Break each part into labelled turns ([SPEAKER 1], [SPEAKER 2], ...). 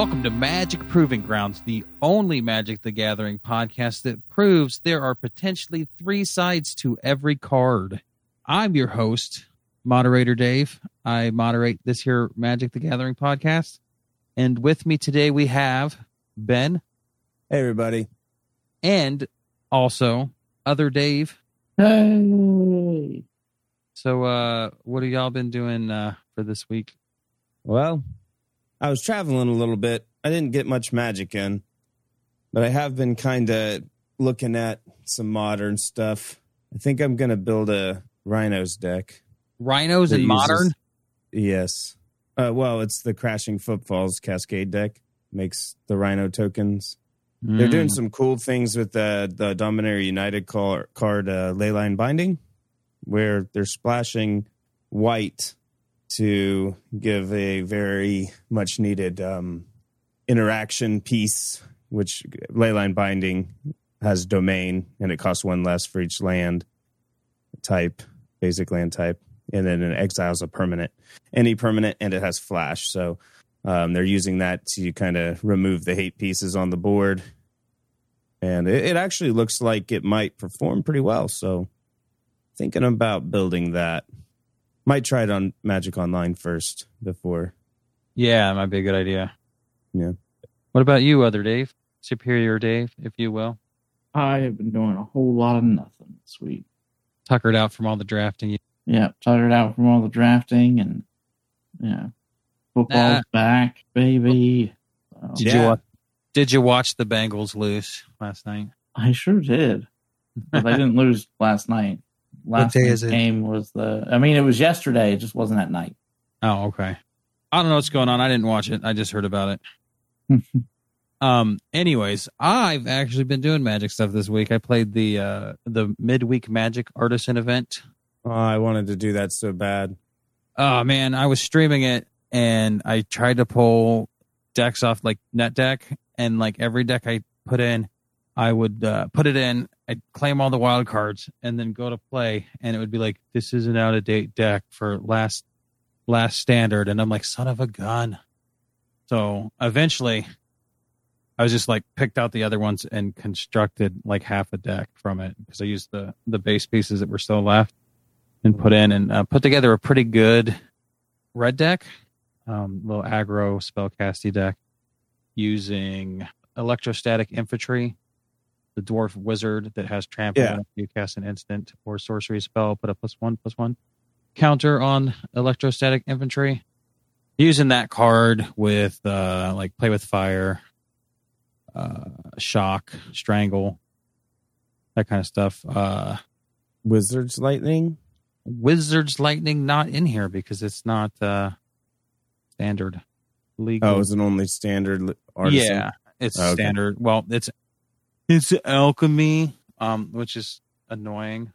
[SPEAKER 1] Welcome to Magic Proving Grounds, the only Magic the Gathering podcast that proves there are potentially three sides to every card. I'm your host, moderator Dave. I moderate this here Magic the Gathering podcast. And with me today we have Ben
[SPEAKER 2] Hey, everybody.
[SPEAKER 1] and also other Dave.
[SPEAKER 3] Hey.
[SPEAKER 1] So uh what have y'all been doing uh for this week?
[SPEAKER 2] Well, I was traveling a little bit. I didn't get much magic in, but I have been kind of looking at some modern stuff. I think I'm going to build a Rhinos deck.
[SPEAKER 1] Rhinos and modern?
[SPEAKER 2] Yes. Uh, well, it's the Crashing Footfalls Cascade deck. Makes the Rhino tokens. They're doing
[SPEAKER 1] Mm.
[SPEAKER 2] some cool things with the the Dominaria United car, card uh, Leyline Binding, where they're splashing white to give a very much needed um, interaction piece. Which Leyline Binding has domain, and it costs one less for each land type, basic land type, and then an exile is a permanent, any permanent, and it has flash. So um, they're using that to kind of remove the hate pieces on the board and it, it actually looks like it might perform pretty well. So, thinking about building that. Might try it on Magic Online first before.
[SPEAKER 1] Yeah, that might be a good idea.
[SPEAKER 2] Yeah.
[SPEAKER 1] What about you, other Dave? Superior Dave, if you will.
[SPEAKER 3] I have been doing a whole lot of nothing this week.
[SPEAKER 1] Tuckered out from all the drafting.
[SPEAKER 3] Yeah, tuckered out from all the drafting and yeah, football's
[SPEAKER 1] Nah.
[SPEAKER 3] back, baby. So,
[SPEAKER 1] Did you
[SPEAKER 2] Yeah.
[SPEAKER 1] watch, Did you watch the Bengals lose last night?
[SPEAKER 3] I sure did, but they didn't lose last night. Last
[SPEAKER 1] day is it?
[SPEAKER 3] game was the. I mean, it was yesterday. It just wasn't at night.
[SPEAKER 1] Oh, okay. I don't know what's going on. I didn't watch it. I just heard about it. Um. Anyways, I've actually been doing magic stuff this week. I played the uh the midweek magic artisan event.
[SPEAKER 2] Oh, I wanted to do that so bad.
[SPEAKER 1] Oh man, I was streaming it and I tried to pull decks off like net deck and like every deck I put in, I would uh, put it in, I'd claim all the wild cards and then go to play and it would be like this is an out of date deck for last last standard and I'm like son of a gun. So eventually I was just like picked out the other ones and constructed like half a deck from it because I used the the base pieces that were still left and put in and uh, put together a pretty good red deck, um, little aggro spellcasty deck using electrostatic infantry, the dwarf wizard that has trample.
[SPEAKER 2] Yeah.
[SPEAKER 1] You cast an instant or sorcery spell, put a plus one plus one counter on electrostatic infantry. Using that card with uh, like play with fire, uh, shock, strangle, that kind of stuff. Uh,
[SPEAKER 2] Wizards Lightning.
[SPEAKER 1] Wizards Lightning not in here because it's not uh standard legal.
[SPEAKER 2] Oh, is it only standard artisan?
[SPEAKER 1] yeah, it's
[SPEAKER 2] Oh, okay.
[SPEAKER 1] standard. Well, it's it's alchemy, um, which is annoying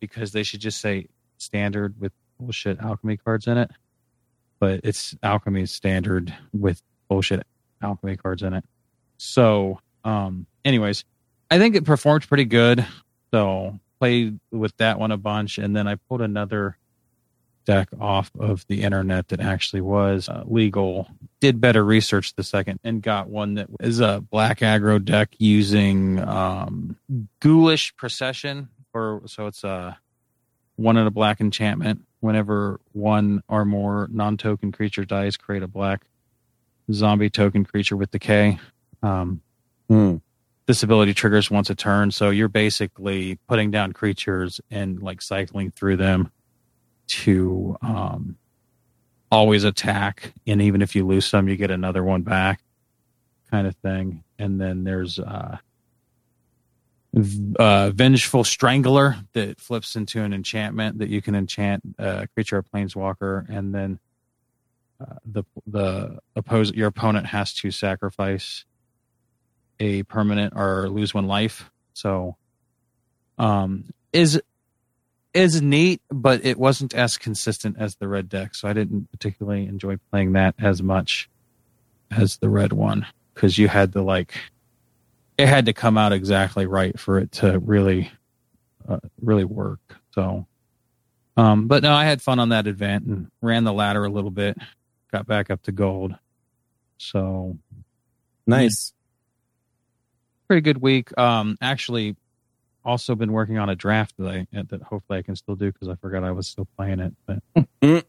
[SPEAKER 1] because they should just say standard with bullshit alchemy cards in it. But it's alchemy standard with bullshit alchemy cards in it. So, um, anyways, I think it performed pretty good. So played with that one a bunch, and then I pulled another deck off of the internet that actually was uh, legal. Did better research the second and got one that is a black aggro deck using um, ghoulish procession, or so it's a one in a black enchantment. Whenever one or more non-token creature dies, create a black zombie token creature with decay. Um,
[SPEAKER 2] Hmm.
[SPEAKER 1] this ability triggers once a turn so you're basically putting down creatures and like cycling through them to um always attack and even if you lose some you get another one back kind of thing and then there's uh uh vengeful strangler that flips into an enchantment that you can enchant a creature or planeswalker and then uh, the the oppose your opponent has to sacrifice a permanent or lose one life. So, um, is is neat, but it wasn't as consistent as the red deck. So I didn't particularly enjoy playing that as much as the red one because you had to like it had to come out exactly right for it to really uh, really work. So, um, but no, I had fun on that event and ran the ladder a little bit, got back up to gold. So
[SPEAKER 2] Nice.
[SPEAKER 1] pretty good week. Um, actually, also been working on a draft that I that hopefully I can still do because I forgot I was still playing it. But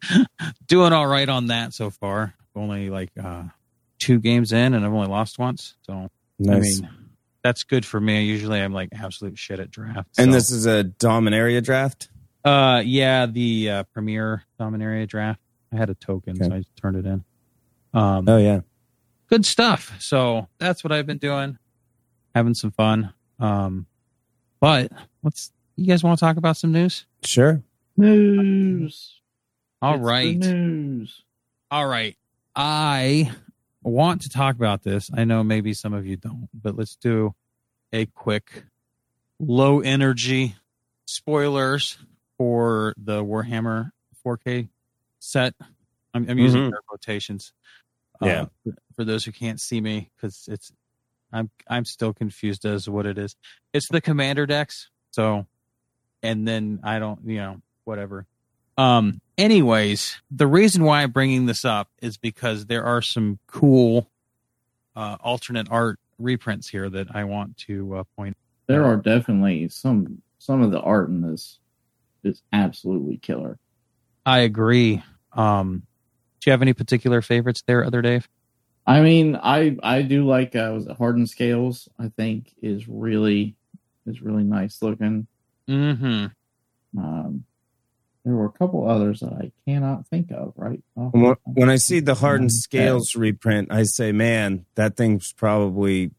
[SPEAKER 1] doing all right on that so far. Only like uh, two games in, and I've only lost once. So
[SPEAKER 2] Nice.
[SPEAKER 1] I mean, that's good for me. Usually, I'm like absolute shit at draft.
[SPEAKER 2] and
[SPEAKER 1] so-
[SPEAKER 2] this is a Dominaria draft.
[SPEAKER 1] uh, yeah, the uh, Premier Dominaria draft. I had a token, so I turned it in. Um,
[SPEAKER 2] Oh yeah.
[SPEAKER 1] good stuff. So that's what I've been doing, having some fun. Um, but what's you guys want to talk about some news?
[SPEAKER 2] Sure.
[SPEAKER 3] News.
[SPEAKER 1] All
[SPEAKER 3] It's
[SPEAKER 1] right,
[SPEAKER 3] news.
[SPEAKER 1] all right. I want to talk about this. I know maybe some of you don't, but let's do a quick low energy spoilers for the Warhammer 4K set. I'm, I'm using
[SPEAKER 2] Mhm.
[SPEAKER 1] air quotations.
[SPEAKER 2] Yeah.
[SPEAKER 1] for, for those who can't see me, because it's I'm I'm still confused as to what it is. It's the commander decks. So, and then I don't, you know, whatever. Um. Anyways, the reason why I'm bringing this up is because there are some cool uh, alternate art reprints here that I want to uh, point.
[SPEAKER 3] There are definitely some some of the art in this is absolutely killer.
[SPEAKER 1] I agree. Um, do you have any particular favorites there, other Dave?
[SPEAKER 3] I mean, I I do like uh was it Hardened Scales, I think is really is really nice looking.
[SPEAKER 1] Mm-hmm.
[SPEAKER 3] Um there were a couple others that I cannot think of, right? off
[SPEAKER 2] When, when I see the hardened
[SPEAKER 3] Yeah.
[SPEAKER 2] scales reprint, I say, man, that thing's probably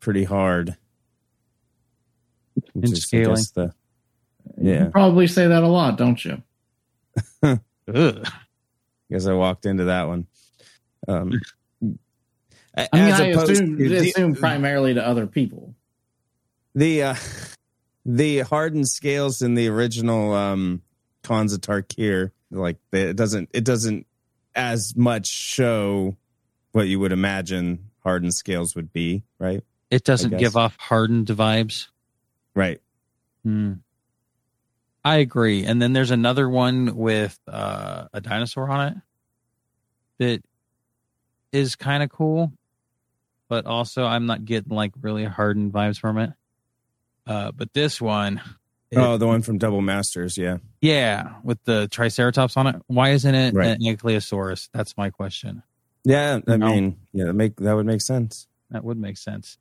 [SPEAKER 2] pretty hard. Which
[SPEAKER 1] In
[SPEAKER 2] is, I
[SPEAKER 1] scaling.
[SPEAKER 2] guess, the-
[SPEAKER 3] You
[SPEAKER 2] yeah.
[SPEAKER 3] probably say that a lot, don't you?
[SPEAKER 1] Ugh.
[SPEAKER 2] guess I walked into that one. Um,
[SPEAKER 3] I mean,
[SPEAKER 2] as
[SPEAKER 3] I assume,
[SPEAKER 2] to the-
[SPEAKER 3] assume primarily to other people.
[SPEAKER 2] the uh, the hardened scales in the original um, Khans of Tarkir, like it doesn't it doesn't as much show what you would imagine hardened scales would be, right?
[SPEAKER 1] It doesn't give off hardened vibes.
[SPEAKER 2] Right.
[SPEAKER 1] Hmm. I agree. And then there's another one with uh, a dinosaur on it that is kind of cool, but also I'm not getting like really hardened vibes from it. Uh, but this one, it-
[SPEAKER 2] oh, the one from Double Masters, yeah.
[SPEAKER 1] yeah, with the Triceratops on it. Why isn't it
[SPEAKER 2] Right.
[SPEAKER 1] an Ankylosaurus? That's my question.
[SPEAKER 2] Yeah, I
[SPEAKER 1] No.
[SPEAKER 2] mean, yeah, that make that would make sense.
[SPEAKER 1] That would make sense.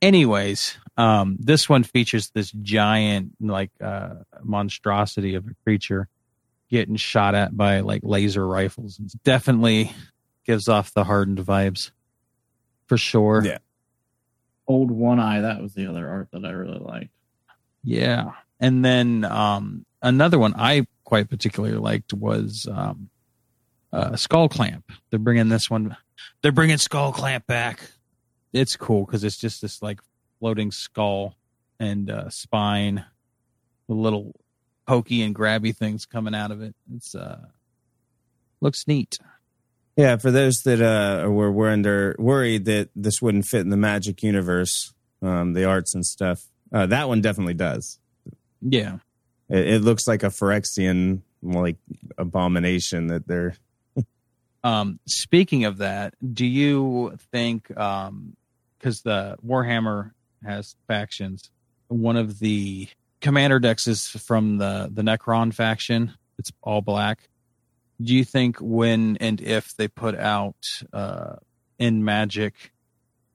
[SPEAKER 1] Anyways, um, this one features this giant, like, uh, monstrosity of a creature getting shot at by like laser rifles. It definitely gives off the hardened vibes for sure.
[SPEAKER 2] Yeah.
[SPEAKER 3] Old One Eye, that was the other art that I really liked.
[SPEAKER 1] Yeah. And then um, another one I quite particularly liked was um, uh, Skull Clamp. They're bringing this one. They're bringing Skull Clamp back. It's cool because it's just this like floating skull and uh, spine with little pokey and grabby things coming out of it. It's uh, looks neat.
[SPEAKER 2] Yeah, for those that uh, were were under worried that this wouldn't fit in the Magic universe, um, the arts and stuff, uh, that one definitely does.
[SPEAKER 1] Yeah.
[SPEAKER 2] It, it looks like a Phyrexian like abomination that they're.
[SPEAKER 1] Um, speaking of that, do you think um because the Warhammer has factions, one of the commander decks is from the the Necron faction. It's all black. Do you think when and if they put out uh in Magic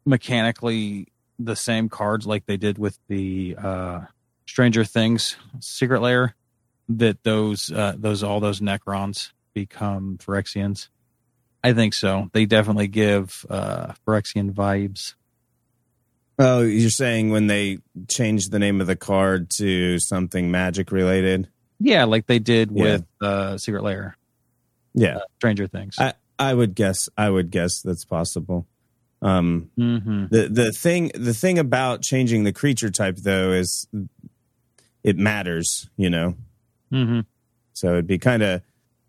[SPEAKER 1] mechanically the same cards like they did with the uh Stranger Things Secret Lair, that those uh those all those Necrons become Phyrexians? I think so. They definitely give uh Phyrexian vibes.
[SPEAKER 2] Oh, you're saying when they changed the name of the card to something magic related?
[SPEAKER 1] Yeah, like they did
[SPEAKER 2] Yeah.
[SPEAKER 1] with uh Secret Lair,
[SPEAKER 2] Yeah,
[SPEAKER 1] Stranger Things.
[SPEAKER 2] I I would guess. I would guess that's possible. Um,
[SPEAKER 1] mm-hmm.
[SPEAKER 2] the the thing the thing about changing the creature type though is it matters. You know,
[SPEAKER 1] Mm-hmm.
[SPEAKER 2] So it'd be kind of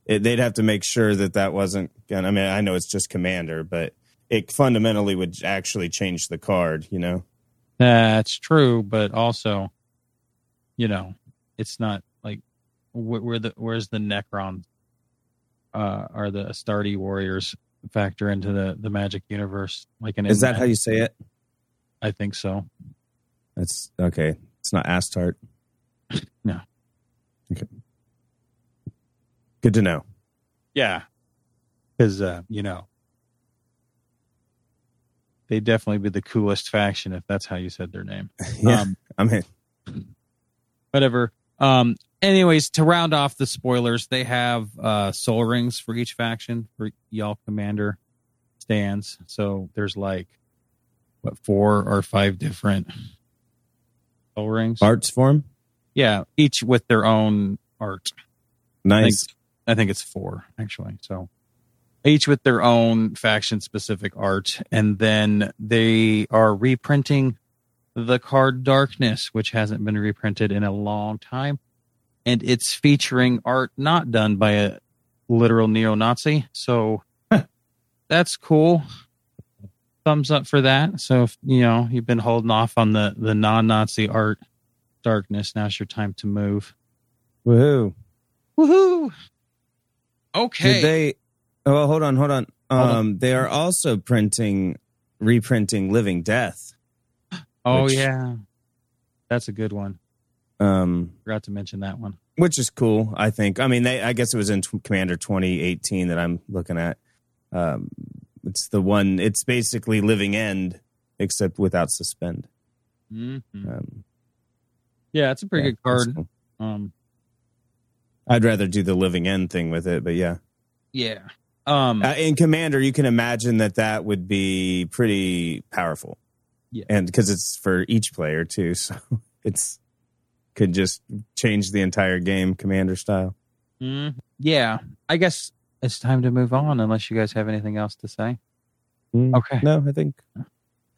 [SPEAKER 2] it, they'd have to make sure that that wasn't. gonna- I mean, I know it's just commander, but it fundamentally would actually change the card. You know.
[SPEAKER 1] That's true, but also, you know, it's not like where the where's the Necron uh are the Astartes warriors factor into the the Magic universe. Like an
[SPEAKER 2] Is that how you say it?
[SPEAKER 1] I think so.
[SPEAKER 2] That's okay. It's not Astart.
[SPEAKER 1] No.
[SPEAKER 2] Okay. Good to know.
[SPEAKER 1] Yeah, because uh, you know they'd definitely be the coolest faction if that's how you said their name.
[SPEAKER 2] Yeah,
[SPEAKER 1] Um,
[SPEAKER 2] I'm in.
[SPEAKER 1] whatever. Um, anyways, to round off the spoilers, they have uh, Sol Rings for each faction for y'all commander stands. So there's like what four or five different Sol Rings.
[SPEAKER 2] Arts form.
[SPEAKER 1] Yeah, each with their own art.
[SPEAKER 2] Nice.
[SPEAKER 1] I think it's four actually. So each with their own faction specific art, and then they are reprinting the card Darkness, which hasn't been reprinted in a long time, and it's featuring art not done by a literal neo-Nazi. So that's cool. Thumbs up for that. So if you know you've been holding off on the the non-Nazi art Darkness, now's your time to move.
[SPEAKER 2] Woohoo!
[SPEAKER 1] Woohoo! Okay.
[SPEAKER 2] Did they? Oh, hold on, hold on.
[SPEAKER 1] Hold
[SPEAKER 2] Um, they are also printing, reprinting Living Death.
[SPEAKER 1] Oh
[SPEAKER 2] Which-
[SPEAKER 1] yeah, that's a good one.
[SPEAKER 2] Um,
[SPEAKER 1] Forgot to mention that one.
[SPEAKER 2] which is cool. I think. I mean, they. I guess it was in Commander 2018 that I'm looking at. Um, it's the one. It's basically Living End, except without suspend.
[SPEAKER 1] Mm-hmm.
[SPEAKER 2] Um,
[SPEAKER 1] Yeah, it's a pretty
[SPEAKER 2] yeah,
[SPEAKER 1] good card.
[SPEAKER 2] cool.
[SPEAKER 1] Um,
[SPEAKER 2] I'd rather do the Living End thing with it, but yeah.
[SPEAKER 1] yeah. Um,
[SPEAKER 2] Uh, in Commander, you can imagine that that would be pretty powerful.
[SPEAKER 1] Yeah.
[SPEAKER 2] And because it's for each player too, so it's could just change the entire game, Commander style.
[SPEAKER 1] mm, yeah. I guess it's time to move on, unless you guys have anything else to say.
[SPEAKER 2] Mm,
[SPEAKER 1] Okay.
[SPEAKER 2] No, I think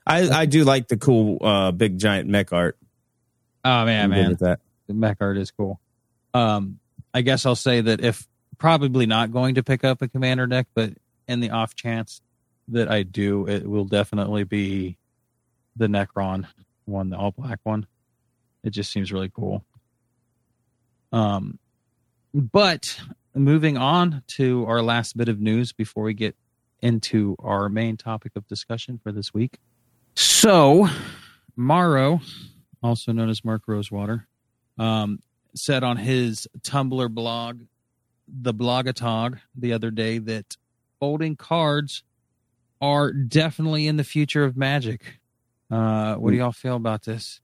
[SPEAKER 2] I I do like the cool uh big giant mech art.
[SPEAKER 1] Oh man, man,
[SPEAKER 2] that.
[SPEAKER 1] the mech art is cool. Um, I guess I'll say that if probably not going to pick up a commander deck, but in the off chance that I do, it will definitely be the Necron one, the all black one. It just seems really cool. Um, but moving on to our last bit of news before we get into our main topic of discussion for this week. So, Maro, also known as Mark Rosewater, um, said on his Tumblr blog, the Blogatog, the other day that folding cards are definitely in the future of Magic. Uh, what do y'all feel about this?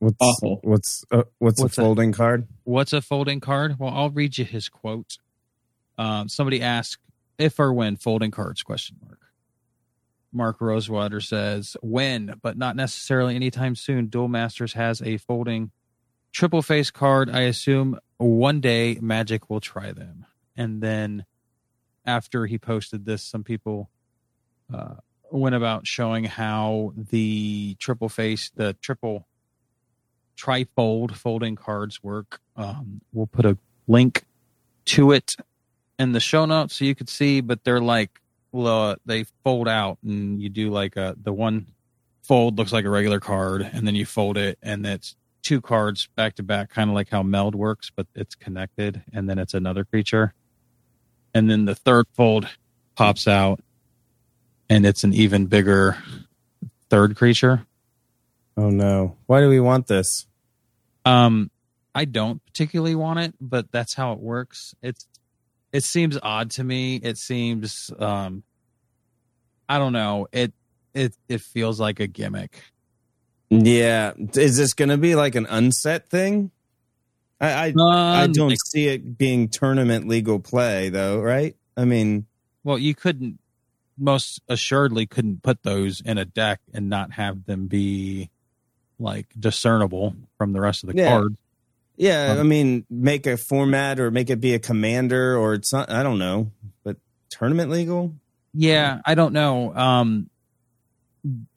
[SPEAKER 2] What's
[SPEAKER 3] Awful.
[SPEAKER 2] what's uh, what's,
[SPEAKER 1] What's
[SPEAKER 2] a
[SPEAKER 1] that?
[SPEAKER 2] folding card?
[SPEAKER 1] What's a folding card? Well, I'll read you his quote. Um, somebody asked if or when folding cards? Question mark. Mark Rosewater says when, but not necessarily anytime soon. Duel Masters has a folding triple face card. I assume one day Magic will try them. And then after he posted this, some people uh, went about showing how the triple face, the triple trifold folding cards work. Um, we'll put a link to it in the show notes so you could see, but they're like, well, uh, they fold out and you do like a, the one fold looks like a regular card and then you fold it and it's two cards back to back, kind of like how meld works, but it's connected and then it's another creature. And then the third fold pops out and it's an even bigger third creature.
[SPEAKER 2] Oh no! Why do we want this?
[SPEAKER 1] Um, I don't particularly want it, but that's how it works. It's it seems odd to me. It seems um, I don't know. It it it feels like a gimmick.
[SPEAKER 2] Yeah, is this going to be like an unset thing? I I, I
[SPEAKER 1] Um,
[SPEAKER 2] don't
[SPEAKER 1] like-
[SPEAKER 2] see it being tournament legal play though, right? I mean,
[SPEAKER 1] well, you couldn't most assuredly couldn't put those in a deck and not have them be like discernible from the rest of the
[SPEAKER 2] Yeah.
[SPEAKER 1] cards.
[SPEAKER 2] yeah,
[SPEAKER 1] Um,
[SPEAKER 2] I mean, make a format or make it be a commander or it's not. I don't know, but tournament legal.
[SPEAKER 1] Yeah, I don't know. Um,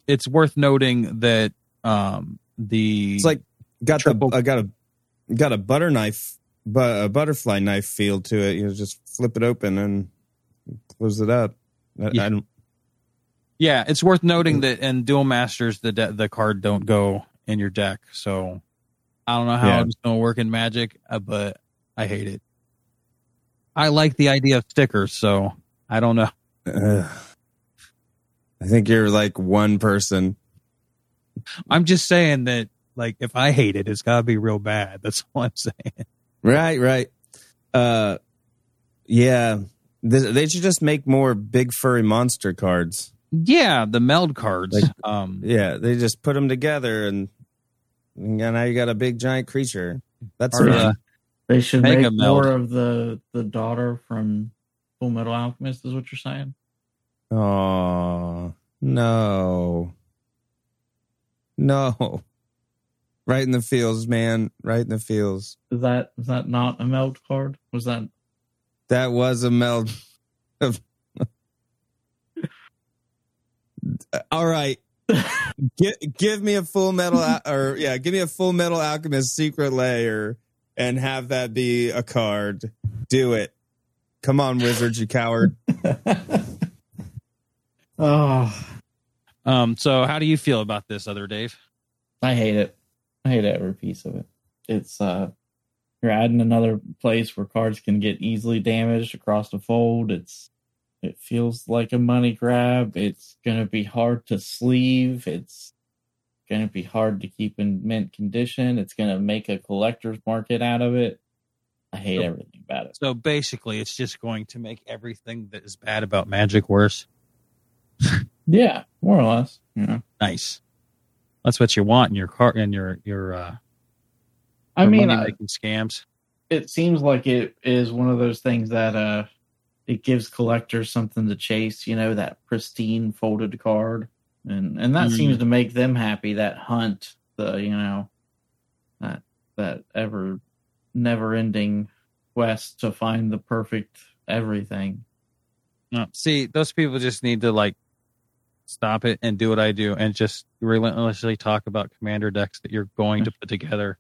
[SPEAKER 1] it's worth noting that um, the
[SPEAKER 2] It's like got
[SPEAKER 1] Triple-
[SPEAKER 2] the I got a got a butter knife, but a butterfly knife feel to it. You know, just flip it open and close it up. I,
[SPEAKER 1] Yeah.
[SPEAKER 2] I.
[SPEAKER 1] Yeah, it's worth noting that in Duel Masters, the de- the card don't go in your deck. So I don't know how
[SPEAKER 2] Yeah.
[SPEAKER 1] it's going to work in Magic, uh, but I hate it. I like the idea of stickers, so I don't know.
[SPEAKER 2] Ugh. I think you're like one person.
[SPEAKER 1] I'm just saying that, like, if I hate it, it's got to be real bad. That's all I'm saying.
[SPEAKER 2] Right, right. Uh, yeah. They, should just make more big furry monster cards.
[SPEAKER 1] Yeah, the meld cards.
[SPEAKER 2] Like-
[SPEAKER 1] um,
[SPEAKER 2] Yeah, they just put them together and now you got a big giant creature. That's
[SPEAKER 1] Or, uh,
[SPEAKER 3] They should
[SPEAKER 1] Mega
[SPEAKER 3] make more
[SPEAKER 1] Meld.
[SPEAKER 3] of the the daughter from Full Metal Alchemist. Is what you're saying?
[SPEAKER 2] Oh no, no! Right in the fields, man. Right in the fields.
[SPEAKER 3] Is that is that not a meld card? Was that
[SPEAKER 2] That was a meld. Of... All right, give, give me a full metal, or yeah, give me a full metal alchemist Secret Lair, and have that be a card. Do it. Come on, wizards, you coward.
[SPEAKER 3] oh
[SPEAKER 1] um, so, how do you feel about this, other Dave?
[SPEAKER 3] I hate it. I hate every piece of it. It's uh you're adding another place where cards can get easily damaged across the fold. It's it feels like a money grab. It's gonna be hard to sleeve. It's gonna be hard to keep in mint condition. It's gonna make a collector's market out of it. I hate
[SPEAKER 1] Yep.
[SPEAKER 3] everything about it.
[SPEAKER 1] So, basically, it's just going to make everything that is bad about magic worse.
[SPEAKER 3] Yeah, more or less. Know.
[SPEAKER 1] Nice. That's what you want in your car in your your uh
[SPEAKER 3] I mean, I,
[SPEAKER 1] money-making scams.
[SPEAKER 3] it seems like it is one of those things that uh it gives collectors something to chase you know that pristine folded card and and that
[SPEAKER 1] Mm.
[SPEAKER 3] seems to make them happy that hunt the you know that that ever never ending quest to find the perfect everything
[SPEAKER 1] No, see, those people just need to like stop it and do what I do and just relentlessly talk about commander decks that you're going to put together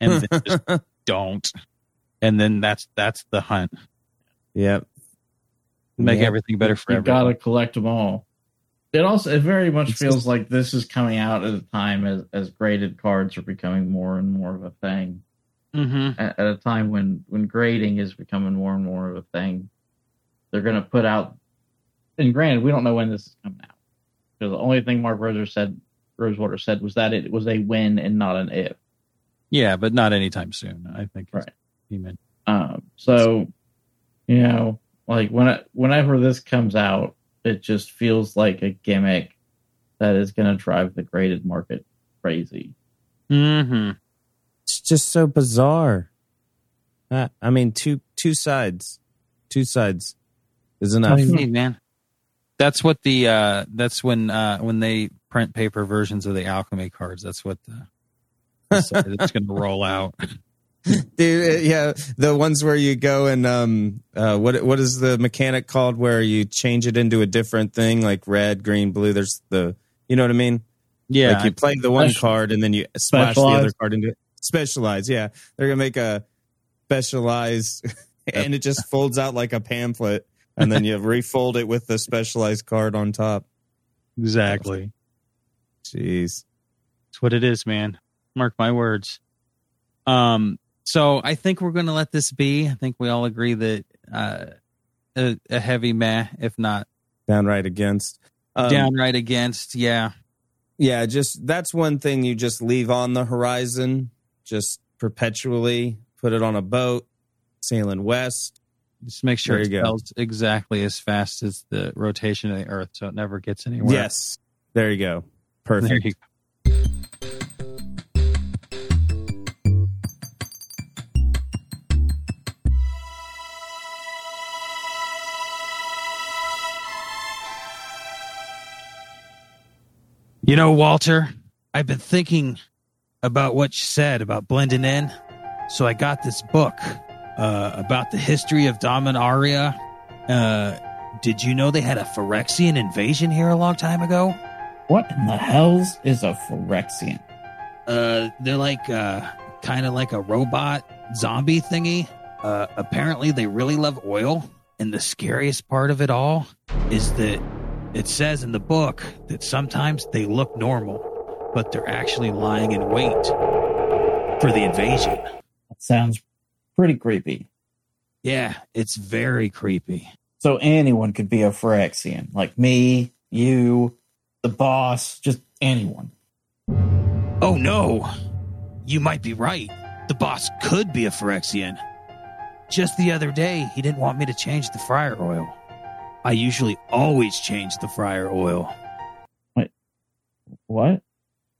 [SPEAKER 1] and then just don't. And then that's that's the hunt.
[SPEAKER 2] yep.
[SPEAKER 1] Make
[SPEAKER 2] Yep.
[SPEAKER 1] everything better for
[SPEAKER 3] you've
[SPEAKER 1] everyone.
[SPEAKER 3] got to collect them all it also it very much
[SPEAKER 2] It's
[SPEAKER 3] feels
[SPEAKER 2] just-
[SPEAKER 3] like this is coming out at a time as as graded cards are becoming more and more of a thing
[SPEAKER 1] Mm-hmm.
[SPEAKER 3] at, at a time when when grading is becoming more and more of a thing. They're going to put out, and granted, we don't know when this is coming out because the only thing Mark Roser said, Rosewater said, was that it was a when and not an if.
[SPEAKER 1] Yeah, but not anytime soon. I think.
[SPEAKER 3] Right.
[SPEAKER 1] He meant.
[SPEAKER 3] Um, so, you know, like when it, whenever this comes out, it just feels like a gimmick that is going to drive the graded market crazy.
[SPEAKER 1] Mm-hmm.
[SPEAKER 2] It's just so bizarre. Uh, I mean, two two sides, two sides is enough.
[SPEAKER 1] Hey, man. That's what the uh that's when uh when they print paper versions of the alchemy cards. That's what the it's going to roll out.
[SPEAKER 2] Dude, yeah, the ones where you go and um, uh, what what is the mechanic called where you change it into a different thing, like red, green, blue. There's the, you know what I mean?
[SPEAKER 1] Yeah,
[SPEAKER 2] Like you play the one
[SPEAKER 3] Special-
[SPEAKER 2] card and then you smash the other card into it. specialized. Yeah, they're gonna make a specialized, and it just folds out like a pamphlet, and then you refold it with the specialized card on top.
[SPEAKER 1] exactly.
[SPEAKER 2] Jeez.
[SPEAKER 1] it's what it is, man. Mark my words. Um, so I think we're going to let this be. I think we all agree that uh, a, a heavy meh, if not
[SPEAKER 2] Downright against. Um,
[SPEAKER 1] downright against. Yeah,
[SPEAKER 2] Yeah, just that's one thing you just leave on the horizon, just perpetually put it on a boat, sailing west.
[SPEAKER 1] just make sure it
[SPEAKER 2] you go.
[SPEAKER 1] exactly as fast as the rotation of the Earth, so it never gets anywhere.
[SPEAKER 2] Yes, there you go.
[SPEAKER 1] there
[SPEAKER 2] Perfect.
[SPEAKER 1] you go. You know, Walter, I've been thinking about what you said about blending in. So I got this book uh, about the history of Dominaria. Uh, did you know they had a Phyrexian invasion here a long time ago?
[SPEAKER 3] What in the hells is a Phyrexian?
[SPEAKER 1] Uh, they're like uh, kind of like a robot zombie thingy. Uh, apparently, they really love oil, and the scariest part of it all is that it says in the book that sometimes they look normal, but they're actually lying in wait for the invasion.
[SPEAKER 3] That sounds pretty creepy.
[SPEAKER 1] Yeah, it's very creepy.
[SPEAKER 3] So anyone could be a Phyrexian, like me, you, the boss, just anyone.
[SPEAKER 1] Oh no! You might be right. The boss could be a Phyrexian. Just the other day, he didn't want me to change the fryer oil. I usually always change the fryer oil.
[SPEAKER 3] What?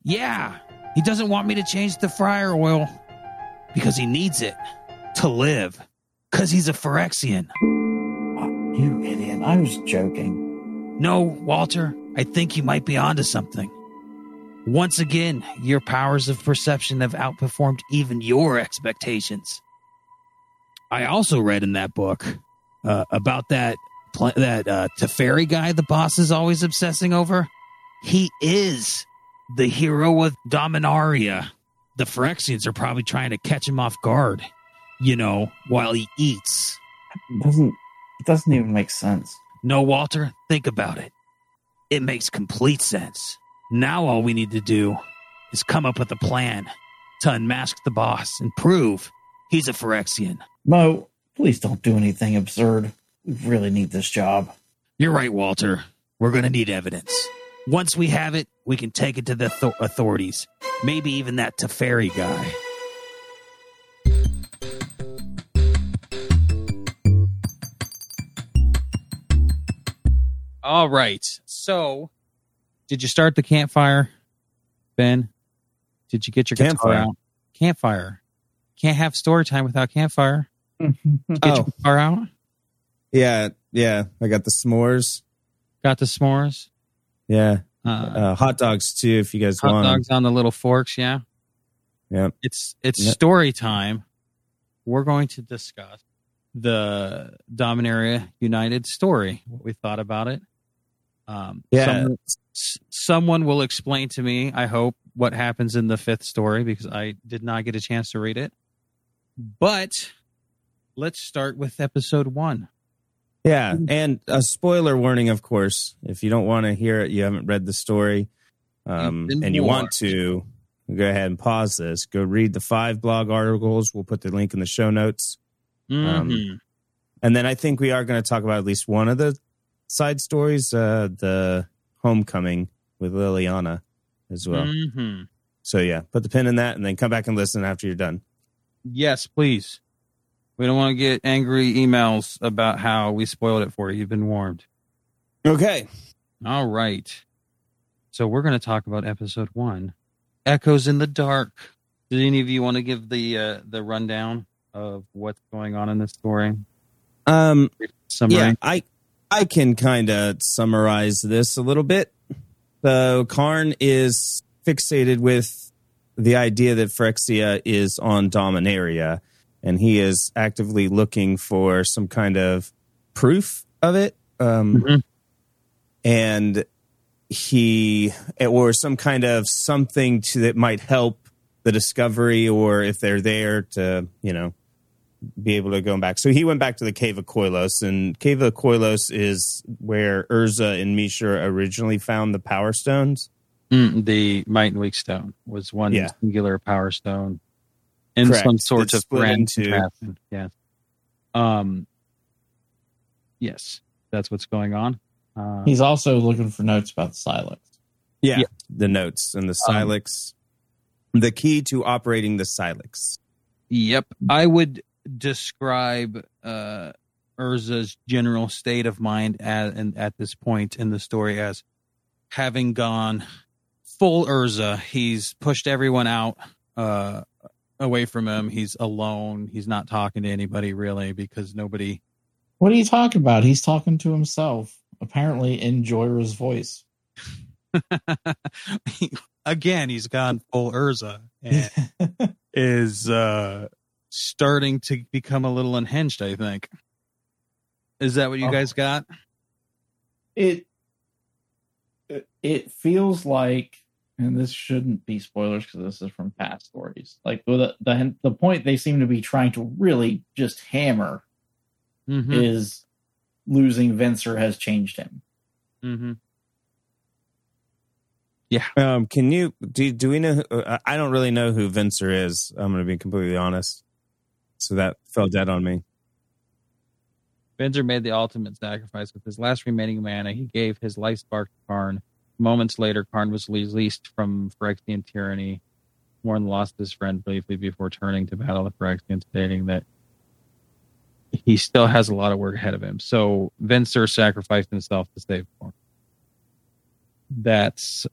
[SPEAKER 1] Yeah, he doesn't want me to change the fryer oil because he needs it to live. Because he's a Phyrexian.
[SPEAKER 3] You idiot. I was joking.
[SPEAKER 1] No, Walter, I think you might be onto something. Once again, your powers of perception have outperformed even your expectations. I also read in that book uh, about that pl- that uh, Teferi guy the boss is always obsessing over. He is the hero of Dominaria. The Phyrexians are probably trying to catch him off guard, you know, while he eats.
[SPEAKER 3] It doesn't it doesn't even make sense.
[SPEAKER 1] No, Walter, think about it. It makes complete sense. Now all we need to do is come up with a plan to unmask the boss and prove he's a Phyrexian.
[SPEAKER 3] Mo, please don't do anything absurd. We really need this job.
[SPEAKER 1] You're right, Walter. We're going to need evidence. Once we have it, we can take it to the author- authorities. Maybe even that Teferi guy. All right. So, did you start the campfire, Ben? Did you get your
[SPEAKER 2] Campfire?
[SPEAKER 1] out? Campfire. Can't have story time without campfire. Did you get your
[SPEAKER 2] Oh.
[SPEAKER 1] guitar out?
[SPEAKER 2] Yeah, yeah. I got the s'mores.
[SPEAKER 1] Got the s'mores?
[SPEAKER 2] Yeah,
[SPEAKER 1] Uh,
[SPEAKER 2] uh, hot dogs too. If you guys
[SPEAKER 1] hot
[SPEAKER 2] want. 'em.
[SPEAKER 1] dogs on the little forks, yeah.
[SPEAKER 2] Yeah.
[SPEAKER 1] It's it's
[SPEAKER 2] Yep.
[SPEAKER 1] story time. We're going to discuss the Dominaria United story, what we thought about it. Um,
[SPEAKER 2] Yeah.
[SPEAKER 1] someone, someone will explain to me, I hope, what happens in the fifth story because I did not get a chance to read it. But let's start with episode one.
[SPEAKER 2] Yeah, and a spoiler warning, of course. If you don't want to hear it, you haven't read the story, um, and you want to, go ahead and pause this. Go read the five blog articles. We'll put the link in the show notes. Um,
[SPEAKER 1] Mhm.
[SPEAKER 2] And then I think we are going to talk about at least one of the side stories, uh, the homecoming with Liliana as well.
[SPEAKER 1] Mhm.
[SPEAKER 2] So yeah, put the pin in that, and then come back and listen after you're done.
[SPEAKER 1] Yes, please. We don't want to get angry emails about how we spoiled it for you. You've been warned.
[SPEAKER 2] Okay.
[SPEAKER 1] All right. So we're going to talk about episode one, Echoes in the Dark. Did any of you want to give the uh, the rundown of what's going on in this story?
[SPEAKER 2] Um,
[SPEAKER 1] Summary.
[SPEAKER 2] Yeah, I I can kind of summarize this a little bit. So Karn is fixated with the idea that Phyrexia is on Dominaria, and he is actively looking for some kind of proof of it. Um,
[SPEAKER 1] Mhm.
[SPEAKER 2] and he or some kind of something to that might help the discovery or if they're there to you know be able to go back so he went back to the cave of koilos and cave of koilos is where urza and Mishra originally found the power stones
[SPEAKER 1] Mm, the Might and Weak Stone was one
[SPEAKER 2] Yeah.
[SPEAKER 1] singular power stone in
[SPEAKER 2] Correct.
[SPEAKER 1] some sort
[SPEAKER 2] It's
[SPEAKER 1] of
[SPEAKER 2] split
[SPEAKER 1] grand
[SPEAKER 2] into-
[SPEAKER 1] contraption. Yes. Um. Yes, that's what's going on. Uh,
[SPEAKER 3] He's also looking for notes about the Sylex.
[SPEAKER 2] yeah,
[SPEAKER 1] Yeah.
[SPEAKER 2] the notes and the
[SPEAKER 1] Um,
[SPEAKER 2] Sylex the key to operating the Sylex
[SPEAKER 1] Yep. I would describe uh, Urza's general state of mind at, and at this point in the story as having gone full Urza. He's pushed everyone out uh, away from him. He's alone. He's not talking to anybody really because nobody.
[SPEAKER 3] What are you talking about? He's talking to himself, apparently in Jhoira's voice.
[SPEAKER 1] Again, he's gone full Urza and is uh, starting to become a little unhinged, I think. Is that what you
[SPEAKER 3] Oh.
[SPEAKER 1] guys got?
[SPEAKER 3] it it feels like and this shouldn't be spoilers because this is from past stories like the, the the point they seem to be trying to really just hammer
[SPEAKER 1] Mm-hmm.
[SPEAKER 3] is losing Venser has changed him
[SPEAKER 1] Mm-hmm. Yeah.
[SPEAKER 2] Um can you do, do we know who, uh, i don't really know who Venser is i'm gonna be completely honest so that fell dead on me
[SPEAKER 1] Venser made the ultimate sacrifice with his last remaining mana. He gave his life spark to Karn. Moments later, Karn was released from Phyrexian tyranny. Warren lost his friend briefly before turning to battle the Phyrexian, stating that he still has a lot of work ahead of him. So Venser sacrificed himself to save Morn. That's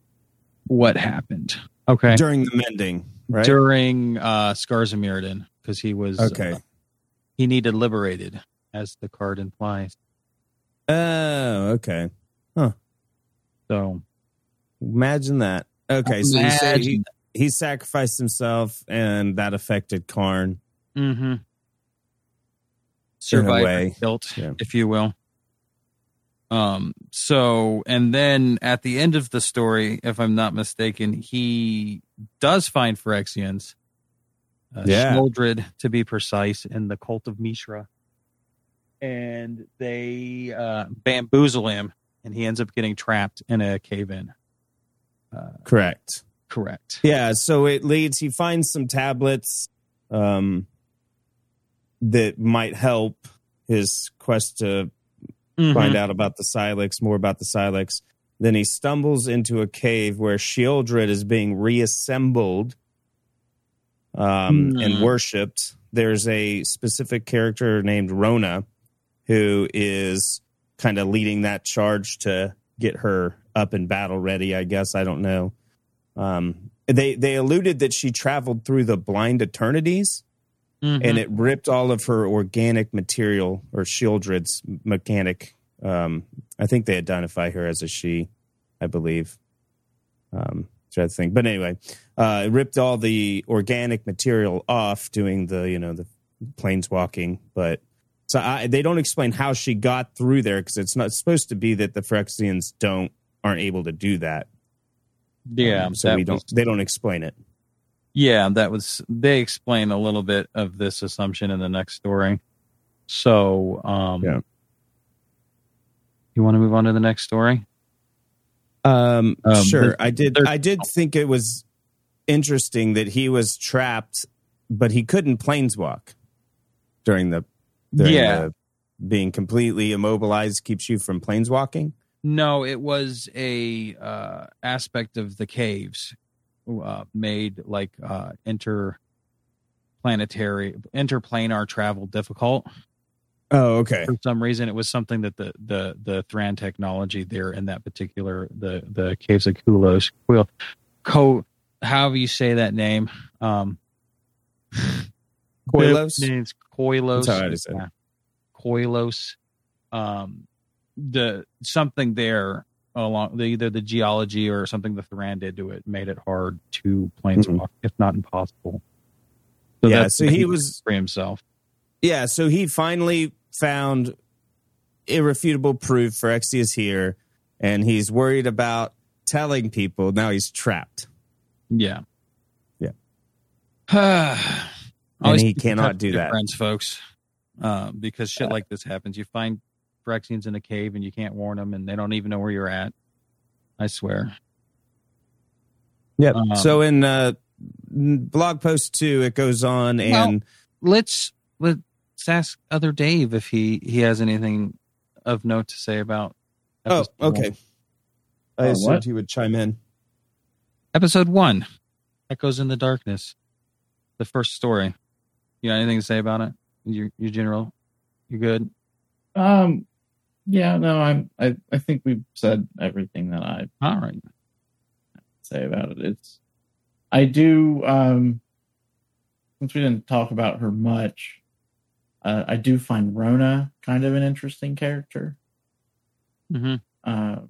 [SPEAKER 1] what happened. Okay.
[SPEAKER 2] During the mending, right?
[SPEAKER 1] During uh Scars of Mirrodin, because he was
[SPEAKER 2] Okay.
[SPEAKER 1] uh, he needed liberated, as the card implies.
[SPEAKER 2] Oh, okay. Huh.
[SPEAKER 1] So
[SPEAKER 2] Imagine that. Okay, so you say he, he sacrificed himself and that affected Karn.
[SPEAKER 1] Mm-hmm. Survivor guilt,
[SPEAKER 2] yeah.
[SPEAKER 1] if you will. Um. So, and then at the end of the story, if I'm not mistaken, he does find Phyrexians. Uh,
[SPEAKER 2] Yeah.
[SPEAKER 1] Sheoldred, to be precise, in the cult of Mishra, and they uh, bamboozle him, and he ends up getting trapped in a cave-in. Uh,
[SPEAKER 2] Correct.
[SPEAKER 1] correct.
[SPEAKER 2] Yeah, so it leads he finds some tablets um that might help his quest to
[SPEAKER 1] Mhm.
[SPEAKER 2] find out about the Sylex, more about the Sylex. Then he stumbles into a cave where Sheoldred is being reassembled um,
[SPEAKER 1] Hmm.
[SPEAKER 2] and worshipped. There's a specific character named Rona who is kind of leading that charge to get her up and battle ready. I guess I don't know. Um, they they alluded that she traveled through the blind eternities
[SPEAKER 1] Mhm.
[SPEAKER 2] and it ripped all of her organic material or Sheoldred's mechanic. Um, I think they identify her as a she, I believe. Um, try to think, but anyway, uh, it ripped all the organic material off doing the you know the planeswalking. But so I, they don't explain how she got through there because it's not it's supposed to be that the Phyrexians don't aren't able to do that.
[SPEAKER 1] yeah.
[SPEAKER 2] Um, so we don't
[SPEAKER 1] was-
[SPEAKER 2] they don't explain it.
[SPEAKER 1] Yeah, that was they explain a little bit of this assumption in the next story. So, um
[SPEAKER 2] Yeah.
[SPEAKER 1] You want to move on to the next story?
[SPEAKER 2] Um,
[SPEAKER 1] Um,
[SPEAKER 2] sure. I did. I did think it was interesting that he was trapped, but he couldn't planeswalk during the. During
[SPEAKER 1] Yeah.
[SPEAKER 2] the being completely immobilized keeps you from planeswalking.
[SPEAKER 1] No, it was a uh aspect of the caves uh made like uh interplanetary interplanar travel difficult.
[SPEAKER 2] Oh, okay.
[SPEAKER 1] For some reason it was something that the the the Thran technology there in that particular the the caves of Kulos Quil Co however you say that name. Um
[SPEAKER 2] Koilos?
[SPEAKER 1] It's Koilos.
[SPEAKER 2] That's how I say it.
[SPEAKER 1] Koilos. Um, the something there along the, either the geology or something the Thran did to it made it hard to planeswalk, if not impossible.
[SPEAKER 2] Mm-hmm. Yeah,
[SPEAKER 1] that's
[SPEAKER 2] so he was-
[SPEAKER 1] for himself.
[SPEAKER 2] Yeah. So he finally found irrefutable proof for Exius here, and he's worried about telling people. Now he's trapped.
[SPEAKER 1] Yeah.
[SPEAKER 2] Yeah.
[SPEAKER 1] Always
[SPEAKER 2] he cannot do that.
[SPEAKER 1] friends, folks. Um, because shit like this happens. You find Phyrexians in a cave and you can't warn them, and they don't even know where you're at. I swear.
[SPEAKER 2] Yep.
[SPEAKER 1] Um,
[SPEAKER 2] so in uh, blog post two, it goes on and.
[SPEAKER 1] let's let's ask other Dave if he he has anything of note to say about.
[SPEAKER 2] Oh, okay.
[SPEAKER 1] one.
[SPEAKER 2] I
[SPEAKER 3] Uh,
[SPEAKER 2] assumed
[SPEAKER 3] what?
[SPEAKER 2] he would chime in.
[SPEAKER 1] Episode one, Echoes in the Darkness, the first story. You got anything to say about it? You you general, you good?
[SPEAKER 3] Um, yeah, no, I'm. I I think we've said everything that I
[SPEAKER 1] All right.
[SPEAKER 3] say about it. It's. I do. Um, since we didn't talk about her much, uh, I do find Rona kind of an interesting character.
[SPEAKER 1] Mm-hmm.
[SPEAKER 3] Uh,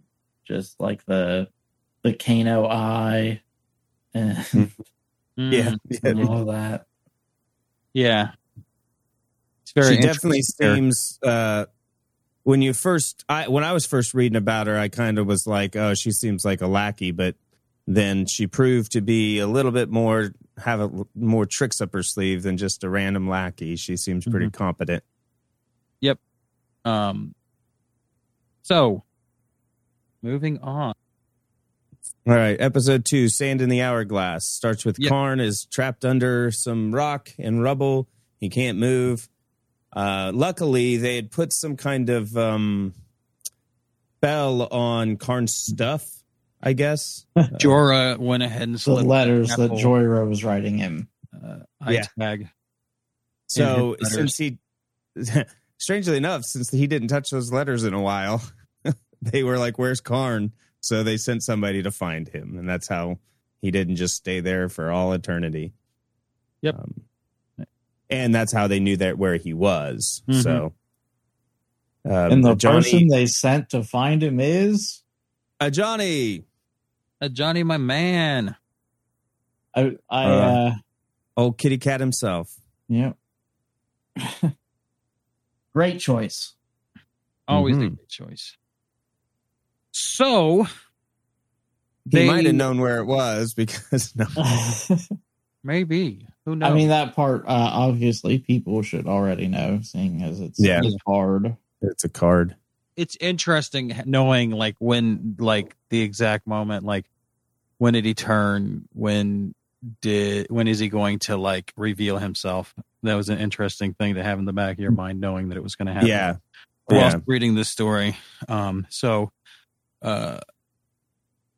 [SPEAKER 3] just like the the Kano eye and,
[SPEAKER 2] Yeah,
[SPEAKER 3] and all that.
[SPEAKER 1] yeah. It's very
[SPEAKER 2] she definitely seems. Uh, when you first, I when I was first reading about her, I kind of was like, "Oh, she seems like a lackey," but then she proved to be a little bit more have a, more tricks up her sleeve than just a random lackey. She seems pretty
[SPEAKER 1] Mm-hmm.
[SPEAKER 2] competent. Yep.
[SPEAKER 1] Um. So, moving on.
[SPEAKER 2] All right, episode two, Sand in the Hourglass. Starts with
[SPEAKER 1] Yep.
[SPEAKER 2] Karn is trapped under some rock and rubble. He can't move. Uh, luckily, they had put some kind of um, spell on Karn's stuff. I guess.
[SPEAKER 1] Jhoira went ahead and
[SPEAKER 3] The
[SPEAKER 1] slit
[SPEAKER 3] letters that
[SPEAKER 1] apple,
[SPEAKER 3] Jhoira was writing him.
[SPEAKER 1] uh,
[SPEAKER 2] Yeah.
[SPEAKER 1] tag.
[SPEAKER 2] So
[SPEAKER 1] his
[SPEAKER 2] since he, strangely enough, since he didn't touch those letters in a while, they were like, "Where's Karn?" So they sent somebody to find him, and that's how he didn't just stay there for all eternity.
[SPEAKER 1] Yep.
[SPEAKER 2] Um, and that's how they knew that where he was.
[SPEAKER 1] Mhm.
[SPEAKER 2] So, um,
[SPEAKER 3] and the
[SPEAKER 2] Johnny,
[SPEAKER 3] person they sent to find him is
[SPEAKER 2] uh, Johnny,
[SPEAKER 1] Uh, Johnny, my man.
[SPEAKER 3] I I
[SPEAKER 2] Uh,
[SPEAKER 3] uh,
[SPEAKER 2] old kitty cat himself.
[SPEAKER 3] yeah. Great choice.
[SPEAKER 1] Always a
[SPEAKER 2] Mhm.
[SPEAKER 1] good choice. So
[SPEAKER 2] He
[SPEAKER 1] they
[SPEAKER 2] might have known where it was because no,
[SPEAKER 1] maybe who knows.
[SPEAKER 3] I mean that part uh, obviously people should already know seeing as it's
[SPEAKER 2] Yeah.
[SPEAKER 3] it's hard.
[SPEAKER 2] it's a card.
[SPEAKER 1] it's interesting knowing like when like the exact moment like when did he turn when did when is he going to like reveal himself that was an interesting thing to have in the back of your mind knowing that it was going to happen
[SPEAKER 2] Yeah,
[SPEAKER 1] while
[SPEAKER 2] yeah.
[SPEAKER 1] reading this story um so uh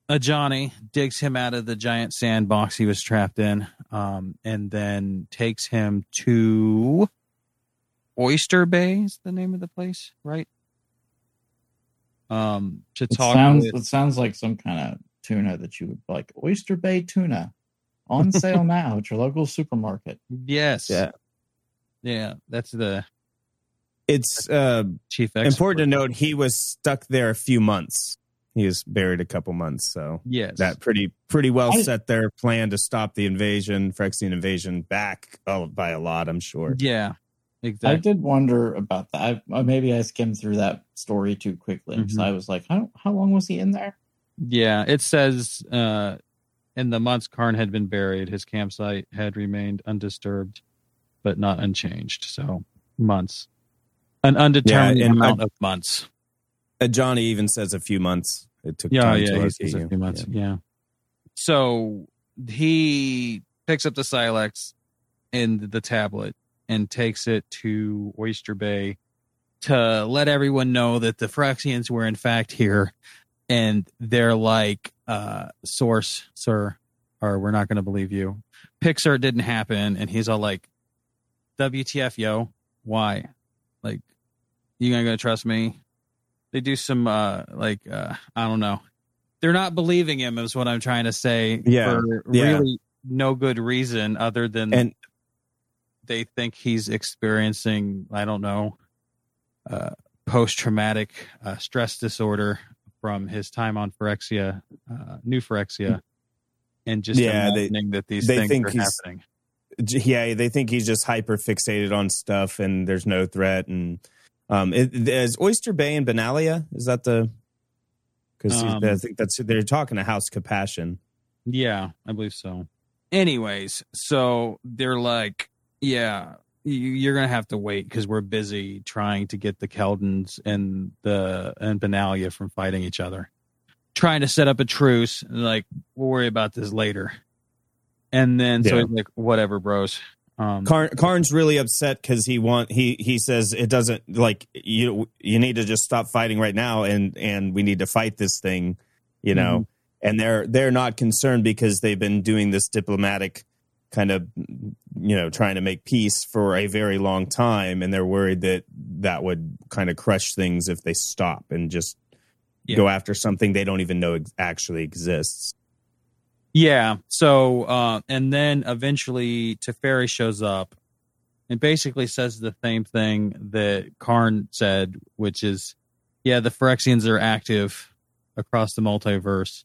[SPEAKER 1] Ajani digs him out of the giant sandbox he was trapped in um and then takes him to oyster bay is the name of the place right um to
[SPEAKER 3] It
[SPEAKER 1] talk
[SPEAKER 3] sounds
[SPEAKER 1] with
[SPEAKER 3] it sounds like some kind of tuna that you would like. Oyster Bay tuna on sale now at your local supermarket.
[SPEAKER 1] yes
[SPEAKER 2] Yeah.
[SPEAKER 1] yeah that's the
[SPEAKER 2] It's uh,
[SPEAKER 1] chief expert.
[SPEAKER 2] important to note he was stuck there a few months. He was buried a couple months, so
[SPEAKER 1] yes
[SPEAKER 2] that pretty pretty well
[SPEAKER 3] I-
[SPEAKER 2] set their plan to stop the invasion, Phyrexian invasion, back oh, by a lot. I'm sure.
[SPEAKER 1] yeah exactly.
[SPEAKER 3] I did wonder about that. I, uh, maybe I skimmed through that story too quickly because
[SPEAKER 1] Mhm.
[SPEAKER 3] I was like, how how long was he in there?
[SPEAKER 1] Yeah, it says uh, in the months Karn had been buried, his campsite had remained undisturbed, but not unchanged. So months, an undetermined
[SPEAKER 2] Yeah,
[SPEAKER 1] amount
[SPEAKER 2] I-
[SPEAKER 1] of months.
[SPEAKER 2] Uh, Johnny even says a few months. It took
[SPEAKER 1] Yeah,
[SPEAKER 2] time
[SPEAKER 1] yeah,
[SPEAKER 2] to
[SPEAKER 1] he says a few months. Yeah. So he picks up the Sylex and the tablet and takes it to Oyster Bay to let everyone know that the Phyrexians were in fact here, and they're like, uh, "Source, sir, or we're not going to believe you. Pixar didn't happen," and he's all like, "WTF, yo? Why? Like, you gonna gonna trust me?" They do some uh, like uh, I don't know. They're not believing him, is what I'm trying to say.
[SPEAKER 2] Yeah,
[SPEAKER 1] for
[SPEAKER 2] yeah.
[SPEAKER 1] really no good reason other than
[SPEAKER 2] And
[SPEAKER 1] they think he's experiencing i don't know uh, post-traumatic uh, stress disorder from his time on phyrexia uh, new phyrexia and just
[SPEAKER 2] Yeah, they-
[SPEAKER 1] that these
[SPEAKER 2] they
[SPEAKER 1] things
[SPEAKER 2] think
[SPEAKER 1] are
[SPEAKER 2] he's-
[SPEAKER 1] happening
[SPEAKER 2] yeah, they think he's just hyper fixated on stuff, and there's no threat. And um, it, is Oyster Bay and Benalia? Is that the? Because
[SPEAKER 1] Um,
[SPEAKER 2] I think that's they're talking to House Capashen.
[SPEAKER 1] yeah i believe so anyways so they're like yeah you- you're gonna have to wait because we're busy trying to get the keldons and the and benalia from fighting each other trying to set up a truce like we'll worry about this later and then so
[SPEAKER 2] Yeah.
[SPEAKER 1] he's like whatever bros um
[SPEAKER 2] Karn, Karn's really upset because he want he he says it doesn't like you you need to just stop fighting right now and and we need to fight this thing, you know.
[SPEAKER 1] Mm-hmm.
[SPEAKER 2] And they're they're not concerned because they've been doing this diplomatic kind of you know trying to make peace for a very long time, and they're worried that that would kind of crush things if they stop and just
[SPEAKER 1] Yeah.
[SPEAKER 2] go after something they don't even know ex- actually exists.
[SPEAKER 1] Yeah. So, uh, and then eventually Teferi shows up and basically says the same thing that Karn said, which is, yeah, the Phyrexians are active across the multiverse.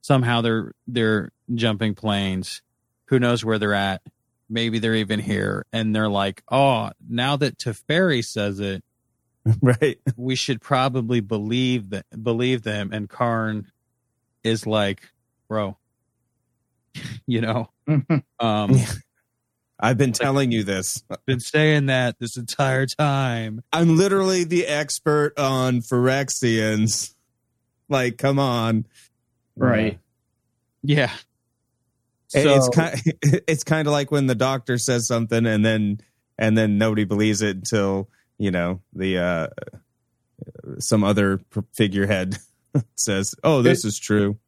[SPEAKER 1] Somehow they're they're jumping planes. Who knows where they're at? Maybe they're even here. And they're like, oh, now that Teferi says it,
[SPEAKER 2] right?
[SPEAKER 1] we should probably believe that believe them. And Karn is like, bro, you know, um,
[SPEAKER 2] I've been telling you this.
[SPEAKER 1] been saying that this entire time.
[SPEAKER 2] I'm literally the expert on Phyrexians. Like, come on.
[SPEAKER 3] right.
[SPEAKER 1] Yeah. So,
[SPEAKER 2] it's kind it's kind of like when the doctor says something and then and then nobody believes it until you know the uh, some other figurehead says, "Oh, this
[SPEAKER 3] It-
[SPEAKER 2] is true."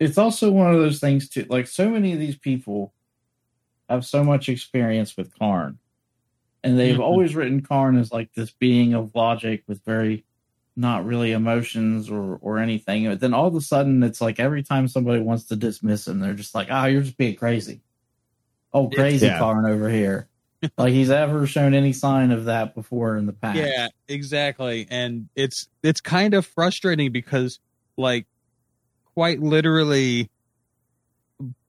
[SPEAKER 3] It's also one of those things too. Like so many of these people have so much experience with Karn, and they've
[SPEAKER 1] Mhm.
[SPEAKER 3] always written Karn as like this being of logic with very not really emotions or or anything. But then all of a sudden, it's like every time somebody wants to dismiss him, they're just like, "Ah, you're just being crazy." Oh, crazy
[SPEAKER 2] Yeah.
[SPEAKER 3] Karn over here. like he's ever shown any sign of that before in the past.
[SPEAKER 1] Yeah, exactly. And it's it's kind of frustrating because like quite literally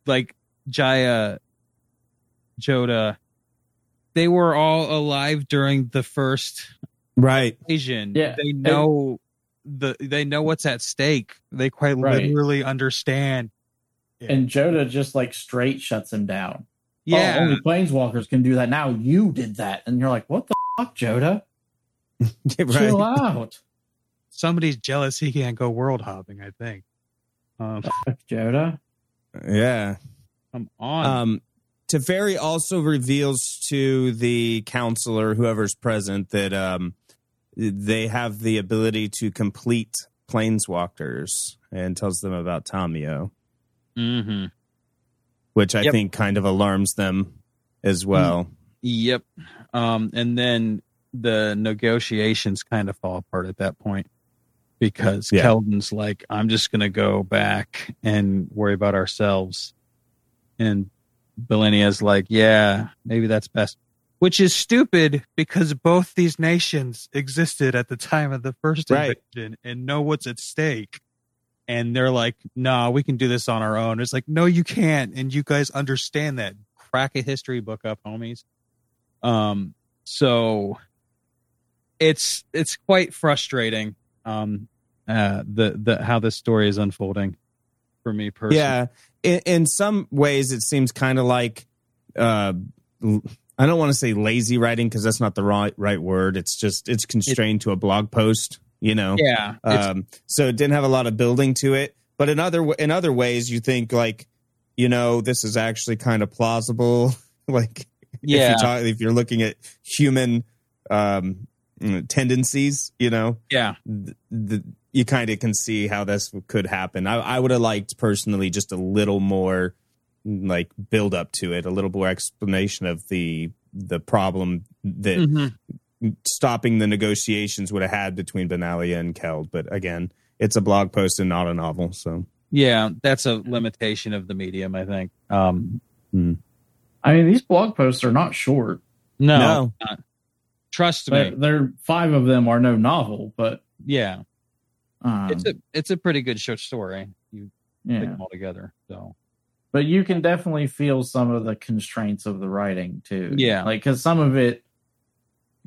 [SPEAKER 1] like Jaya Jodah they were all alive during the first
[SPEAKER 2] Right.
[SPEAKER 1] invasion.
[SPEAKER 3] Yeah,
[SPEAKER 1] They
[SPEAKER 3] and-
[SPEAKER 1] know the they know what's at stake. They quite
[SPEAKER 3] Right.
[SPEAKER 1] literally understand.
[SPEAKER 3] And Jodah just like straight shuts him down.
[SPEAKER 1] Yeah.
[SPEAKER 3] Oh, only planeswalkers can do that. Now you did that. And you're like, what the fuck, Jodah? Chill
[SPEAKER 2] right.
[SPEAKER 3] out.
[SPEAKER 1] Somebody's jealous he can't go world hopping, I think. Um,
[SPEAKER 3] Jodah.
[SPEAKER 2] Yeah.
[SPEAKER 1] come on.
[SPEAKER 2] Um, Teferi also reveals to the counselor, whoever's present, that um, they have the ability to complete planeswalkers and tells them about Tamiyo,
[SPEAKER 1] hmm
[SPEAKER 2] which I
[SPEAKER 1] Yep.
[SPEAKER 2] think kind of alarms them as well.
[SPEAKER 1] Yep. Um, and then the negotiations kind of fall apart at that point because
[SPEAKER 2] Yeah.
[SPEAKER 1] Keldon's like, I'm just going to go back and worry about ourselves. And Belenia's like, yeah, maybe that's best. Which is stupid because both these nations existed at the time of the first
[SPEAKER 2] Right.
[SPEAKER 1] invasion and know what's at stake. And they're like, nah, we can do this on our own. It's like, no, you can't. And you guys understand that. Crack a history book up, homies. Um, so it's it's quite frustrating. Um, uh, the the how this story is unfolding for me personally.
[SPEAKER 2] Yeah, in, in some ways, it seems kind of like uh, I don't want to say lazy writing because that's not the right right word. It's just it's constrained to a blog post, you know.
[SPEAKER 1] yeah,
[SPEAKER 2] Um, so it didn't have a lot of building to it. But in other in other ways, you think like, you know, this is actually kind of plausible. like,
[SPEAKER 1] yeah,
[SPEAKER 2] if, you talk, if you're looking at human um, tendencies, you know,
[SPEAKER 1] yeah,
[SPEAKER 2] th- the, you kind of can see how this could happen. I, I would have liked personally just a little more like build up to it, a little more explanation of the the problem that
[SPEAKER 1] Mhm.
[SPEAKER 2] stopping the negotiations would have had between Benalia and Keld. But again, it's a blog post and not a novel, so
[SPEAKER 1] yeah. That's a limitation of the medium, I think. Um,
[SPEAKER 3] I mean, these blog posts are not short.
[SPEAKER 1] no,
[SPEAKER 2] No.
[SPEAKER 1] Trust me.
[SPEAKER 3] there are five of them are no novel, but
[SPEAKER 1] Yeah,
[SPEAKER 3] um,
[SPEAKER 1] it's a it's a pretty good short story. You put them all together, so
[SPEAKER 3] But you can definitely feel some of the constraints of the writing too.
[SPEAKER 1] Yeah.
[SPEAKER 3] like because some of it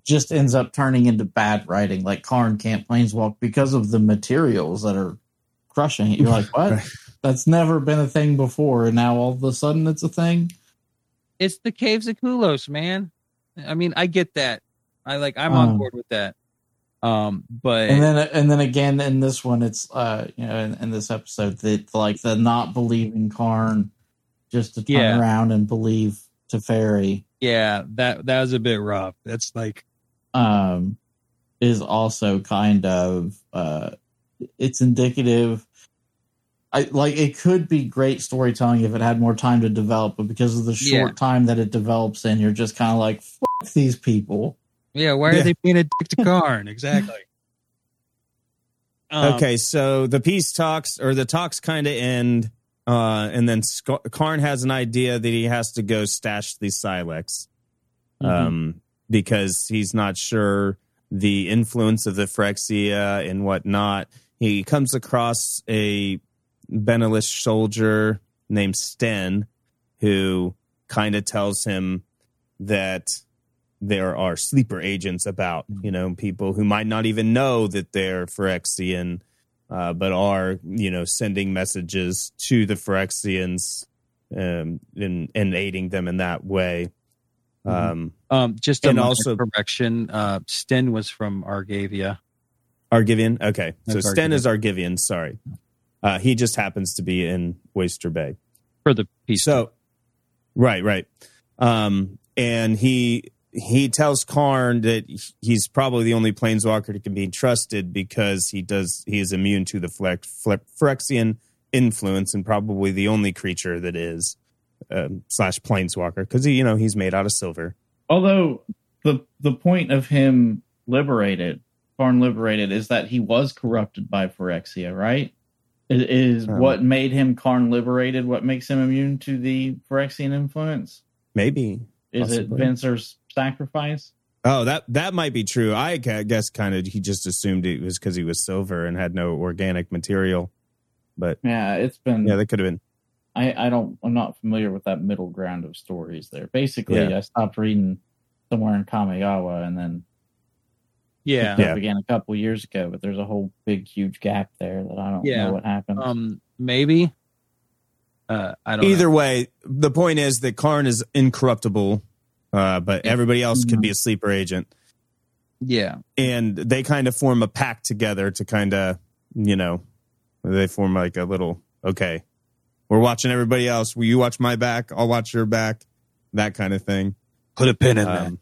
[SPEAKER 3] just ends up turning into bad writing. Like Karn can't planeswalk because of the materials that are crushing it. You're like, what?
[SPEAKER 2] Right.
[SPEAKER 3] That's never been a thing before, and now all of a sudden it's a thing.
[SPEAKER 1] it's the caves of Koilos, man. I mean, I get that. I like. I'm on
[SPEAKER 3] Um,
[SPEAKER 1] board with that. Um, but
[SPEAKER 3] and then and then again in this one it's uh you know in, in this episode that like the not believing Karn just to turn
[SPEAKER 1] Yeah.
[SPEAKER 3] around and believe to Teferi
[SPEAKER 1] yeah, that that was a bit rough. That's like
[SPEAKER 3] um is also kind of uh it's indicative I like it could be great storytelling if it had more time to develop, but because of the short
[SPEAKER 1] Yeah.
[SPEAKER 3] time that it develops in, you're just kind of like fuck these people.
[SPEAKER 1] Yeah, why are
[SPEAKER 2] Yeah.
[SPEAKER 1] they being a dick to Karn? Exactly. Um,
[SPEAKER 2] okay, so the peace talks or the talks kind of end, uh, and then Sc- Karn has an idea that he has to go stash the Sylex, um, because he's not sure the influence of the Phyrexia and whatnot. He comes across a Benalish soldier named Stenn, who kind of tells him that there are sleeper agents about, you know, people who might not even know that they're Phyrexian, uh, but are, you know, sending messages to the Phyrexians um, and, and aiding them in that way. Um,
[SPEAKER 1] Um, just a
[SPEAKER 2] And
[SPEAKER 1] minor
[SPEAKER 2] also-
[SPEAKER 1] correction. Uh, Stenn was from Argavia.
[SPEAKER 2] Argivian? Okay. So
[SPEAKER 1] That's
[SPEAKER 2] Stenn
[SPEAKER 1] Argivian.
[SPEAKER 2] is Argivian, sorry. Uh, he just happens to be in Oyster Bay.
[SPEAKER 1] for the peace.
[SPEAKER 2] So, right, right. Um, and he he tells Karn that he's probably the only planeswalker that can be trusted because he does he is immune to the Flex, Phyrexian influence and probably the only creature that is um, slash planeswalker because he you know he's made out of silver.
[SPEAKER 3] Although the the point of him liberated, Karn liberated, is that he was corrupted by Phyrexia, right? Is, is um, what made him Karn liberated what makes him immune to the Phyrexian influence?
[SPEAKER 2] Maybe.
[SPEAKER 3] Is possibly. it Venser's sacrifice?
[SPEAKER 2] Oh, that that might be true. I guess kind of he just assumed it was because he was silver and had no organic material. But
[SPEAKER 3] yeah, it's been
[SPEAKER 2] yeah, that could have been.
[SPEAKER 3] I I don't I'm not familiar with that middle ground of stories there. Basically, yeah. I stopped reading somewhere in Kamigawa and then
[SPEAKER 1] yeah,
[SPEAKER 3] yeah. began a couple years ago. But there's a whole big huge gap there that I don't yeah. know what happened.
[SPEAKER 1] Um, maybe. Uh, I don't.
[SPEAKER 2] Either
[SPEAKER 1] know.
[SPEAKER 2] way, the point is that Karn is incorruptible uh, but everybody else could be a sleeper agent.
[SPEAKER 1] Yeah.
[SPEAKER 2] And they kind of form a pack together to kind of, you know, they form like a little, okay, we're watching everybody else. Will you watch my back? I'll watch your back. That kind of thing.
[SPEAKER 1] Put a pin in um,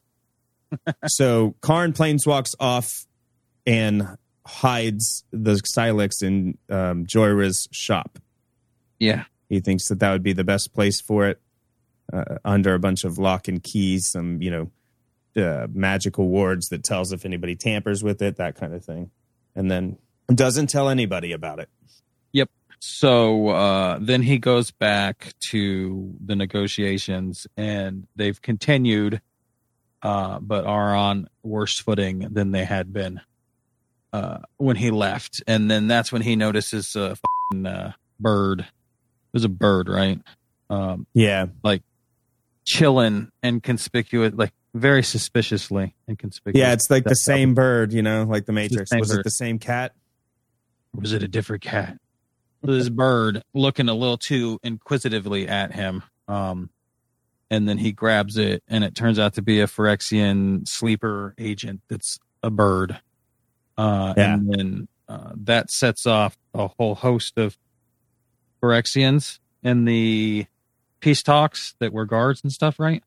[SPEAKER 2] that. so Karn planeswalks off and hides the Sylex in um, Jhoira's shop.
[SPEAKER 1] Yeah.
[SPEAKER 2] He thinks that that would be the best place for it uh, under a bunch of lock and keys, some you know uh, magical wards that tells if anybody tampers with it, that kind of thing, and then doesn't tell anybody about it.
[SPEAKER 1] Yep. So uh, then he goes back to the negotiations, and they've continued, uh, but are on worse footing than they had been uh, when he left. And then that's when he notices a uh, bird. It was a bird, right?
[SPEAKER 2] Um, yeah,
[SPEAKER 1] like chilling and conspicuous, like very suspiciously and conspicuous.
[SPEAKER 2] Yeah, it's like the same bird, you know, like the Matrix. The was bird. it the same cat?
[SPEAKER 1] Or was it a different cat? this bird looking a little too inquisitively at him. Um, and then he grabs it, and it turns out to be a Phyrexian sleeper agent that's a bird. Uh, yeah. And then uh, that sets off a whole host of Phyrexians in the peace talks that were guards and stuff, right?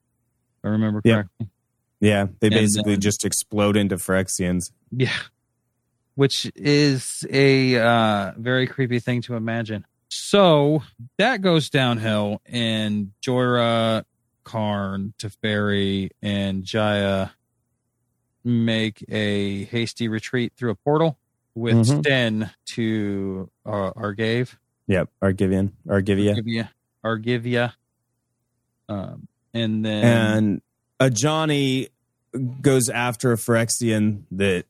[SPEAKER 1] If I remember correctly.
[SPEAKER 2] Yeah, they basically just explode into Phyrexians.
[SPEAKER 1] Yeah, which is a uh, very creepy thing to imagine. So that goes downhill, and Jhoira, Karn, Teferi, and Jaya make a hasty retreat through a portal with mm-hmm. Stenn to uh, Argave.
[SPEAKER 2] Yep, Argivian, Argivia.
[SPEAKER 1] Argivia. Argivia. Um, and then
[SPEAKER 2] and Ajani goes after a Phyrexian that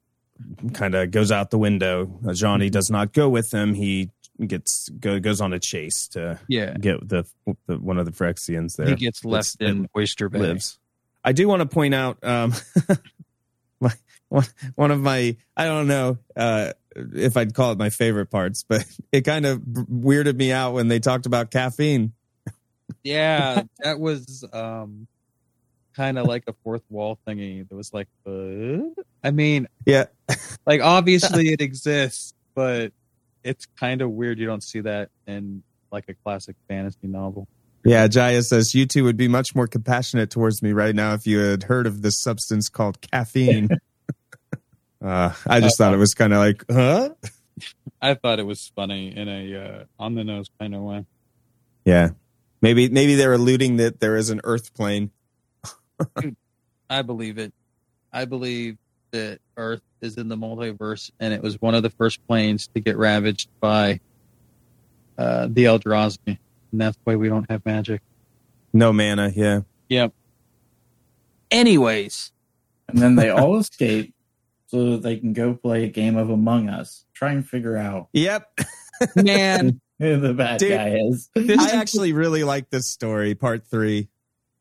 [SPEAKER 2] kind of goes out the window. Johnny does not go with them. He gets go, goes on a chase to
[SPEAKER 1] yeah.
[SPEAKER 2] get the, the one of the Phyrexians there.
[SPEAKER 1] He gets left in Oyster Bay. Lives.
[SPEAKER 2] I do want to point out um, my, one, one of my I don't know uh, if I'd call it my favorite parts, but it kind of weirded me out when they talked about caffeine
[SPEAKER 1] yeah, that was um kind of like a fourth wall thingy. That was like, uh, I mean,
[SPEAKER 2] yeah,
[SPEAKER 1] like obviously it exists, but it's kind of weird. You don't see that in like a classic fantasy novel.
[SPEAKER 2] Yeah, Jaya says you two would be much more compassionate towards me right now if you had heard of this substance called caffeine. uh, I just uh, thought it was kind of like, huh?
[SPEAKER 1] I thought it was funny in a uh, on the nose kind of way.
[SPEAKER 2] Yeah, Maybe maybe they're alluding that there is an Earth plane.
[SPEAKER 1] I believe it. I believe that Earth is in the multiverse, and it was one of the first planes to get ravaged by uh, the Eldrazi, and that's why we don't have magic.
[SPEAKER 2] No mana, yeah.
[SPEAKER 1] Yep. Anyways,
[SPEAKER 3] and then they all escape so that they can go play a game of Among Us. Try and figure out.
[SPEAKER 2] Yep.
[SPEAKER 1] Man,
[SPEAKER 3] who the bad Dude, guy is.
[SPEAKER 2] I actually really like this story, part three.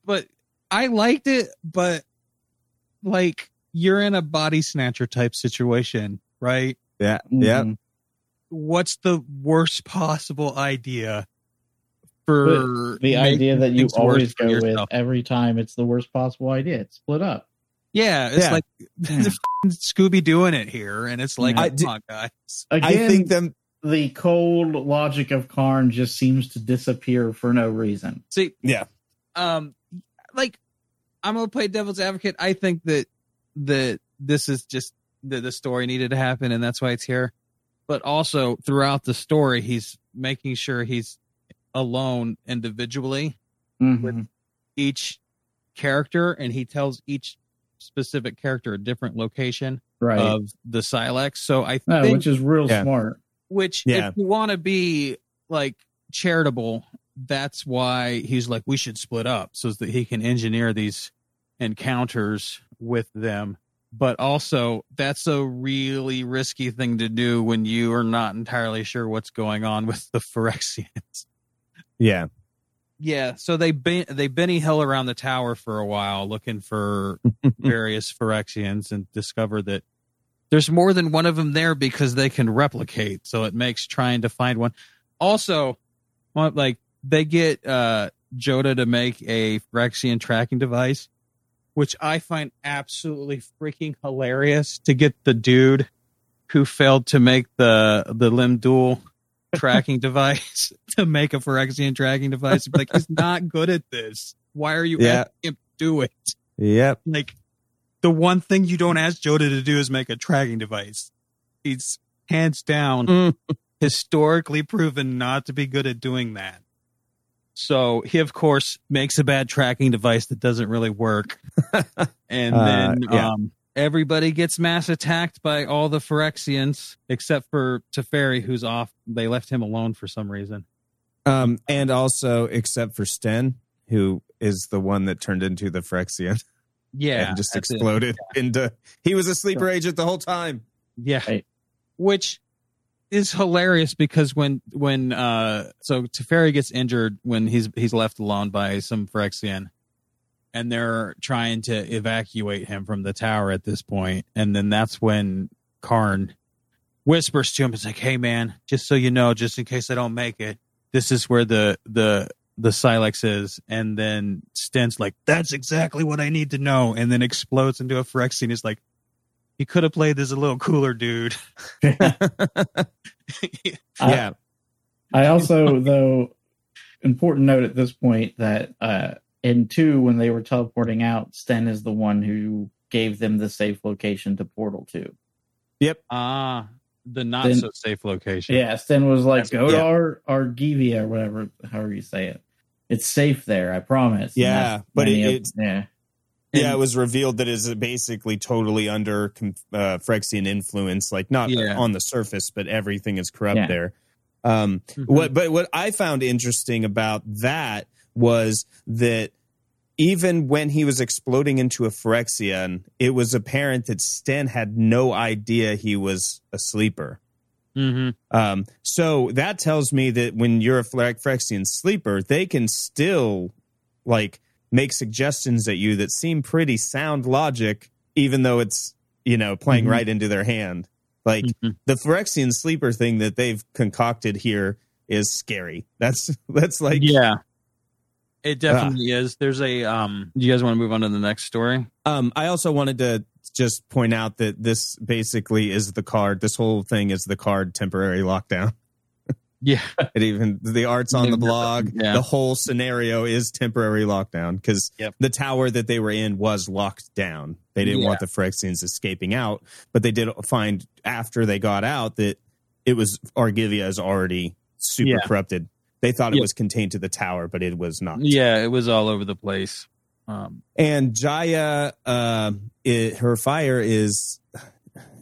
[SPEAKER 1] But I liked it, but like you're in a body snatcher type situation, right?
[SPEAKER 2] Yeah. Yeah.
[SPEAKER 1] Mm-hmm. What's the worst possible idea for
[SPEAKER 3] the idea that you always go with every time it's the worst possible idea? It's split up.
[SPEAKER 1] Yeah, it's yeah. like Scooby doing it here, and it's like, I, come on, guys.
[SPEAKER 3] Again, I think them the cold logic of Karn just seems to disappear for no reason.
[SPEAKER 1] See,
[SPEAKER 2] yeah,
[SPEAKER 1] um, like I'm gonna play devil's advocate. I think that that this is just that the story needed to happen, and that's why it's here. But also throughout the story, he's making sure he's alone individually
[SPEAKER 3] Mhm.
[SPEAKER 1] each character, and he tells each specific character a different location
[SPEAKER 3] right.
[SPEAKER 1] of the Sylex. So I
[SPEAKER 3] No,
[SPEAKER 1] think
[SPEAKER 3] which is real
[SPEAKER 2] Yeah.
[SPEAKER 3] smart.
[SPEAKER 1] Which
[SPEAKER 2] Yeah.
[SPEAKER 1] if you want to be like charitable that's why he's like we should split up so that he can engineer these encounters with them but also that's a really risky thing to do when you are not entirely sure what's going on with the phyrexians
[SPEAKER 2] Yeah.
[SPEAKER 1] yeah so they ben- they benny hill around the tower for a while looking for various phyrexians and discover that there's more than one of them there because they can replicate so it makes trying to find one also like they get uh jodah to make a phyrexian tracking device which i find absolutely freaking hilarious to get the dude who failed to make the the limb dual tracking device to make a phyrexian tracking device like he's not good at this why are you
[SPEAKER 2] Yeah.
[SPEAKER 1] asking him to do it
[SPEAKER 2] Yep.
[SPEAKER 1] like the one thing you don't ask Jodah to do is make a tracking device. He's hands down
[SPEAKER 2] Mm.
[SPEAKER 1] historically proven not to be good at doing that. So he of course makes a bad tracking device that doesn't really work. and
[SPEAKER 2] Uh,
[SPEAKER 1] then
[SPEAKER 2] yeah.
[SPEAKER 1] um everybody gets mass attacked by all the Phyrexians except for Teferi who's off. They left him alone for some reason.
[SPEAKER 2] Um, and also, except for Stenn, who is the one that turned into the Phyrexian
[SPEAKER 1] Yeah.
[SPEAKER 2] and just
[SPEAKER 1] that's it.
[SPEAKER 2] exploded into. He was a sleeper agent the whole time.
[SPEAKER 1] Yeah.
[SPEAKER 3] Right.
[SPEAKER 1] Which is hilarious because when when uh so Teferi gets injured when he's he's left alone by some Phyrexian and they're trying to evacuate him from the tower at this point and then that's when Karn whispers to him it's like hey man just so you know just in case I don't make it this is where the the the Sylex is and then Stenn's like that's exactly what I need to know and then explodes into a Phyrexian he's like he could have played this a little cooler dude
[SPEAKER 2] yeah.
[SPEAKER 3] I also, though, important note at this point that uh, in two, when they were teleporting out, Stenn is the one who gave them the safe location to portal to. Yep.
[SPEAKER 1] Ah, the not
[SPEAKER 3] Then-
[SPEAKER 1] so safe location.
[SPEAKER 3] Yeah, Stenn was like,
[SPEAKER 2] That's-
[SPEAKER 3] "Go to
[SPEAKER 2] yeah.
[SPEAKER 3] our Argivia or whatever, however you say it. It's safe there, I promise."
[SPEAKER 2] Yeah,
[SPEAKER 3] that's
[SPEAKER 2] but
[SPEAKER 3] many
[SPEAKER 2] it-
[SPEAKER 3] of-
[SPEAKER 2] it's-
[SPEAKER 3] yeah,
[SPEAKER 2] Yeah, it was revealed that is basically totally under com- uh, Phyrexian influence, like not
[SPEAKER 1] Yeah.
[SPEAKER 2] on the surface, but everything is corrupt
[SPEAKER 3] Yeah.
[SPEAKER 2] there. Um,
[SPEAKER 1] Mhm.
[SPEAKER 2] What, but what I found interesting about that was that even when he was exploding into a Phyrexian, it was apparent that Stenn had no idea he was a sleeper.
[SPEAKER 1] hmm
[SPEAKER 2] Um, so that tells me that when you're a Phyrexi- Phyrexian sleeper, they can still like make suggestions at you that seem pretty sound logic, even though it's you know playing
[SPEAKER 1] Mhm.
[SPEAKER 2] right into their hand. Like
[SPEAKER 1] Mhm.
[SPEAKER 2] the Phyrexian sleeper thing that they've concocted here is scary. That's that's like
[SPEAKER 1] yeah, it definitely is. There's a um. Do you guys want to move on to the next story?
[SPEAKER 2] Um, I also wanted to just point out that this basically is the card. This whole thing is the card temporary lockdown.
[SPEAKER 1] Yeah,
[SPEAKER 2] It even the art's on the blog.
[SPEAKER 1] Yeah.
[SPEAKER 2] The whole scenario is temporary lockdown because
[SPEAKER 1] Yep.
[SPEAKER 2] the tower that they were in was locked down. They didn't
[SPEAKER 1] Yeah.
[SPEAKER 2] want the Phyrexians escaping out, but they did find after they got out that it was Argivia is already super
[SPEAKER 1] Yeah.
[SPEAKER 2] corrupted. They thought it
[SPEAKER 1] Yep.
[SPEAKER 2] was contained to the tower, but it was not.
[SPEAKER 1] yeah, it was all over the place. Um,
[SPEAKER 2] And Jaya, uh, it, her fire is,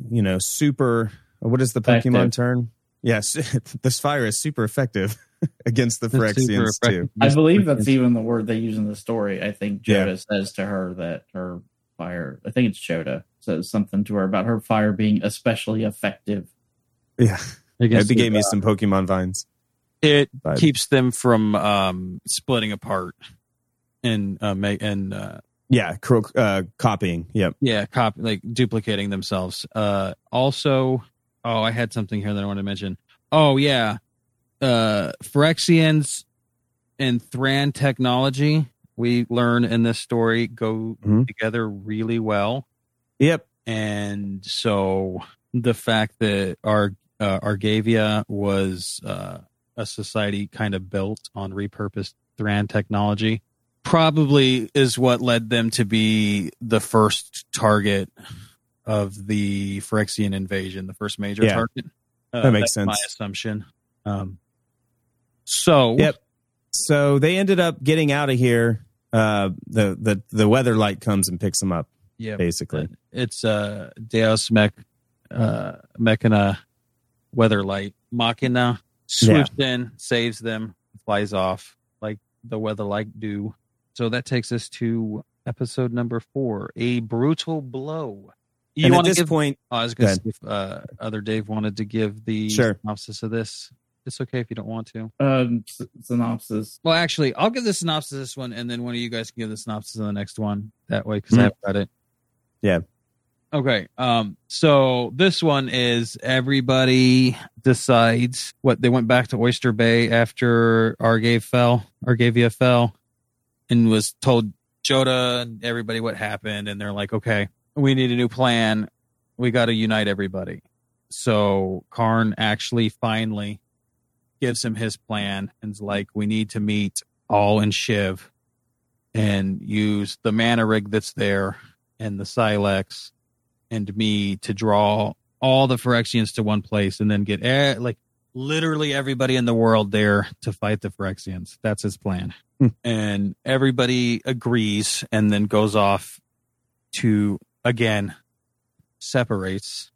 [SPEAKER 2] you know, super. What is the Pokemon
[SPEAKER 3] Effective.
[SPEAKER 2] term? Yes, this fire is super effective against the
[SPEAKER 1] it's
[SPEAKER 2] Phyrexians too.
[SPEAKER 3] I believe that's even the word they use in the story. I think
[SPEAKER 2] Yeah.
[SPEAKER 3] Says to her that her fire. I think it's Jodah says something to her about her fire being especially effective.
[SPEAKER 2] Yeah,
[SPEAKER 1] Against
[SPEAKER 2] it gave me some Pokemon vines.
[SPEAKER 1] It keeps them from um splitting apart and uh make and uh
[SPEAKER 2] Yeah, cro- uh, copying. Yep.
[SPEAKER 1] yeah cop like duplicating themselves uh also oh i had something here that i wanted to mention oh yeah uh phyrexians and thran technology we learn in this story go
[SPEAKER 2] Mhm.
[SPEAKER 1] together really well
[SPEAKER 2] Yep.
[SPEAKER 1] and so the fact that our uh, argavia was uh, a society kind of built on repurposed thran technology probably is what led them to be the first target of the Phyrexian invasion, the first major
[SPEAKER 2] Yeah.
[SPEAKER 1] target. Uh,
[SPEAKER 2] That makes
[SPEAKER 1] that's My
[SPEAKER 2] sense.
[SPEAKER 1] assumption. Um, so
[SPEAKER 2] Yep. So they ended up getting out of here. Uh, the the the Weatherlight comes and picks them up.
[SPEAKER 1] yeah,
[SPEAKER 2] Basically,
[SPEAKER 1] it's uh, Deus Mech, uh, Mechana, Weatherlight, Machina swoops in, saves them, flies off like the weather like do. So that takes us to episode number four, a brutal blow. You
[SPEAKER 2] and at
[SPEAKER 1] want to
[SPEAKER 2] this
[SPEAKER 1] give?
[SPEAKER 2] point,
[SPEAKER 1] oh, I was going to see if uh, other Dave wanted to give the
[SPEAKER 2] Sure.
[SPEAKER 1] synopsis of this. It's okay if you don't want to.
[SPEAKER 3] Um, s- synopsis.
[SPEAKER 1] Well, actually, I'll give the synopsis of this one, and then one of you guys can give the synopsis of the next one. That way, because
[SPEAKER 2] Mhm.
[SPEAKER 1] I haven't read it.
[SPEAKER 2] Yeah.
[SPEAKER 1] Okay. Um. So this one is everybody decides what they went back to Oyster Bay after Argave fell, Argavia fell, and was told Jodah and everybody what happened, and they're like, okay, we need a new plan. We got to unite everybody. So Karn actually finally gives him his plan and's like, we need to meet all in Shiv and use the mana rig that's there and the Sylex and me to draw all the Phyrexians to one place and then get eh, like literally everybody in the world there to fight the Phyrexians. That's his plan.
[SPEAKER 2] Hmm.
[SPEAKER 1] And everybody agrees and then goes off to again separates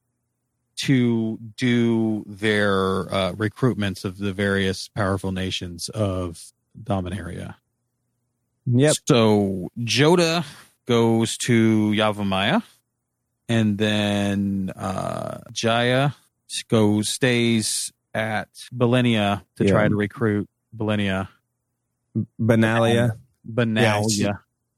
[SPEAKER 1] to do their uh, recruitments of the various powerful nations of Dominaria.
[SPEAKER 2] yep,
[SPEAKER 1] So Joda goes to Yavimaya, and then uh, Jaya goes stays at Belenia to
[SPEAKER 2] Yeah.
[SPEAKER 1] try to recruit Belenia.
[SPEAKER 2] Benalia,
[SPEAKER 1] Benalia. Yeah.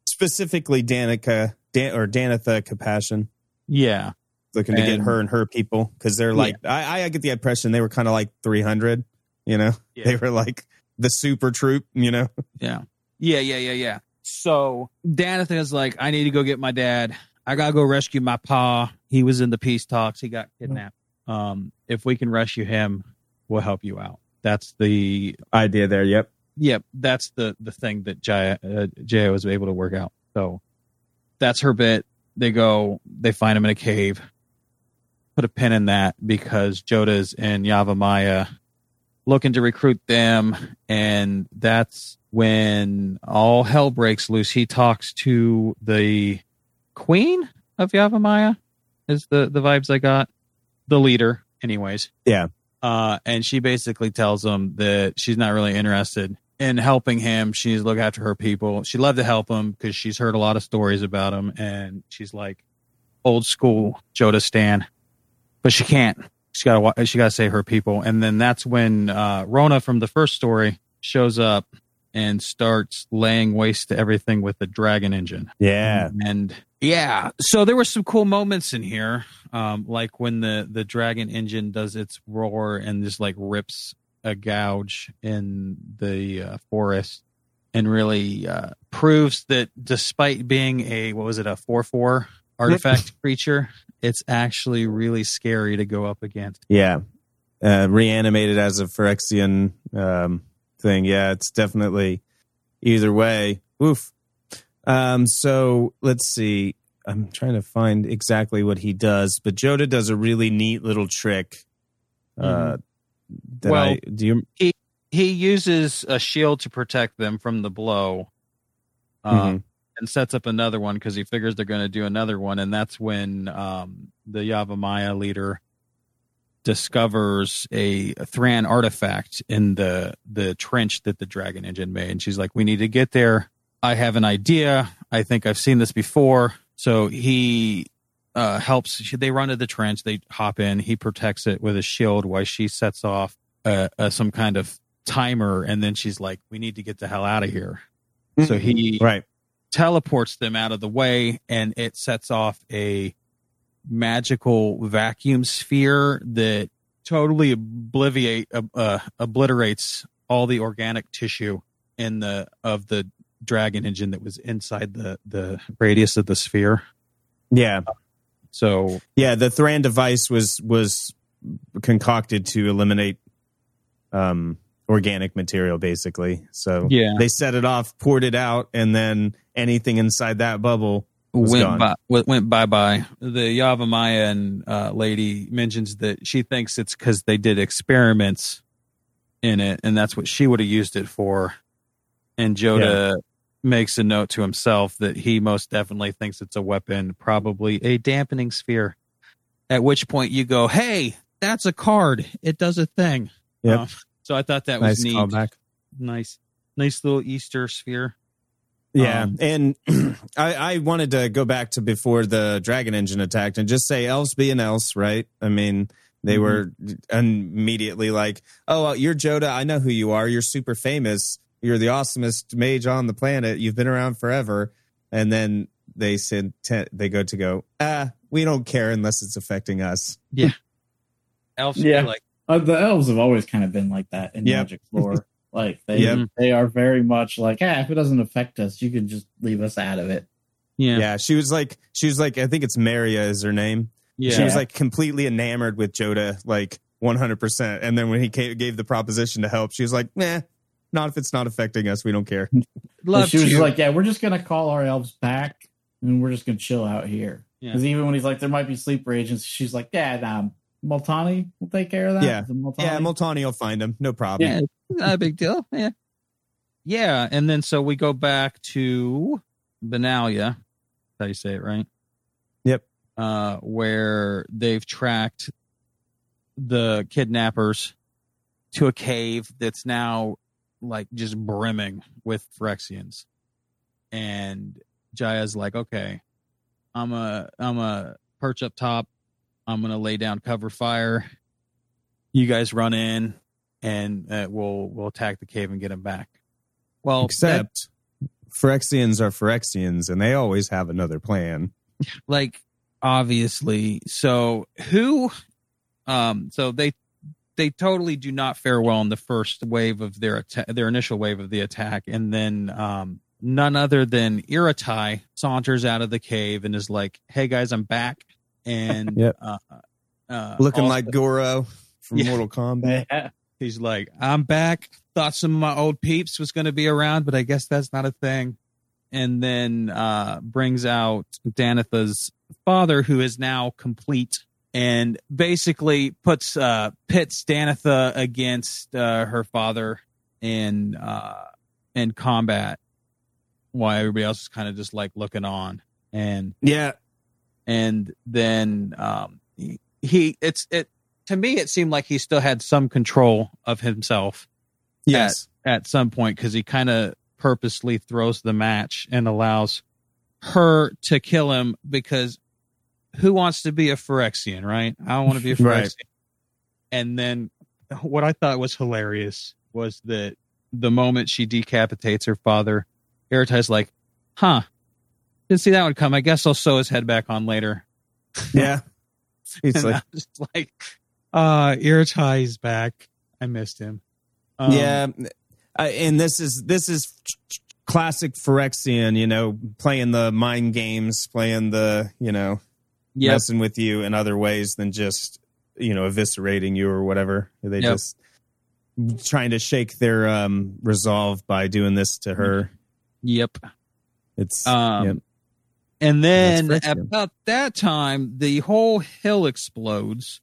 [SPEAKER 2] specifically Danica Dan, or Danitha Capashen,
[SPEAKER 1] yeah.
[SPEAKER 2] looking to get her and her people because they're like I, I get the impression they were kind of like three hundred. You know, they were like the super troop. You know,
[SPEAKER 1] Yeah. Yeah, yeah, yeah, yeah. So Danathan is like, I need to go get my dad. I gotta go rescue my pa. He was in the peace talks. He got kidnapped. Um, if we can rescue him, we'll help you out. That's the
[SPEAKER 2] idea there. Yep.
[SPEAKER 1] yep. That's the the thing that Jaya uh, Jaya was able to work out. So that's her bit. They go. They find him in a cave. Put a pin in that because Jodah's in Yavimaya looking to recruit them and that's when all hell breaks loose he talks to the queen of yavimaya is the the vibes i got. The leader anyways.
[SPEAKER 2] Yeah.
[SPEAKER 1] uh and she basically tells him that she's not really interested in helping him. She's look after her people. She'd love to help him because she's heard a lot of stories about him and she's like old school jodah stan. But she can't. She got to she got to save her people. And then that's when uh rona from the first story shows up and starts laying waste to everything with the dragon engine
[SPEAKER 2] Yeah.
[SPEAKER 1] and yeah so there were some cool moments in here um like when the the dragon engine does its roar and just like rips a gouge in the uh, forest and really uh proves that despite being a what was it a 4-4 artifact creature it's actually really scary to go up against
[SPEAKER 2] Yeah. Uh, reanimated as a Phyrexian um, thing. Yeah, it's definitely either way. Oof. Um, so let's see. I'm trying to find exactly what he does, but Jodah does a really neat little trick. Uh, that
[SPEAKER 1] Well-
[SPEAKER 2] I do you
[SPEAKER 1] he he uses a shield to protect them from the blow um,
[SPEAKER 2] Mhm.
[SPEAKER 1] and sets up another one because he figures they're going to do another one and that's when um, the yavimaya leader discovers a thran artifact in the the trench that the dragon engine made. And she's like we need to get there. I have an idea. I think i've seen this before. So he uh, helps. They run to the trench. They hop in. He protects it with a shield while she sets off uh, uh, some kind of timer. And then she's like we need to get the hell out of here. So he
[SPEAKER 2] right.
[SPEAKER 1] teleports them out of the way and it sets off a magical vacuum sphere that totally obliviate uh, uh, obliterates all the organic tissue in the of the dragon engine that was inside the the radius of the sphere
[SPEAKER 2] Yeah.
[SPEAKER 1] so
[SPEAKER 2] Yeah, the Thran device was was concocted to eliminate um organic material, basically. So
[SPEAKER 1] Yeah.
[SPEAKER 2] they set it off, poured it out, and then anything inside that bubble
[SPEAKER 1] went
[SPEAKER 2] gone.
[SPEAKER 1] by went, bye bye. The Yavimayan uh, lady mentions that she thinks it's because they did experiments in it, and that's what she would have used it for. And Jodah makes a note to himself that he most definitely thinks it's a weapon, probably a dampening sphere. At which point you go, "Hey, that's a card. It does a thing."
[SPEAKER 2] Yeah.
[SPEAKER 1] Uh, so I thought that was neat.
[SPEAKER 2] callback.
[SPEAKER 1] Nice, nice little Easter sphere.
[SPEAKER 2] Yeah,
[SPEAKER 1] Um,
[SPEAKER 2] and I, I wanted to go back to before the Dragon Engine attacked and just say elves being elves, right? I mean, they
[SPEAKER 1] Mhm.
[SPEAKER 2] were immediately like, "Oh, you're Jodah. I know who you are. You're super famous. You're the awesomest mage on the planet. You've been around forever." And then they said te- they go to go, "Ah, we don't care unless it's affecting us."
[SPEAKER 1] Yeah, elves,
[SPEAKER 3] Yeah.
[SPEAKER 1] like
[SPEAKER 3] Uh, the elves have always kind of been like that in
[SPEAKER 2] Yep.
[SPEAKER 3] Magic lore. like they
[SPEAKER 2] Yep.
[SPEAKER 3] they are very much like, ah, if it doesn't affect us, you can just leave us out of it.
[SPEAKER 1] yeah,
[SPEAKER 2] Yeah, she was like, she was like, I think it's Meria is her name.
[SPEAKER 1] yeah.
[SPEAKER 2] She was like completely enamored with Jodah, like 100%. And then when he came, gave the proposition to help, she was like, nah, not if it's not affecting us. We don't care.
[SPEAKER 1] Love
[SPEAKER 3] she was
[SPEAKER 1] to.
[SPEAKER 3] like, yeah, we're just gonna call our elves back, and we're just gonna chill out here.
[SPEAKER 1] Yeah.
[SPEAKER 3] Because even when he's like, there might be sleeper agents, she's like, yeah, nah, Multani will take care of that.
[SPEAKER 2] Yeah.
[SPEAKER 3] Multani?
[SPEAKER 2] Yeah, Multani will find him. No problem.
[SPEAKER 1] Yeah, not a big deal. Yeah. Yeah. And then so we go back to Benalia. How you say it, right?
[SPEAKER 2] Yep.
[SPEAKER 1] Uh, where they've tracked the kidnappers to a cave that's now like just brimming with Phyrexians. And Jaya's like, okay, I'm a I'm a perch up top. I'm gonna lay down cover fire. You guys run in, and uh, we'll we'll attack the cave and get him back. Well, that-
[SPEAKER 2] Except Phyrexians are Phyrexians and they always have another plan.
[SPEAKER 1] like obviously so who um so they they totally do not fare well in the first wave of their atta- their initial wave of the attack and then um none other than Ertai saunters out of the cave and is like hey guys i'm back and
[SPEAKER 2] Yep.
[SPEAKER 1] uh, uh
[SPEAKER 2] Looking
[SPEAKER 1] also-
[SPEAKER 2] like Goro from
[SPEAKER 1] Yeah.
[SPEAKER 2] Mortal Kombat.
[SPEAKER 3] Yeah.
[SPEAKER 1] he's like i'm back thought some of my old peeps was going to be around but i guess that's not a thing and then uh brings out danitha's father who is now complete and basically puts uh pits danitha against uh her father in uh in combat while everybody else is kind of just like looking on and
[SPEAKER 2] Yeah.
[SPEAKER 1] And then um he, it's it to me it seemed like he still had some control of himself
[SPEAKER 2] Yes.
[SPEAKER 1] at some point because he kind of purposely throws the match and allows her to kill him because who wants to be a Phyrexian, right? I don't want to be a Phyrexian.
[SPEAKER 2] Right.
[SPEAKER 1] And then what I thought was hilarious was that the moment she decapitates her father, Ertai's like, huh, didn't see that one come. I guess I'll sew his head back on later.
[SPEAKER 2] Yeah. He's like,
[SPEAKER 1] just like, uh, Ertai's back. I missed him. Um,
[SPEAKER 2] yeah. I, and this is, this is classic Phyrexian, you know, playing the mind games, playing the, you know,
[SPEAKER 1] Yep.
[SPEAKER 2] messing with you in other ways than just you know eviscerating you or whatever they
[SPEAKER 1] Yep.
[SPEAKER 2] just trying to shake their um resolve by doing this to her
[SPEAKER 1] Yep.
[SPEAKER 2] it's
[SPEAKER 1] Um,
[SPEAKER 2] yep.
[SPEAKER 1] And then about that time, the whole hill explodes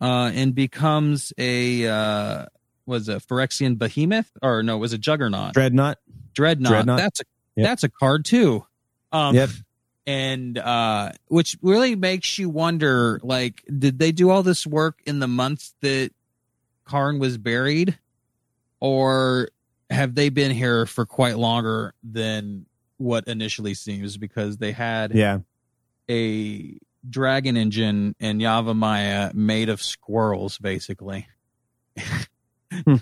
[SPEAKER 1] uh, and becomes a uh, was a Phyrexian behemoth or no, it was a juggernaut.
[SPEAKER 2] dreadnought
[SPEAKER 1] Dreadnought.
[SPEAKER 2] Dreadnought.
[SPEAKER 1] That's a
[SPEAKER 2] Yep.
[SPEAKER 1] that's a card too. Um,
[SPEAKER 2] Yep.
[SPEAKER 1] And uh, which really makes you wonder, like, did they do all this work in the months that Karn was buried, or have they been here for quite longer than what initially seems? Because they had
[SPEAKER 2] yeah
[SPEAKER 1] a dragon engine and Yavimaya made of squirrels, basically.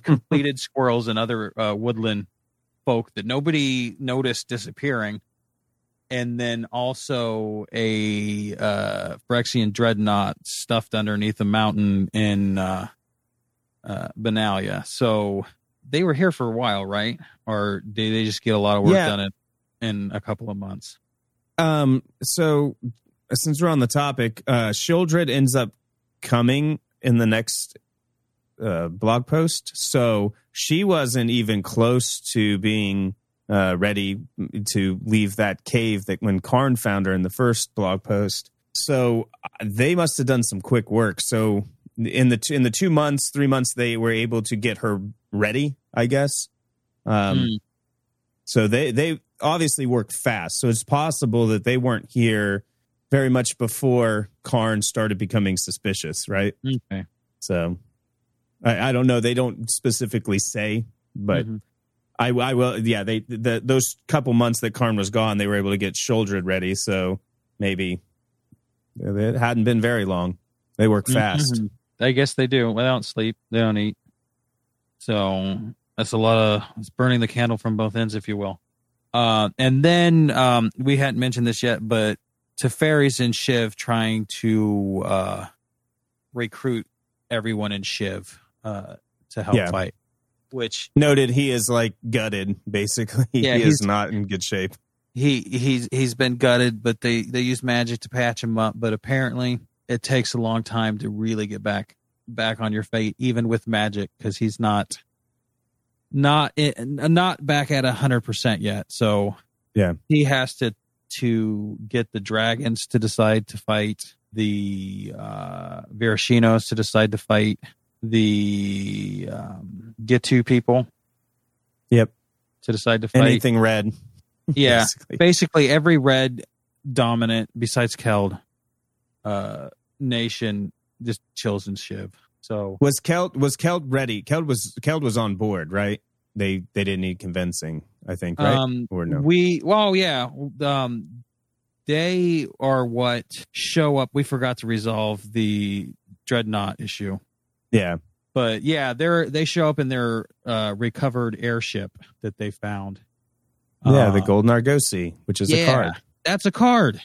[SPEAKER 1] Completed squirrels and other uh, woodland folk that nobody noticed disappearing. And then also a uh, Phyrexian dreadnought stuffed underneath a mountain in uh, uh, Benalia. So they were here for a while, right? Or did they just get a lot of work
[SPEAKER 2] Yeah.
[SPEAKER 1] done in, in a couple of months?
[SPEAKER 2] um so since we're on the topic uh Sheoldred ends up coming in the next uh, blog post. So she wasn't even close to being uh, ready to leave that cave that when Karn found her in the first blog post. So they must have done some quick work. So in the t- in the two months, three months, they were able to get her ready. I guess. Um,
[SPEAKER 1] Mm.
[SPEAKER 2] So they they obviously worked fast. So it's possible that they weren't here very much before Karn started becoming suspicious, right?
[SPEAKER 1] Okay.
[SPEAKER 2] So I, I don't know. They don't specifically say, but
[SPEAKER 1] Mhm.
[SPEAKER 2] I, I will. Yeah, they the, those couple months that Karn was gone, they were able to get Sheoldred ready. So maybe it hadn't been very long. They work fast.
[SPEAKER 1] Mhm. I guess they do. They don't sleep. They don't eat. So that's a lot of it's burning the candle from both ends, if you will. Uh, and then um, we hadn't mentioned this yet, but Teferi's and Shiv trying to uh, recruit everyone in Shiv uh, to help
[SPEAKER 2] Yeah.
[SPEAKER 1] fight. Which
[SPEAKER 2] Noted, he is like gutted. Basically,
[SPEAKER 1] Yeah,
[SPEAKER 2] he is not in good shape.
[SPEAKER 1] he he's he's been gutted, but they they use magic to patch him up. But apparently, it takes a long time to really get back back on your feet, even with magic, because he's not not in, not back at a hundred percent yet. So
[SPEAKER 2] Yeah.
[SPEAKER 1] he has to to get the dragons to decide to fight the uh Viashinos to decide to fight the um Ghitu people.
[SPEAKER 2] Yep.
[SPEAKER 1] To decide to fight
[SPEAKER 2] Anything red.
[SPEAKER 1] yeah
[SPEAKER 2] basically.
[SPEAKER 1] basically every red dominant besides Keld uh nation just chills in Shiv. So
[SPEAKER 2] Was Keld was Keld ready? Keld was Keld was on board, right? They they didn't need convincing, I think, right?
[SPEAKER 1] um
[SPEAKER 2] or no?
[SPEAKER 1] we well yeah um they are what show up we forgot to resolve the dreadnought issue.
[SPEAKER 2] yeah.
[SPEAKER 1] But yeah, they're they show up in their uh recovered airship that they found.
[SPEAKER 2] Yeah, the
[SPEAKER 1] Uh,
[SPEAKER 2] Golden Argosy, which is a card.
[SPEAKER 1] That's a card.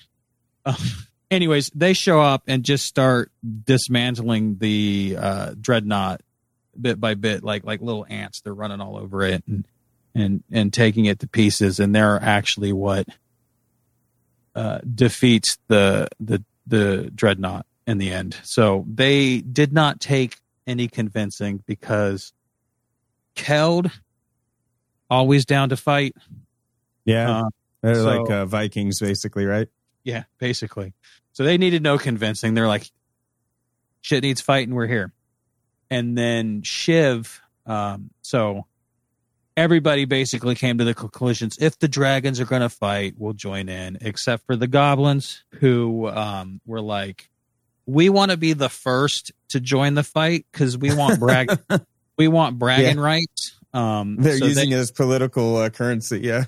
[SPEAKER 1] Anyways, they show up and just start dismantling the uh, dreadnought bit by bit, like like little ants. They're running all over it and and and taking it to pieces. And they're actually what uh, defeats the the the dreadnought in the end. So they did not take any convincing because Keld always down to fight.
[SPEAKER 2] Yeah.
[SPEAKER 1] Uh,
[SPEAKER 2] They're
[SPEAKER 1] so-
[SPEAKER 2] like uh, Vikings, basically, right?
[SPEAKER 1] Yeah, basically. So they needed no convincing. They're like, shit needs fighting. We're here. And then Shiv, um, so everybody basically came to the conclusions if the dragons are going to fight, we'll join in, except for the goblins who um, were like, we want to be the first to join the fight because we want brag, we want bragging rights. Um,
[SPEAKER 2] They're
[SPEAKER 1] so
[SPEAKER 2] using
[SPEAKER 1] they-
[SPEAKER 2] it as political uh, currency. Yeah.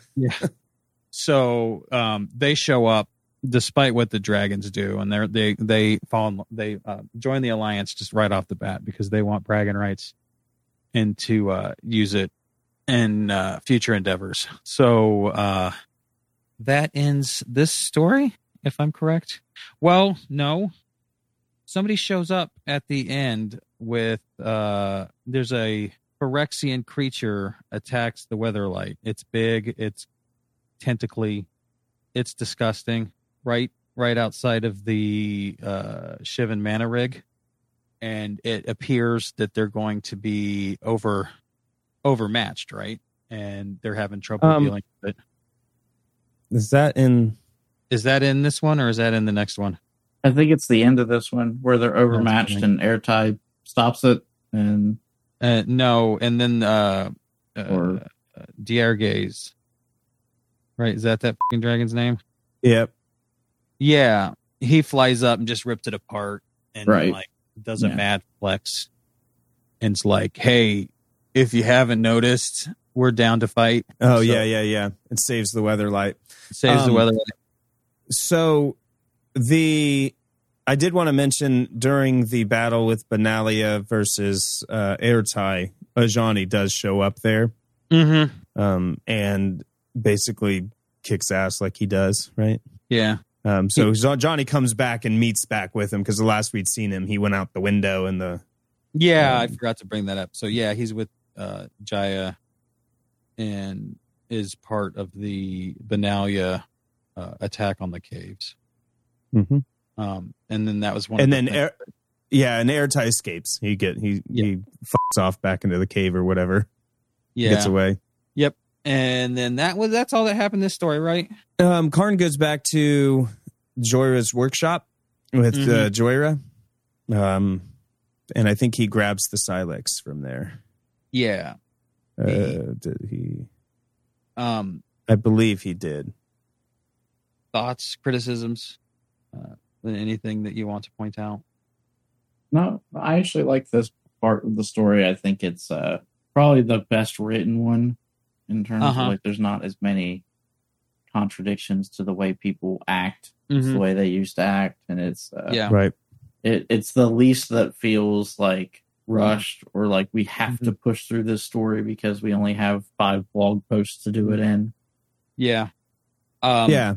[SPEAKER 1] so um, they show up despite what the dragons do, and they they they fall they uh, join the alliance just right off the bat because they want bragging rights and to uh, use it in uh, future endeavors. So uh, that ends this story, if I'm correct. Well, no, somebody shows up at the end with uh, there's a Phyrexian creature attacks the Weatherlight. It's big. It's tentacly. It's disgusting. Right, right outside of the uh, Shiv and Mana rig, and it appears that they're going to be over overmatched. Right, and they're having trouble
[SPEAKER 2] Um,
[SPEAKER 1] dealing with it.
[SPEAKER 2] Is that in?
[SPEAKER 1] Is that in this one or is that in the next one?
[SPEAKER 3] I think it's the end of this one where they're overmatched and airtime stops it and
[SPEAKER 1] Uh, no, and then uh, uh,
[SPEAKER 3] Or-
[SPEAKER 1] uh, Darigaaz. Right, is that that fucking dragon's name?
[SPEAKER 2] Yep.
[SPEAKER 1] Yeah, he flies up and just ripped it apart, and
[SPEAKER 3] Right.
[SPEAKER 1] like does a
[SPEAKER 3] Yeah.
[SPEAKER 1] mad flex, and it's like, hey, if you haven't noticed, we're down to fight.
[SPEAKER 2] Oh
[SPEAKER 1] So-
[SPEAKER 2] yeah, yeah, yeah. It saves the Weatherlight.
[SPEAKER 1] Saves the
[SPEAKER 2] Um,
[SPEAKER 1] weather.
[SPEAKER 2] So the I did want to mention during the battle with Benalia versus uh, Ertai, Ajani does show up there
[SPEAKER 1] Mm-hmm.
[SPEAKER 2] um, and basically kicks ass like he does, right?
[SPEAKER 1] Yeah,
[SPEAKER 2] Um, so Jo- Ajani comes back and meets back with him because the last we'd seen him, he went out the window and the
[SPEAKER 1] yeah. I
[SPEAKER 2] Um,
[SPEAKER 1] forgot to bring that up. So yeah, he's with uh, Jaya, and is part of the Benalia uh, attack on the caves. Um, and then that was one.
[SPEAKER 2] and then
[SPEAKER 1] the
[SPEAKER 2] Air, Yeah, and Ertai escapes. He get he
[SPEAKER 1] Yeah.
[SPEAKER 2] he fucks off back into the cave or whatever.
[SPEAKER 1] Yeah.
[SPEAKER 2] Gets away.
[SPEAKER 1] And then that was that's all that happened in this story, right?
[SPEAKER 2] Um, Karn goes back to Jhoira's workshop with uh, Joyra, um, and I think he grabs the Sylex from there.
[SPEAKER 1] Yeah.
[SPEAKER 2] Uh,
[SPEAKER 1] He-
[SPEAKER 2] did he?
[SPEAKER 1] Um
[SPEAKER 2] I believe he did.
[SPEAKER 1] thoughts, criticisms, uh, anything that you want to point out?
[SPEAKER 3] No, I actually like this part of the story. I think it's uh, probably the best written one in terms
[SPEAKER 1] Uh-huh.
[SPEAKER 3] of like there's not as many contradictions to the way people act. It's the way they used to act, and it's uh,
[SPEAKER 1] Yeah.
[SPEAKER 2] Right.
[SPEAKER 3] it, it's the least that feels like rushed or like we have to
[SPEAKER 1] Mm-hmm.
[SPEAKER 3] push through this story because we only have five blog posts to do it in.
[SPEAKER 1] Yeah. Um
[SPEAKER 2] yeah.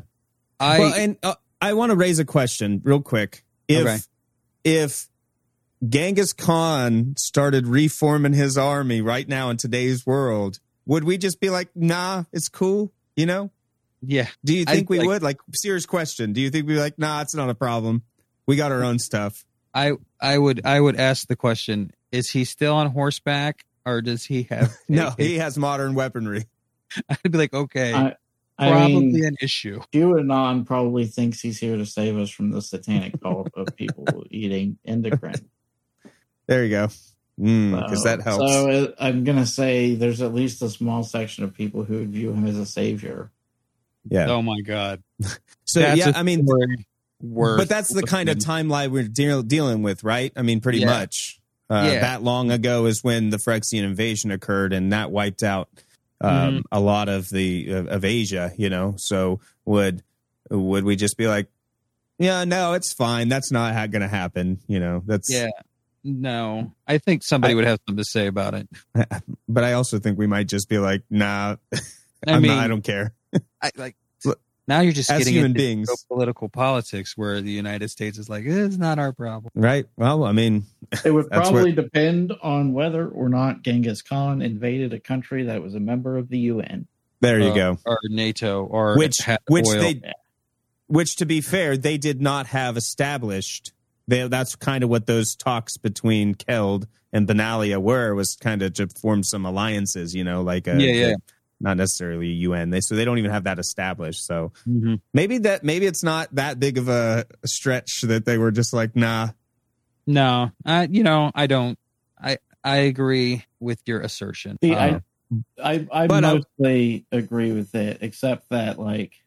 [SPEAKER 1] I
[SPEAKER 2] well, and uh, I want to raise a question real quick. If
[SPEAKER 1] Okay.
[SPEAKER 2] if Genghis Khan started reforming his army right now in today's world, would we just be like, "Nah, it's cool"? You know?
[SPEAKER 1] yeah.
[SPEAKER 2] Do you
[SPEAKER 1] I-
[SPEAKER 2] think we
[SPEAKER 1] like-
[SPEAKER 2] would? Like, serious question. Do you think we'd be like, "Nah, it's not a problem. We got our own stuff."
[SPEAKER 1] I I would I would ask the question: Is he still on horseback, or does he have?
[SPEAKER 2] No, he has modern weaponry.
[SPEAKER 1] I'd be like, okay,
[SPEAKER 3] I- I
[SPEAKER 1] probably
[SPEAKER 3] mean,
[SPEAKER 1] an issue.
[SPEAKER 3] QAnon probably thinks he's here to save us from the satanic cult of people eating adrenochrome.
[SPEAKER 2] There you go. Because
[SPEAKER 3] So-
[SPEAKER 2] that helps.
[SPEAKER 3] So uh, I'm gonna say there's at least a small section of people who would view him as a savior.
[SPEAKER 2] yeah.
[SPEAKER 1] Oh my god!
[SPEAKER 2] so
[SPEAKER 1] That's
[SPEAKER 2] yeah, I mean,
[SPEAKER 1] story worth
[SPEAKER 2] but that's the kind of timeline we're deal- dealing with, right? I mean, pretty
[SPEAKER 1] Yeah.
[SPEAKER 2] much. Uh,
[SPEAKER 1] Yeah.
[SPEAKER 2] That long ago is when the Phyrexian invasion occurred, and that wiped out um,
[SPEAKER 1] Mm-hmm.
[SPEAKER 2] a lot of the of, of Asia. You know, so would would we just be like, yeah, no, it's fine. That's not ha- going to happen. You know, that's.
[SPEAKER 1] Yeah. No, I think somebody
[SPEAKER 2] I-
[SPEAKER 1] would have something to say about it.
[SPEAKER 2] But I also think we might just be like, nah,
[SPEAKER 1] I
[SPEAKER 2] I'm
[SPEAKER 1] mean,
[SPEAKER 2] not, I don't care.
[SPEAKER 1] I, like
[SPEAKER 2] Look,
[SPEAKER 1] now you're just
[SPEAKER 2] as
[SPEAKER 1] getting
[SPEAKER 2] human
[SPEAKER 1] into
[SPEAKER 2] beings.
[SPEAKER 1] political politics where the United States is like, it's not our problem.
[SPEAKER 2] Right. Well, I mean,
[SPEAKER 3] It would
[SPEAKER 2] That's
[SPEAKER 3] probably depend on whether or not Genghis Khan invaded a country that was a member of the UN.
[SPEAKER 2] there you
[SPEAKER 1] Uh,
[SPEAKER 2] go.
[SPEAKER 1] Or NATO, or
[SPEAKER 2] Which,
[SPEAKER 1] had
[SPEAKER 2] which
[SPEAKER 1] oil.
[SPEAKER 2] they, which to be fair, they did not have established. They, that's kind of what those talks between Keld and Benalia were was kind of to form some alliances. You know, like a,
[SPEAKER 1] Yeah, yeah.
[SPEAKER 2] not necessarily a UN. They so they don't even have that established. So
[SPEAKER 1] Mhm.
[SPEAKER 2] maybe that maybe it's not that big of a stretch that they were just like, nah.
[SPEAKER 1] No, I you know I don't. I I agree with your assertion.
[SPEAKER 3] See,
[SPEAKER 2] Uh,
[SPEAKER 3] I, I, I
[SPEAKER 2] but, uh,
[SPEAKER 3] mostly agree with it, except that like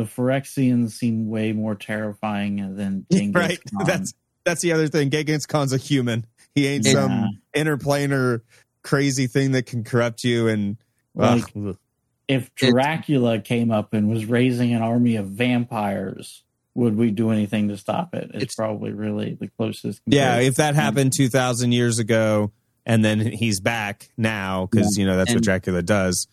[SPEAKER 3] the Phyrexians seem way more terrifying than Genghis
[SPEAKER 2] right.
[SPEAKER 3] Khan.
[SPEAKER 2] That's that's the other thing. Genghis Khan's a human. He ain't
[SPEAKER 1] Yeah.
[SPEAKER 2] some interplanar crazy thing that can corrupt you and.
[SPEAKER 3] like
[SPEAKER 2] ugh.
[SPEAKER 3] if
[SPEAKER 1] It-
[SPEAKER 3] Dracula came up and was raising an army of vampires, would we do anything to stop it? It's,
[SPEAKER 1] It's-
[SPEAKER 3] probably really the closest.
[SPEAKER 2] Yeah, if that happened 2,000 years ago and then he's back now, because, you know, that's what Dracula does,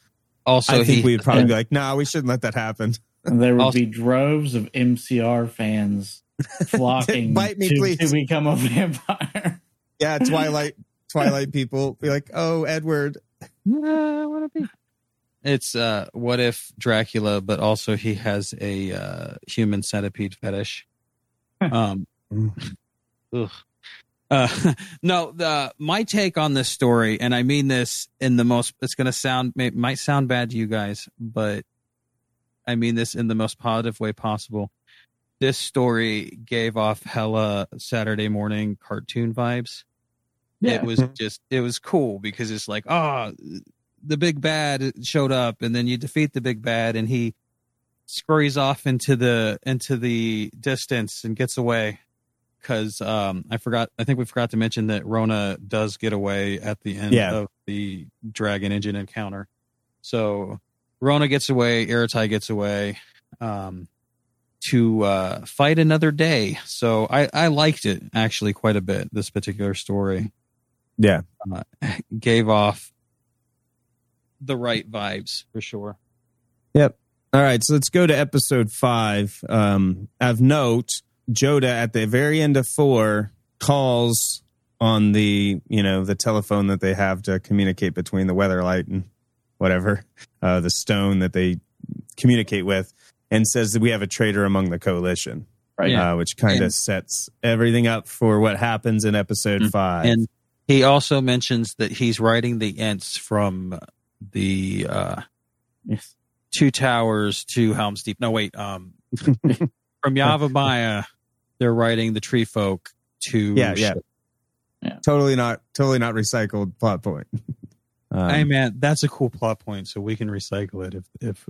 [SPEAKER 1] Also,
[SPEAKER 2] I think
[SPEAKER 1] he
[SPEAKER 2] we'd probably
[SPEAKER 3] and-
[SPEAKER 2] be like, nah, we shouldn't let that happen.
[SPEAKER 3] And there would
[SPEAKER 1] Also-
[SPEAKER 3] be droves of MCR fans flocking
[SPEAKER 2] Bite me,
[SPEAKER 3] to,
[SPEAKER 2] please.
[SPEAKER 3] to become a vampire.
[SPEAKER 2] Yeah, Twilight, Twilight people be like, oh, Edward.
[SPEAKER 1] Yeah, what it be? It's uh, what if Dracula, but also he has a uh, human centipede fetish. Um, ugh. Uh, no, the my take on this story, and I mean this in the most. It's going to sound it might sound bad to you guys, but I mean this in the most positive way possible. This story gave off hella Saturday morning cartoon vibes it was just it was cool because it's like oh the big bad showed up and then you defeat the big bad and he scurries off into the into the distance and gets away because um i forgot i think we forgot to mention that rona does get away at the end
[SPEAKER 2] Yeah.
[SPEAKER 1] of the dragon engine encounter so rona gets away Ertai gets away um to uh fight another day so i i liked it actually quite a bit this particular story
[SPEAKER 2] Yeah.
[SPEAKER 1] uh, gave off the right vibes for sure. Yep.
[SPEAKER 2] All right, so let's go to episode five. Um, of note, Jodah at the very end of four calls on the you know the telephone that they have to communicate between the weatherlight and whatever uh, the stone that they communicate with, and says that we have a traitor among the coalition.
[SPEAKER 3] Right.
[SPEAKER 1] Yeah.
[SPEAKER 2] uh, which kind of sets everything up for what happens in episode
[SPEAKER 1] Mm.
[SPEAKER 2] five.
[SPEAKER 1] And he also mentions that he's writing the Ents from the uh,
[SPEAKER 3] Yes.
[SPEAKER 1] Two Towers to Helm's Deep. No, wait. Um, from Yavimaya, they're writing the Tree Folk to.
[SPEAKER 2] Yeah, yeah.
[SPEAKER 1] Ship.
[SPEAKER 2] totally not, totally not recycled plot point. Um,
[SPEAKER 1] hey man, that's a cool plot point, so we can recycle it if if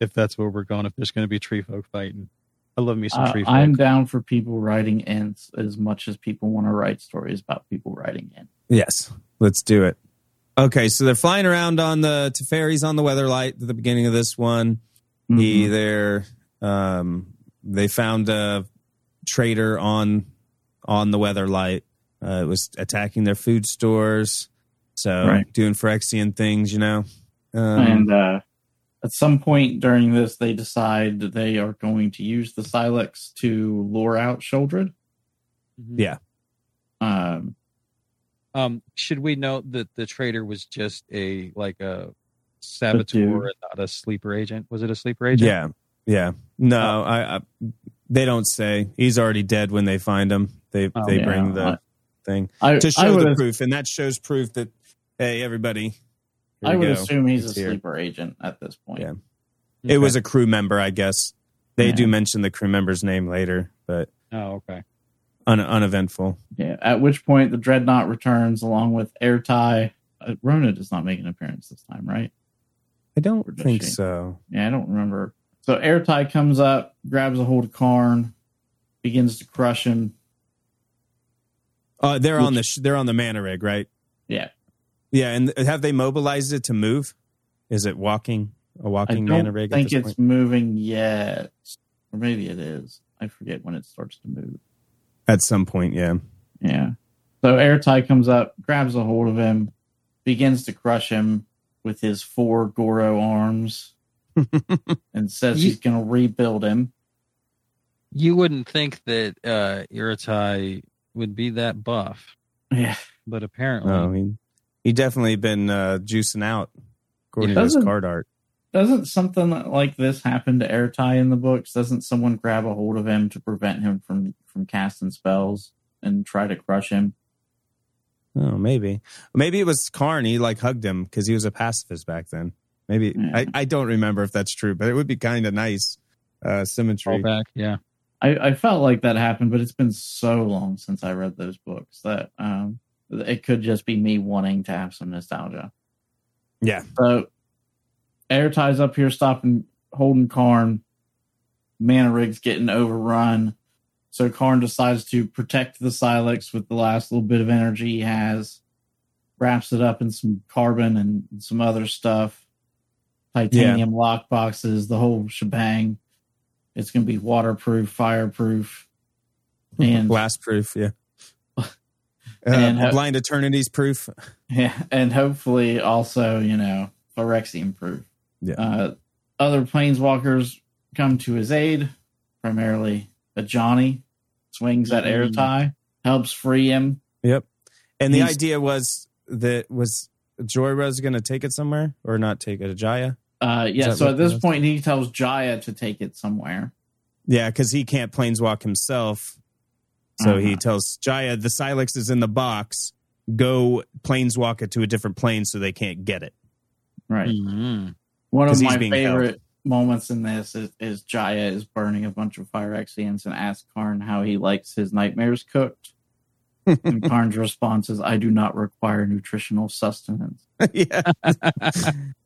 [SPEAKER 1] if that's where we're going. If there's going to be Tree Folk fighting, I love me some
[SPEAKER 3] Uh,
[SPEAKER 1] Tree Folk.
[SPEAKER 3] I'm down for people writing ents as much as people want to write stories about people writing ents.
[SPEAKER 2] Yes, let's do it. Okay, so they're flying around on the Teferi's on the Weatherlight at the beginning of this one. He
[SPEAKER 3] Mhm.
[SPEAKER 2] there, um, they found a trader on on the Weatherlight. Uh, it was attacking their food stores, so
[SPEAKER 3] Right.
[SPEAKER 2] doing Phyrexian things, you know. Um,
[SPEAKER 3] and uh, at some point during this, they decide that they are going to use the Sylex to lure out Sheoldred.
[SPEAKER 1] Mhm.
[SPEAKER 2] yeah,
[SPEAKER 3] Um,
[SPEAKER 1] Um, should we note that the trader was just a like a saboteur and not a sleeper agent? Was it a sleeper agent?
[SPEAKER 2] yeah, yeah. No, I, I. They don't say he's already dead when they find him. They
[SPEAKER 1] Oh,
[SPEAKER 2] they
[SPEAKER 3] yeah,
[SPEAKER 2] bring the
[SPEAKER 3] I-
[SPEAKER 2] thing.
[SPEAKER 3] I,
[SPEAKER 2] to show the proof, and that shows proof that hey, everybody. here
[SPEAKER 3] I would
[SPEAKER 2] go.
[SPEAKER 3] assume he's a
[SPEAKER 2] here.
[SPEAKER 3] sleeper agent at this point.
[SPEAKER 2] Yeah. It was a crew member, I guess. They
[SPEAKER 3] Yeah.
[SPEAKER 2] do mention the crew member's name later, but
[SPEAKER 1] Oh, okay.
[SPEAKER 2] un- uneventful.
[SPEAKER 3] Yeah. At which point the dreadnought returns along with Ertai. Uh, Rona does not make an appearance this time, right?
[SPEAKER 2] I don't think
[SPEAKER 3] she?
[SPEAKER 2] so.
[SPEAKER 3] Yeah, I don't remember. So Ertai comes up, grabs a hold of Karn, begins to crush him.
[SPEAKER 2] Uh, they're on the sh- they're on the mana rig, right?
[SPEAKER 3] Yeah.
[SPEAKER 2] Yeah, and have they mobilized it to move? Is it walking a walking
[SPEAKER 3] don't
[SPEAKER 2] mana
[SPEAKER 3] think it's
[SPEAKER 2] point?
[SPEAKER 3] moving yet. Or maybe it is. I forget when it starts to move.
[SPEAKER 2] at some point. Yeah,
[SPEAKER 3] Yeah. So Ertai comes up, grabs a hold of him, begins to crush him with his four Goro arms, and says
[SPEAKER 1] You-
[SPEAKER 3] he's going to rebuild him.
[SPEAKER 1] You wouldn't think that uh Ertai would be that buff,
[SPEAKER 3] Yeah.
[SPEAKER 1] but apparently
[SPEAKER 2] no, he he definitely been uh, juicing out according
[SPEAKER 3] Yeah.
[SPEAKER 2] to his
[SPEAKER 3] Doesn't-
[SPEAKER 2] card art.
[SPEAKER 3] Doesn't something like this happen to Ertai in the books? Doesn't someone grab a hold of him to prevent him from from casting spells and try to crush him?
[SPEAKER 2] Oh, maybe. Maybe it was Karn. He like hugged him because he was a pacifist back then. Maybe
[SPEAKER 3] Yeah.
[SPEAKER 2] I, I don't remember if that's true, but it would be kind of nice uh, symmetry.
[SPEAKER 1] back. Yeah.
[SPEAKER 3] I, I felt like that happened, but it's been so long since I read those books that um, it could just be me wanting to have some nostalgia.
[SPEAKER 2] Yeah,
[SPEAKER 3] So air ties up here stopping, holding Karn. Mana Rig's getting overrun. So Karn decides to protect the Sylex with the last little bit of energy he has. Wraps it up in some carbon and some other stuff. Titanium lock boxes, the whole shebang. It's going to be waterproof, fireproof. And
[SPEAKER 2] blast proof. Yeah.
[SPEAKER 3] And, uh,
[SPEAKER 2] blind eternities proof.
[SPEAKER 3] Yeah, and hopefully also, you know, Phyrexian proof.
[SPEAKER 2] Yeah.
[SPEAKER 3] Uh, other planeswalkers come to his aid, primarily Ajani swings
[SPEAKER 1] that
[SPEAKER 3] Ertai, helps free him.
[SPEAKER 2] Yep. And the
[SPEAKER 3] He's-
[SPEAKER 2] idea was that was Jorah's going to take it somewhere or not take it, to Jaya?
[SPEAKER 3] Uh, yeah, so at this point, he tells Jaya to take it somewhere.
[SPEAKER 2] Yeah, because he can't planeswalk himself. So he
[SPEAKER 3] Uh-huh.
[SPEAKER 2] tells Jaya, the Sylex is in the box. Go planeswalk it to a different plane so they can't get it.
[SPEAKER 3] Right.
[SPEAKER 1] Mhm.
[SPEAKER 3] One of my
[SPEAKER 2] being
[SPEAKER 3] favorite moments in this is, is Jaya is burning a bunch of fire Phyrexians and asks Karn how he likes his nightmares cooked. and Karn's response is, I do not require nutritional sustenance.
[SPEAKER 2] yeah.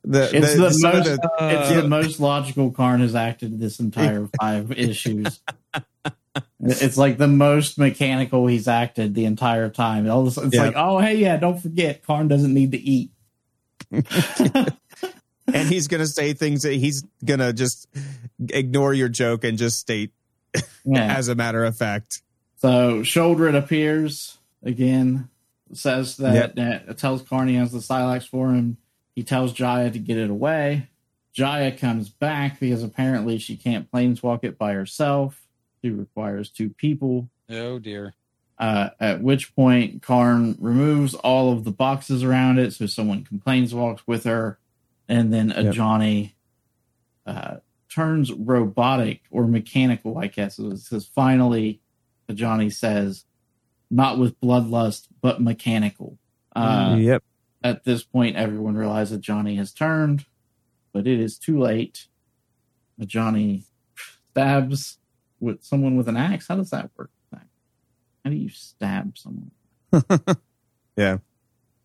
[SPEAKER 2] the,
[SPEAKER 3] It's the
[SPEAKER 2] some
[SPEAKER 3] most-
[SPEAKER 2] the-
[SPEAKER 3] It's the most logical Karn has acted this entire five issues. It's like the most mechanical he's acted the entire time. All of a sudden, it's
[SPEAKER 2] Yeah.
[SPEAKER 3] like, oh hey, yeah, don't forget, Karn doesn't need to eat.
[SPEAKER 2] and he's going to say things that he's going to just ignore your joke and just state
[SPEAKER 3] Yeah.
[SPEAKER 2] as a matter of fact.
[SPEAKER 3] So Sheoldred appears again, says that uh, tells Karn he has the Sylex for him. He tells Jaya to get it away. Jaya comes back because apparently she can't planeswalk it by herself. She requires two people.
[SPEAKER 1] Oh dear.
[SPEAKER 3] Uh, at which point, Karn removes all of the boxes around it so someone complains, walks with her. And then a
[SPEAKER 2] Yep.
[SPEAKER 3] Johnny uh, turns robotic or mechanical, I guess. It says finally, Ajani says, not with bloodlust, but mechanical. Uh,
[SPEAKER 2] yep.
[SPEAKER 3] At this point, everyone realizes that Ajani has turned, but it is too late. Ajani stabs with someone with an axe. How does that work? How do you stab someone?
[SPEAKER 2] yeah.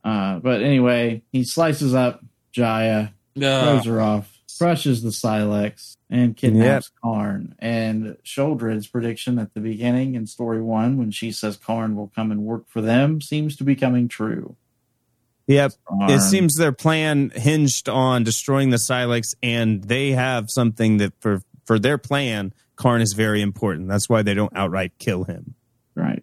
[SPEAKER 3] Uh, but anyway, he slices up Jaya, throws her off, crushes the Sylex, and kidnaps yep. Karn. And Sheoldred's prediction at the beginning in story one, when she says Karn will come and work for them, seems to be coming true.
[SPEAKER 2] Yep. Karn. It seems their plan hinged on destroying the Sylex, and they have something that for for their plan, Karn is very important. That's why they don't outright kill him.
[SPEAKER 3] Right.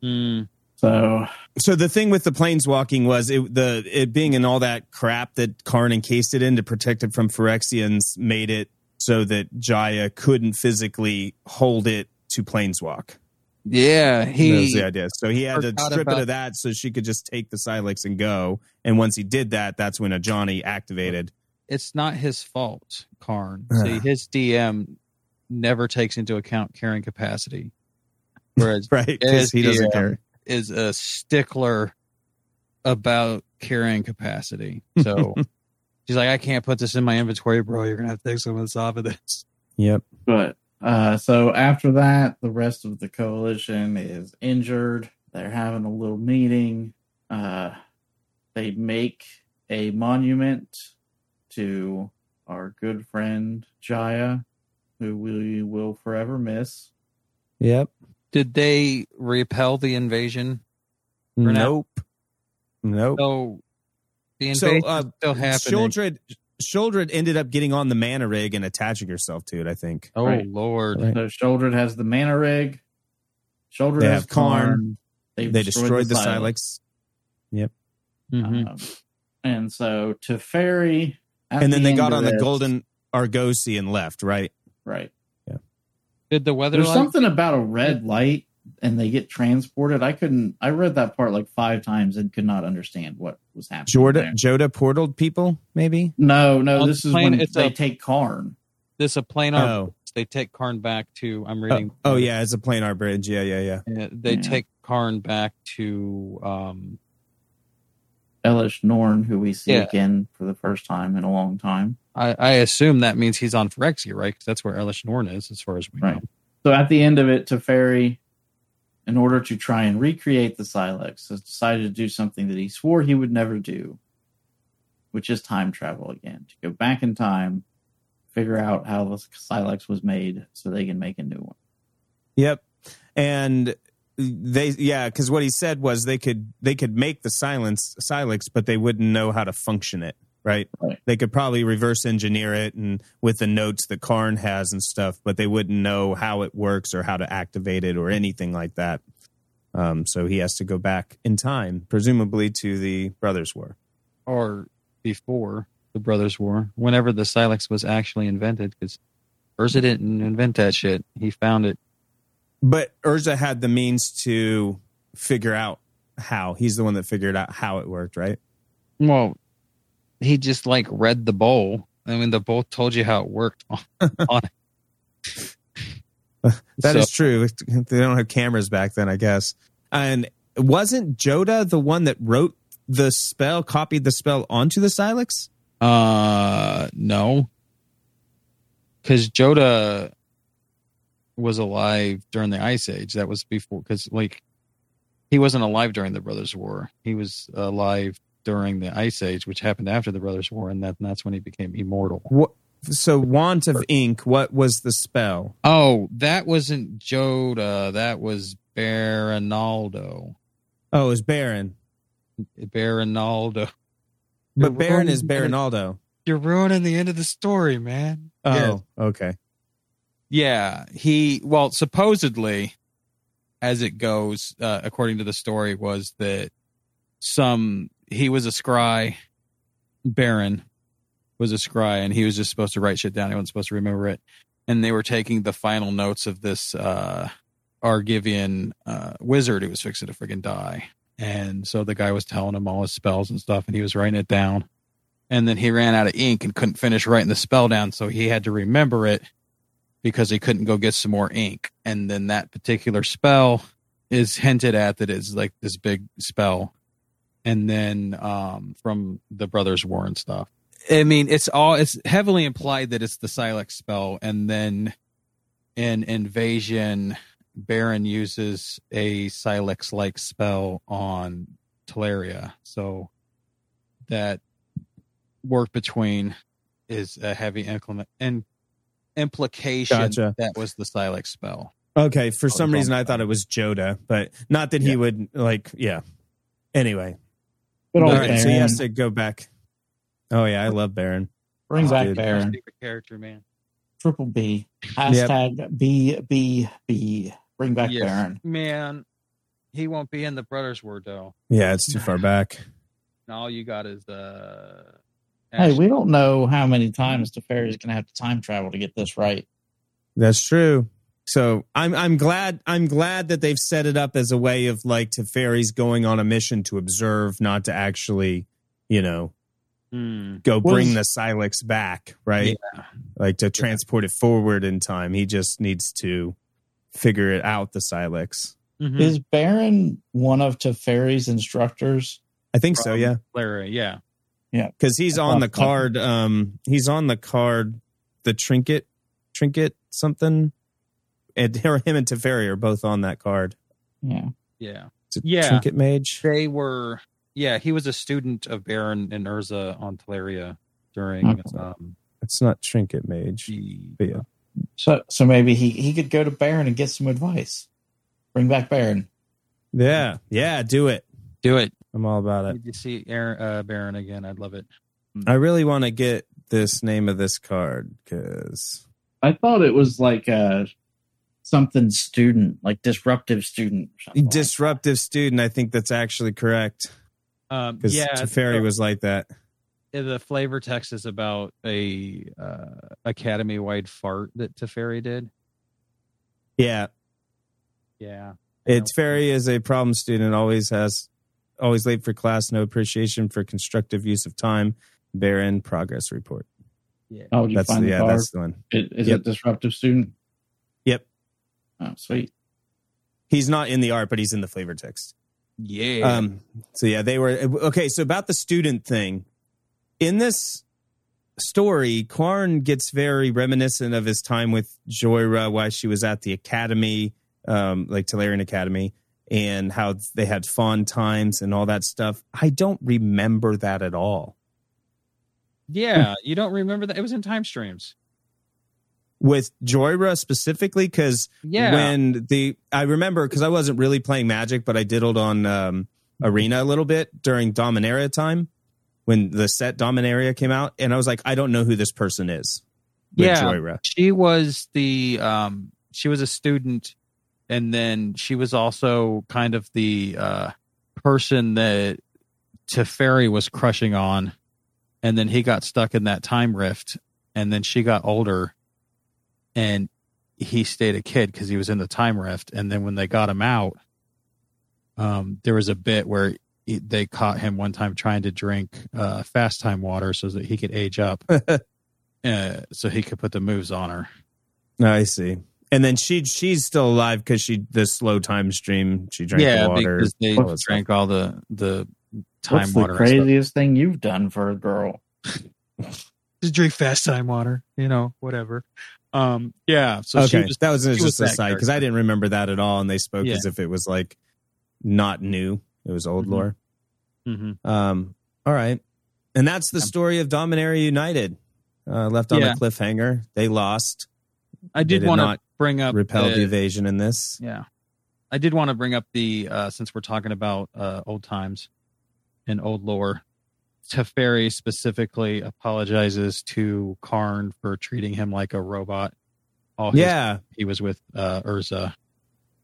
[SPEAKER 1] Mm.
[SPEAKER 3] So,
[SPEAKER 2] so the thing with the planeswalking was it the it being in all that crap that Karn encased it in to protect it from Phyrexians made it so that Jaya couldn't physically hold it to planeswalk.
[SPEAKER 1] Yeah, he
[SPEAKER 2] that was the idea. So he had to strip about, it of that so she could just take the Sylex and go. And once he did that, that's when Ajani activated.
[SPEAKER 1] It's not his fault, Karn. See, his DM never takes into account carrying capacity.
[SPEAKER 2] Whereas right, because he doesn't care
[SPEAKER 1] is a stickler about carrying capacity. So she's like, I can't put this in my inventory, bro. You're gonna have to take some of this off of this.
[SPEAKER 2] Yep.
[SPEAKER 3] But uh, so after that, the rest of the coalition is injured. They're having a little meeting. Uh, they make a monument to our good friend Jaya, who we will forever miss.
[SPEAKER 2] Yep.
[SPEAKER 1] Did they repel the invasion?
[SPEAKER 2] Nope. Nope.
[SPEAKER 1] So the invasion so, uh, still happening.
[SPEAKER 2] Sheoldred, Sheoldred ended up getting on the mana rig and attaching herself to it. I think.
[SPEAKER 1] Oh right. lord!
[SPEAKER 3] Right. So Sheoldred has the mana rig. Sheoldred they has have Karn.
[SPEAKER 2] They destroyed, destroyed the, the Sylex. Yep.
[SPEAKER 3] Mm-hmm. Um, and so Teferi.
[SPEAKER 2] And then the they got on this, the Golden Argosy and left. Right.
[SPEAKER 3] Right. Yeah.
[SPEAKER 1] Did the weather?
[SPEAKER 3] There's light? something about a red light and they get transported. I couldn't. I read that part like five times and could not understand what was happening.
[SPEAKER 2] Jorda, Jodah portaled people, maybe?
[SPEAKER 3] No, no. this is plane, when it's they a, take Karn.
[SPEAKER 1] This a planar. Oh. They take Karn back to. I'm reading.
[SPEAKER 2] Oh, oh yeah, it's a planar bridge. Yeah, yeah, yeah.
[SPEAKER 1] yeah they yeah. take Karn back to. um
[SPEAKER 3] Elesh Norn, who we see yeah. again for the first time in a long time.
[SPEAKER 1] I, I assume that means he's on Phyrexia, right? Because that's where Elesh Norn is, as far as we right. know.
[SPEAKER 3] So at the end of it, Teferi, in order to try and recreate the Sylex, has decided to do something that he swore he would never do, which is time travel again. To go back in time, figure out how the Sylex was made so they can make a new one.
[SPEAKER 2] Yep. And they yeah because what he said was they could they could make the silence Sylex but they wouldn't know how to function it right?
[SPEAKER 3] right?
[SPEAKER 2] They could probably reverse engineer it and with the notes that Karn has and stuff, but they wouldn't know how it works or how to activate it or anything like that. Um, so he has to go back in time, presumably to the Brothers' War,
[SPEAKER 1] or before the Brothers' War, whenever the Sylex was actually invented, because Urza didn't invent that shit; he found it.
[SPEAKER 2] But Urza had the means to figure out how. He's the one that figured out how it worked, right?
[SPEAKER 1] Well, he just like read the bowl. I mean, the bowl told you how it worked on,
[SPEAKER 2] it. That so, is true. They don't have cameras back then, I guess. And wasn't Jodah the one that wrote the spell, copied the spell onto the Sylex?
[SPEAKER 1] Uh, no. Because Jodah was alive during the Ice Age. That was before, because like he wasn't alive during the Brothers' War. He was alive during the Ice Age, which happened after the Brothers' War, and, that, and that's when he became immortal.
[SPEAKER 2] What, so, Want of Ink, what was the spell?
[SPEAKER 1] Oh, that wasn't Jodah. That was Baronaldo.
[SPEAKER 2] Oh, it was Barrin.
[SPEAKER 1] Baronaldo.
[SPEAKER 2] But Barrin is Baronaldo.
[SPEAKER 1] You're ruining the end of the story, man.
[SPEAKER 2] Oh, yeah. okay.
[SPEAKER 1] Yeah, he, well, supposedly, as it goes, uh, according to the story, was that some he was a scry. Barrin was a scry, and he was just supposed to write shit down. He wasn't supposed to remember it. And they were taking the final notes of this uh, Argivian uh, wizard who was fixing to freaking die. And so the guy was telling him all his spells and stuff, and he was writing it down. and then he ran out of ink and couldn't finish writing the spell down, so he had to remember it because he couldn't go get some more ink. And then that particular spell is hinted at that is like this big spell. And then um, from the Brothers War and stuff. I mean, it's all it's heavily implied that it's the Sylex spell, and then in Invasion, Barrin uses a Sylex like spell on Tolaria. So that work between is a heavy implement and implication
[SPEAKER 2] Gotcha.
[SPEAKER 1] that was the Sylex spell.
[SPEAKER 2] Okay, for some reason I thought it was Jodah, but not that he
[SPEAKER 1] Yeah.
[SPEAKER 2] would like. Yeah. Anyway,
[SPEAKER 3] Good
[SPEAKER 2] all
[SPEAKER 3] old
[SPEAKER 2] right, so he has to go back. Oh yeah, I love Barrin.
[SPEAKER 3] Bring back
[SPEAKER 2] Dude.
[SPEAKER 3] Barrin.
[SPEAKER 1] Favorite character, man.
[SPEAKER 3] Triple B. Hashtag B B B. Bring back
[SPEAKER 1] Yes.
[SPEAKER 3] Barrin.
[SPEAKER 1] Man, he won't be in the Brothers War though.
[SPEAKER 2] Yeah, it's too far back.
[SPEAKER 1] And all you got is uh
[SPEAKER 3] Hey, we don't know how many times Teferi's going to have to time travel to get this right.
[SPEAKER 2] That's true. So I'm I'm glad I'm glad that they've set it up as a way of like Teferi's going on a mission to observe, not to actually, you know,
[SPEAKER 1] Hmm.
[SPEAKER 2] go bring
[SPEAKER 3] Was-
[SPEAKER 2] the Sylex back, right?
[SPEAKER 1] Yeah.
[SPEAKER 2] Like to transport it forward in time. He just needs to figure it out, the Sylex.
[SPEAKER 1] Mhm.
[SPEAKER 3] Is Barrin one of Teferi's instructors?
[SPEAKER 2] I think so, yeah.
[SPEAKER 1] Larry, yeah.
[SPEAKER 2] Yeah, because he's
[SPEAKER 3] I
[SPEAKER 2] on the
[SPEAKER 3] thought so.
[SPEAKER 2] card. Um, he's on the card. The trinket, trinket something, and him and Teferi are both on that card.
[SPEAKER 3] Yeah.
[SPEAKER 1] Yeah.
[SPEAKER 2] It's a
[SPEAKER 1] Yeah.
[SPEAKER 2] trinket mage.
[SPEAKER 1] They were yeah, he was a student of Barrin and Urza on Tolaria during
[SPEAKER 3] Okay.
[SPEAKER 1] um
[SPEAKER 2] It's not trinket mage.
[SPEAKER 1] the
[SPEAKER 2] But yeah.
[SPEAKER 3] So so maybe he, he could go to Barrin and get some advice. Bring back Barrin.
[SPEAKER 2] Yeah, yeah, do it.
[SPEAKER 1] do it.
[SPEAKER 2] I'm all about it.
[SPEAKER 1] Need to see Aaron, uh, Barrin again. I'd love it.
[SPEAKER 2] I really want to get this name of this card because
[SPEAKER 3] I thought it was like uh something student, like disruptive student. or something like
[SPEAKER 2] disruptive student. I think that's actually correct
[SPEAKER 1] Um,
[SPEAKER 2] because
[SPEAKER 1] yeah,
[SPEAKER 2] Teferi
[SPEAKER 1] so-
[SPEAKER 2] was like that.
[SPEAKER 1] the flavor text is about a uh, academy wide fart that Teferi did.
[SPEAKER 2] Yeah,
[SPEAKER 1] Yeah,
[SPEAKER 2] it's Teferi is a problem student. Always has, always late for class. No appreciation for constructive use of time. Barrin progress report.
[SPEAKER 1] yeah.
[SPEAKER 3] Oh, did you
[SPEAKER 2] That's
[SPEAKER 3] find the
[SPEAKER 2] yeah,
[SPEAKER 3] card?
[SPEAKER 2] that's the one.
[SPEAKER 3] Is, is
[SPEAKER 2] Yep.
[SPEAKER 3] it disruptive student?
[SPEAKER 2] Yep.
[SPEAKER 3] Oh, sweet.
[SPEAKER 2] He's not in the art, but he's in the flavor text.
[SPEAKER 1] Yeah.
[SPEAKER 2] Um, so yeah, they were okay. So about the student thing in this story, Karn gets very reminiscent of his time with Jhoira while she was at the academy, um, like Tolarian Academy, and how they had fun times and all that stuff. I don't remember that at all.
[SPEAKER 1] yeah, you don't remember that? It was in time streams.
[SPEAKER 2] With Jhoira specifically, because
[SPEAKER 1] Yeah.
[SPEAKER 2] when the I remember because I wasn't really playing Magic, but I diddled on um, Arena a little bit during Dominaria time when the set Dominaria came out, and I was like, I don't know who this person is.
[SPEAKER 1] Yeah.
[SPEAKER 2] Joyra.
[SPEAKER 1] she was the um she was a student and then she was also kind of the uh person that Teferi was crushing on. And then he got stuck in that time rift. And then she got older. And he stayed a kid because he was in the time rift. And then when they got him out um there was a bit where he, they caught him one time trying to drink uh fast time water so that he could age up. Uh, so he could put the moves on her.
[SPEAKER 2] I see. And then she she's still alive because she the slow time stream. She drank the water.
[SPEAKER 1] because they
[SPEAKER 2] all that stuff.
[SPEAKER 1] drank all the the time
[SPEAKER 3] What's
[SPEAKER 1] water.
[SPEAKER 3] the craziest thing you've done for a girl?
[SPEAKER 1] Just drink fast time water, you know, whatever. Um, yeah. So
[SPEAKER 2] okay,
[SPEAKER 1] she was,
[SPEAKER 2] that was
[SPEAKER 1] she
[SPEAKER 2] just
[SPEAKER 1] was
[SPEAKER 2] a side because I didn't remember that at all, and they spoke
[SPEAKER 1] Yeah.
[SPEAKER 2] as if it was like not new. It was old
[SPEAKER 1] Mhm.
[SPEAKER 2] lore.
[SPEAKER 1] Mhm.
[SPEAKER 2] Um, all right. And that's the story of Dominaria United. Uh, left on
[SPEAKER 1] Yeah.
[SPEAKER 2] a cliffhanger. They lost.
[SPEAKER 1] I did,
[SPEAKER 2] did
[SPEAKER 1] want to
[SPEAKER 2] not
[SPEAKER 1] bring up
[SPEAKER 2] Repel
[SPEAKER 1] the-
[SPEAKER 2] evasion in this.
[SPEAKER 1] Yeah. I did want to bring up the uh since we're talking about uh old times and old lore. Teferi specifically apologizes to Karn for treating him like a robot. All his
[SPEAKER 2] Yeah.
[SPEAKER 1] he was with uh Urza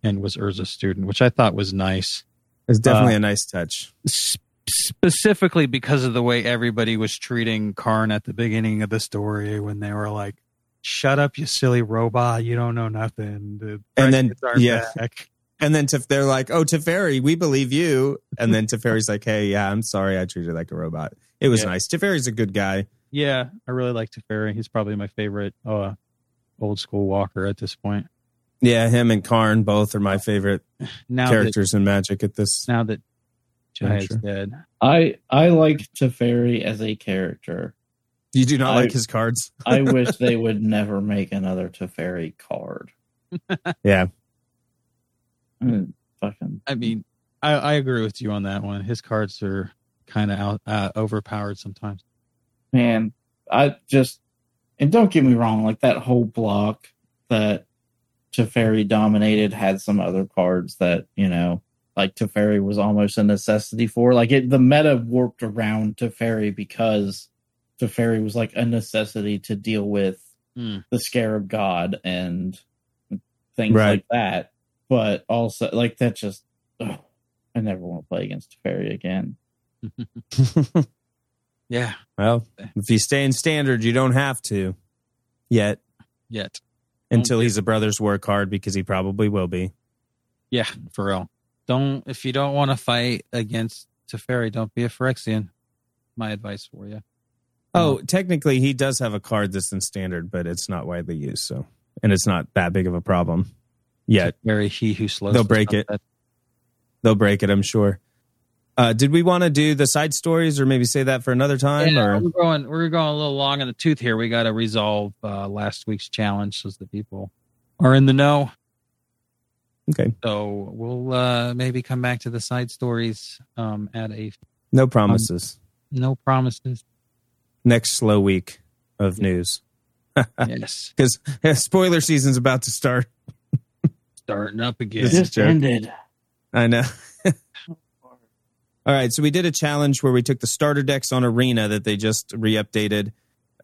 [SPEAKER 1] and was Urza's student, which I thought was nice.
[SPEAKER 2] It's definitely
[SPEAKER 1] Uh,
[SPEAKER 2] a nice touch.
[SPEAKER 1] Specifically because of the way everybody was treating Karn at the beginning of the story when they were like, "Shut up, you silly robot! You don't know nothing." The
[SPEAKER 2] And then- yeah.
[SPEAKER 1] back."
[SPEAKER 2] And then Tef- they're like, "Oh, Teferi, we believe you." And then Teferi's like, "Hey, yeah, I'm sorry, I treated you like a robot." it was
[SPEAKER 1] Yeah.
[SPEAKER 2] nice. Teferi's a good guy.
[SPEAKER 1] Yeah, I really like Teferi. He's probably my favorite uh, old school walker at this point.
[SPEAKER 2] Yeah, him and Karn both are my favorite
[SPEAKER 1] Now
[SPEAKER 2] characters in Magic at this.
[SPEAKER 1] now that Jai is dead,
[SPEAKER 3] I I like Teferi as a character.
[SPEAKER 2] You do not
[SPEAKER 3] I-
[SPEAKER 2] like his cards?
[SPEAKER 3] I wish they would never make another Teferi card.
[SPEAKER 2] Yeah.
[SPEAKER 3] I mean, fucking
[SPEAKER 1] I mean, I, I agree with you on that one. His cards are kind of out uh, overpowered sometimes.
[SPEAKER 3] man, I just and don't get me wrong, like that whole block that Teferi dominated had some other cards that you know, like Teferi was almost a necessity for. Like it, the meta warped around Teferi because Teferi was like a necessity to deal with
[SPEAKER 1] Hmm.
[SPEAKER 3] the Scarab God and things
[SPEAKER 2] Right.
[SPEAKER 3] like that. But also, like that just, ugh, I never want to play against Teferi again.
[SPEAKER 1] Yeah,
[SPEAKER 2] well, if you stay in standard, you don't have to yet
[SPEAKER 1] yet.
[SPEAKER 2] until he's a Brothers work card because he probably will be.
[SPEAKER 1] Yeah, for real. Don't if you don't want to fight against Teferi, don't be a Phyrexian. My advice for you.
[SPEAKER 2] Oh, technically, he does have a card that's in standard, but it's not widely used. So, and it's not that big of a problem yet.
[SPEAKER 1] Teferi, he who slows.
[SPEAKER 2] They'll break it. They'll break it, I'm sure. Uh, did we want to do the side stories, or maybe say that for another time?
[SPEAKER 1] Yeah,
[SPEAKER 2] or
[SPEAKER 1] we're going. We're going a little long in the tooth here. We got to resolve uh, last week's challenge so the people are in the know.
[SPEAKER 2] okay,
[SPEAKER 1] So we'll uh, maybe come back to the side stories um, at a
[SPEAKER 2] no promises.
[SPEAKER 1] no promises.
[SPEAKER 2] Next slow week of news
[SPEAKER 1] yes,
[SPEAKER 2] because spoiler season's about to start.
[SPEAKER 1] starting up again.
[SPEAKER 2] This
[SPEAKER 3] Just ended.
[SPEAKER 2] I know. All right, so we did a challenge where we took the starter decks on Arena that they just re-updated,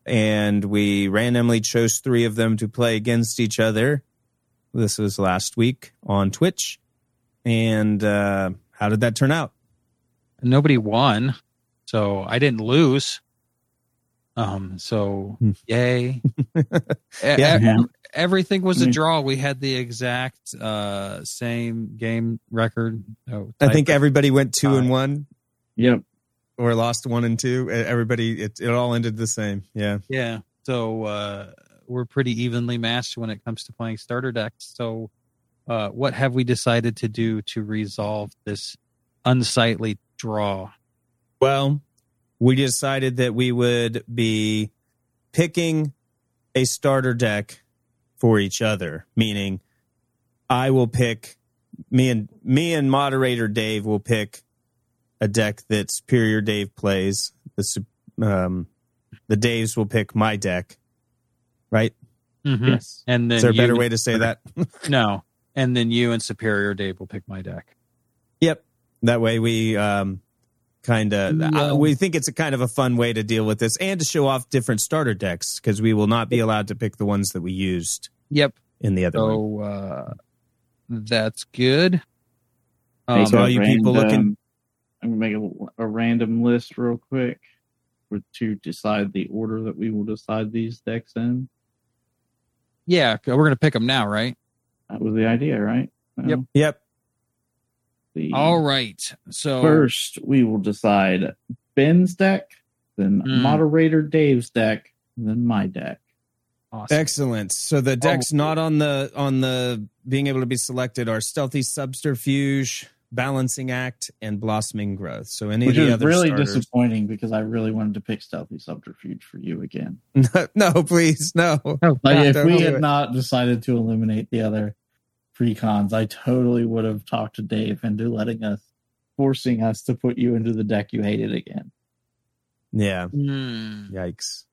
[SPEAKER 2] and we randomly chose three of them to play against each other. This was last week on Twitch, and uh, how did that turn out?
[SPEAKER 1] Nobody won, so I didn't lose. Um. So
[SPEAKER 2] Hmm.
[SPEAKER 1] yay!
[SPEAKER 2] Yeah.
[SPEAKER 1] e- everything was a draw. We had the exact uh, same game record. Oh,
[SPEAKER 2] I think everybody went two and one,
[SPEAKER 3] Yep.
[SPEAKER 2] or lost one and two. Everybody, it, it all ended the same. Yeah.
[SPEAKER 1] Yeah. So uh, we're pretty evenly matched when it comes to playing starter decks. So, uh, what have we decided to do to resolve this unsightly draw?
[SPEAKER 2] Well, we decided that we would be picking a starter deck for each other, meaning I will pick me and me and moderator Dave will pick a deck that Superior Dave plays. The um, the Daves will pick my deck, right?
[SPEAKER 1] Mhm.
[SPEAKER 3] Yes.
[SPEAKER 1] And then
[SPEAKER 2] Is there a better way to say that?
[SPEAKER 1] No. And then you and Superior Dave will pick my deck.
[SPEAKER 2] Yep. That way we um kind of
[SPEAKER 1] Yeah.
[SPEAKER 2] we think it's a kind of a fun way to deal with this and to show off different starter decks because we will not be allowed to pick the ones that we used
[SPEAKER 1] Yep.
[SPEAKER 2] in the other one.
[SPEAKER 1] So uh, that's good.
[SPEAKER 3] Make
[SPEAKER 1] Um,
[SPEAKER 2] So all you people looking-
[SPEAKER 3] I'm gonna make a, a random list real quick for, to decide the order that we will decide these decks in.
[SPEAKER 1] yeah, we're going to pick them now, right?
[SPEAKER 3] That was the idea, right? So
[SPEAKER 1] Yep.
[SPEAKER 2] Yep.
[SPEAKER 3] The
[SPEAKER 1] All right. So
[SPEAKER 3] First, we will decide Ben's deck, then
[SPEAKER 1] Mm.
[SPEAKER 3] moderator Dave's deck, then my deck.
[SPEAKER 1] awesome.
[SPEAKER 2] Excellent. So the decks not on the on the being able to be selected are Stealthy Subterfuge, Balancing Act, and Blossoming Growth. So any
[SPEAKER 3] Which
[SPEAKER 2] of the
[SPEAKER 3] is
[SPEAKER 2] other
[SPEAKER 3] really
[SPEAKER 2] starters.
[SPEAKER 3] disappointing because I really wanted to pick Stealthy Subterfuge for you again.
[SPEAKER 2] no, no please, no.
[SPEAKER 1] Oh,
[SPEAKER 3] Like if we had
[SPEAKER 2] it.
[SPEAKER 3] not decided to eliminate the other pre-cons, I totally would have talked to Dave into letting us, forcing us to put you into the deck you hated again.
[SPEAKER 2] Yeah.
[SPEAKER 1] hmm.
[SPEAKER 2] Yikes.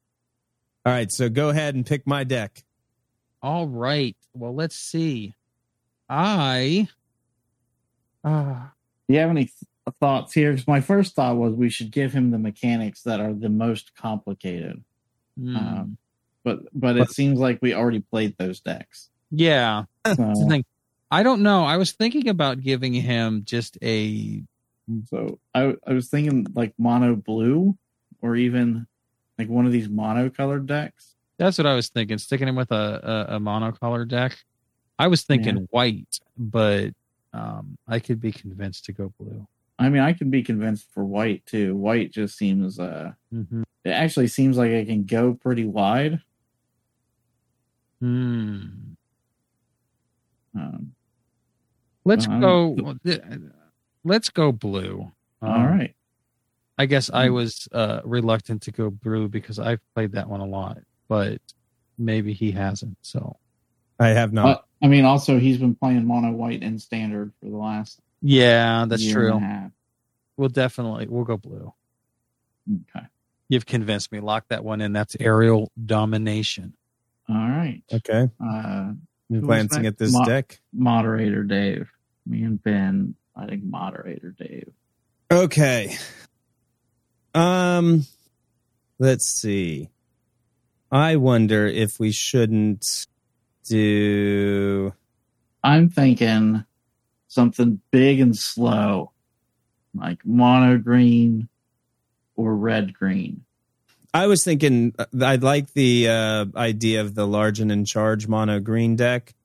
[SPEAKER 2] All right, so go ahead and pick my deck.
[SPEAKER 1] All right. Well, let's see. I. Uh,
[SPEAKER 3] Do you have any th- thoughts here? Because my first thought was we should give him the mechanics that are the most complicated.
[SPEAKER 1] hmm.
[SPEAKER 3] Um, but but it seems like we already played those decks.
[SPEAKER 1] yeah.
[SPEAKER 3] So,
[SPEAKER 1] That's the thing. I don't know. I was thinking about giving him just a.
[SPEAKER 3] so I I was thinking like mono blue or even like one of these mono colored decks.
[SPEAKER 1] That's what I was thinking. Sticking him with a a, a monocolor deck. I was thinking
[SPEAKER 3] Yeah.
[SPEAKER 1] white, but um, I could be convinced to go blue.
[SPEAKER 3] I mean, I can be convinced for white too. White just seems uh
[SPEAKER 1] Mm-hmm.
[SPEAKER 3] it actually seems like it can go pretty wide.
[SPEAKER 1] Hmm.
[SPEAKER 3] Um,
[SPEAKER 1] Let's
[SPEAKER 3] Um,
[SPEAKER 1] go. Let's go blue.
[SPEAKER 3] all
[SPEAKER 1] Um,
[SPEAKER 3] right.
[SPEAKER 1] I guess I
[SPEAKER 3] Hmm.
[SPEAKER 1] was uh, reluctant to go blue because I've played that one a lot, but maybe he hasn't. So
[SPEAKER 2] I have not.
[SPEAKER 3] But I mean, also he's been playing mono white and standard for the last
[SPEAKER 1] yeah, that's
[SPEAKER 3] year
[SPEAKER 1] true.
[SPEAKER 3] and a half.
[SPEAKER 1] We'll definitely we'll go blue.
[SPEAKER 3] Okay.
[SPEAKER 1] You've convinced me. Lock that one in. That's aerial domination.
[SPEAKER 3] All right.
[SPEAKER 2] okay.
[SPEAKER 3] Uh,
[SPEAKER 2] I'm glancing at this
[SPEAKER 3] Mo-
[SPEAKER 2] deck.
[SPEAKER 3] moderator Dave. Me and Ben. I think moderator Dave.
[SPEAKER 2] Okay. Um let's see. I wonder if we shouldn't do
[SPEAKER 3] I'm thinking something big and slow, like mono green or red green.
[SPEAKER 2] I was thinking uh, I like the uh, idea of the large and in charge mono green deck.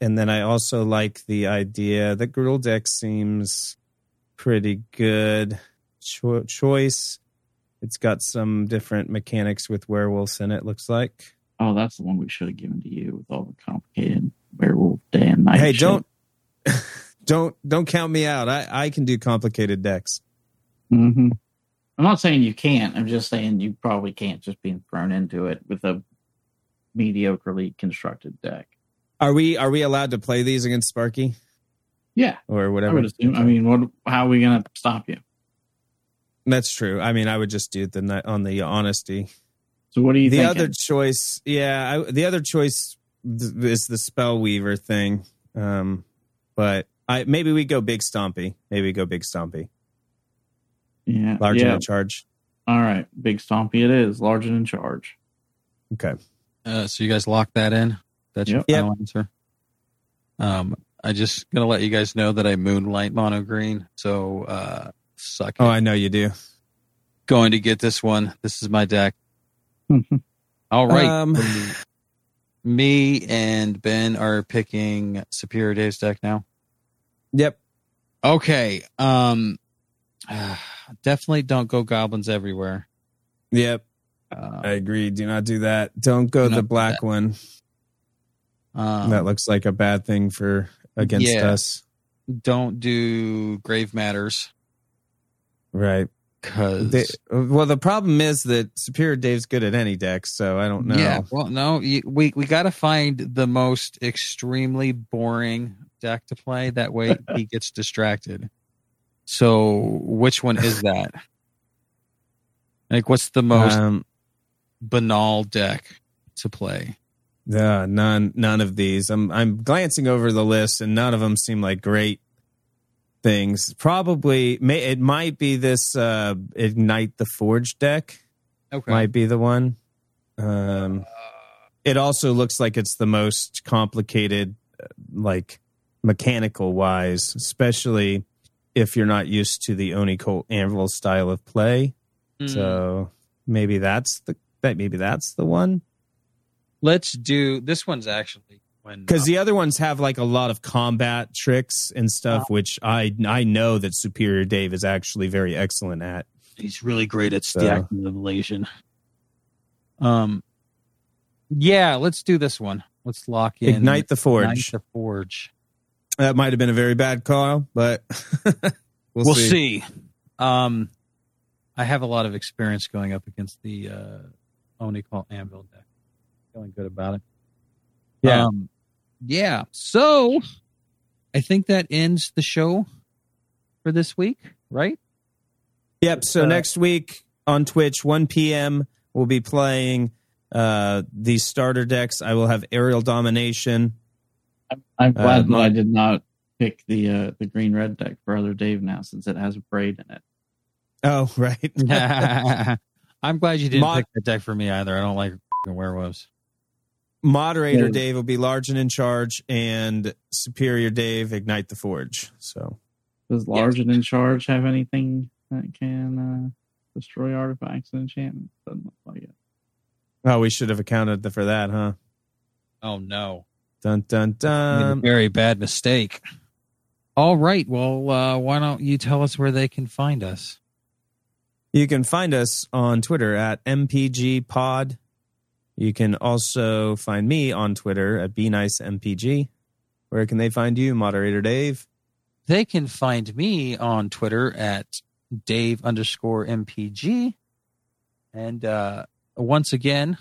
[SPEAKER 2] And then I also like the idea that Gruul deck seems pretty good Cho- choice. It's got some different mechanics with werewolves in it, looks like.
[SPEAKER 3] Oh, that's the one we should have given to you with all the complicated werewolf day and night.
[SPEAKER 2] hey,
[SPEAKER 3] shit.
[SPEAKER 2] don't don't don't count me out. I, I can do complicated decks.
[SPEAKER 3] hmm I'm not saying you can't. I'm just saying you probably can't just being thrown into it with a mediocrely constructed deck.
[SPEAKER 2] Are we are we allowed to play these against Sparky
[SPEAKER 3] Yeah,
[SPEAKER 2] or
[SPEAKER 3] I
[SPEAKER 2] whatever?
[SPEAKER 3] would assume. I mean, what? How are we going to stop you?
[SPEAKER 2] That's true. I mean, I would just do it the on the honesty.
[SPEAKER 3] So what do you
[SPEAKER 2] the
[SPEAKER 3] think?
[SPEAKER 2] other choice, yeah, I, the other choice th- is the spell weaver thing. Um, but I maybe we go big stompy. Maybe we go big stompy.
[SPEAKER 3] yeah,
[SPEAKER 2] Large
[SPEAKER 3] yeah.
[SPEAKER 2] and in charge.
[SPEAKER 3] All right, big stompy. It is large and in charge.
[SPEAKER 2] Okay.
[SPEAKER 1] Uh, so you guys lock that in. That's your
[SPEAKER 3] Yep.
[SPEAKER 1] final answer. Um, I just gonna let you guys know that I moonlight mono green. So uh, suck it.
[SPEAKER 2] Oh, I know you do.
[SPEAKER 1] Going to get this one. This is my deck. All right.
[SPEAKER 2] Um,
[SPEAKER 1] Me and Ben are picking Superior Dave's deck now.
[SPEAKER 2] Yep.
[SPEAKER 1] Okay. Um, definitely don't go goblins everywhere.
[SPEAKER 2] Yep.
[SPEAKER 1] Uh,
[SPEAKER 2] I agree. Do not do that. Don't go the
[SPEAKER 1] not do
[SPEAKER 2] black one.
[SPEAKER 1] Um,
[SPEAKER 2] that looks like a bad thing for against
[SPEAKER 1] Yeah.
[SPEAKER 2] us.
[SPEAKER 1] don't do grave matters
[SPEAKER 2] Right.
[SPEAKER 1] because
[SPEAKER 2] They, well, the problem is that Superior Dave's good at any deck, so I don't know.
[SPEAKER 1] Yeah, well, no, you, we we got to find the most extremely boring deck to play. That way, he gets distracted. So, which one is that? Like, what's the most
[SPEAKER 2] Um,
[SPEAKER 1] banal deck to play?
[SPEAKER 2] Yeah, none, none of these. I'm, I'm glancing over the list, and none of them seem like great things. Probably, may it might be this uh, Ignite the Forge deck.
[SPEAKER 1] Okay,
[SPEAKER 2] Might be the one. Um, it also looks like it's the most complicated, uh, like mechanical wise, especially if you're not used to the Oni-Cult Anvil style of play.
[SPEAKER 1] Hmm.
[SPEAKER 2] So maybe that's the that maybe that's the one
[SPEAKER 1] let's do this. One's actually when
[SPEAKER 2] because the other ones have like a lot of combat tricks and stuff, which I I know that Superior Dave is actually very excellent at.
[SPEAKER 1] He's really great at
[SPEAKER 2] So-
[SPEAKER 1] stack manipulation. Um, yeah, let's do this one. Let's lock in
[SPEAKER 2] Ignite the Forge.
[SPEAKER 1] Ignite the Forge.
[SPEAKER 2] That might have been a very bad call, but we'll,
[SPEAKER 1] we'll
[SPEAKER 2] see.
[SPEAKER 1] see. Um, I have a lot of experience going up against the uh, Oni-Cult Anvil deck. Feeling good about it.
[SPEAKER 2] Yeah.
[SPEAKER 1] Um, yeah. So I think that ends the show for this week, right?
[SPEAKER 2] Yep. So
[SPEAKER 1] Uh,
[SPEAKER 2] next week on Twitch, 1 p.m., we'll be playing uh, these starter decks. I will have aerial domination.
[SPEAKER 3] I'm, I'm
[SPEAKER 2] Uh,
[SPEAKER 3] glad that
[SPEAKER 2] my-
[SPEAKER 3] I did not pick the uh, the green red deck for other Dave now since it has a braid in it.
[SPEAKER 2] Oh, right.
[SPEAKER 1] I'm glad you didn't
[SPEAKER 2] Mod-
[SPEAKER 1] pick that deck for me either. I don't like werewolves.
[SPEAKER 2] Moderator
[SPEAKER 3] Yeah.
[SPEAKER 2] Dave will be large and in charge, and Superior Dave ignite the forge. So
[SPEAKER 3] Does large and in charge have anything that can uh, destroy artifacts and enchantments? Doesn't look like it.
[SPEAKER 2] oh, we should have accounted for that, huh?
[SPEAKER 1] Oh no.
[SPEAKER 2] Dun dun
[SPEAKER 1] Made a
[SPEAKER 2] dun.
[SPEAKER 1] very bad mistake. All right. Well, uh, why don't you tell us where they can find us?
[SPEAKER 2] You can find us on Twitter at MPG Pod. You can also find me on Twitter at Be Nice MPG. Where can they find you, moderator Dave?
[SPEAKER 1] They can find me on Twitter at Dave underscore MPG. And uh, once again,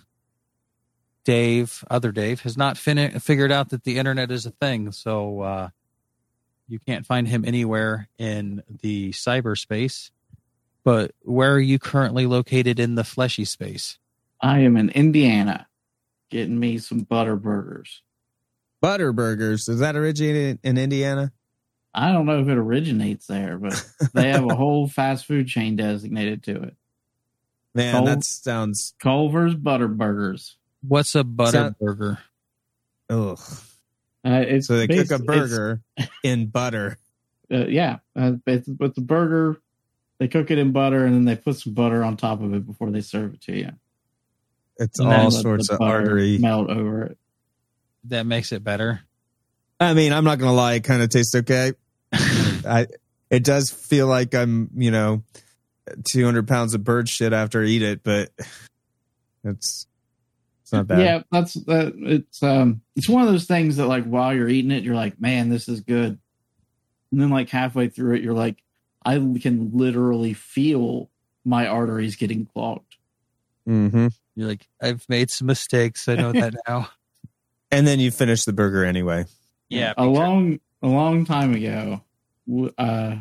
[SPEAKER 1] Dave, other Dave, has not fin- figured out that the internet is a thing. So uh, you can't find him anywhere in the cyberspace. But where are you currently located in the fleshy space?
[SPEAKER 3] I am in Indiana getting me some butter burgers.
[SPEAKER 2] Butter burgers. Is that originated in Indiana?
[SPEAKER 3] I don't know if it originates there, but they have a whole fast food chain designated to it.
[SPEAKER 2] Man,
[SPEAKER 3] Cold-
[SPEAKER 2] that sounds.
[SPEAKER 3] Culver's Butter Burgers.
[SPEAKER 1] What's a butter
[SPEAKER 2] Sound-
[SPEAKER 1] burger?
[SPEAKER 2] Ugh.
[SPEAKER 3] Uh, it's
[SPEAKER 2] So they cook a burger in butter.
[SPEAKER 3] uh, yeah, uh, it's, it's a burger. They cook it in butter and then they put some butter on top of it before they serve it to you.
[SPEAKER 2] It's
[SPEAKER 3] And
[SPEAKER 2] all sorts of artery.
[SPEAKER 3] melt over it.
[SPEAKER 1] That makes it better.
[SPEAKER 2] I mean, I'm not gonna lie, it kind of tastes okay. I it does feel like I'm, you know, 200 pounds of bird shit after I eat it, but it's it's not bad.
[SPEAKER 3] Yeah, that's that. It's um, it's one of those things that like while you're eating it, you're like, man, this is good, and then like halfway through it, you're like, I can literally feel my arteries getting clogged.
[SPEAKER 2] hmm
[SPEAKER 1] You're like, I've made some mistakes. I know that now.
[SPEAKER 2] And then you finish the burger anyway.
[SPEAKER 1] Yeah,
[SPEAKER 3] a long, a long time ago, w- uh,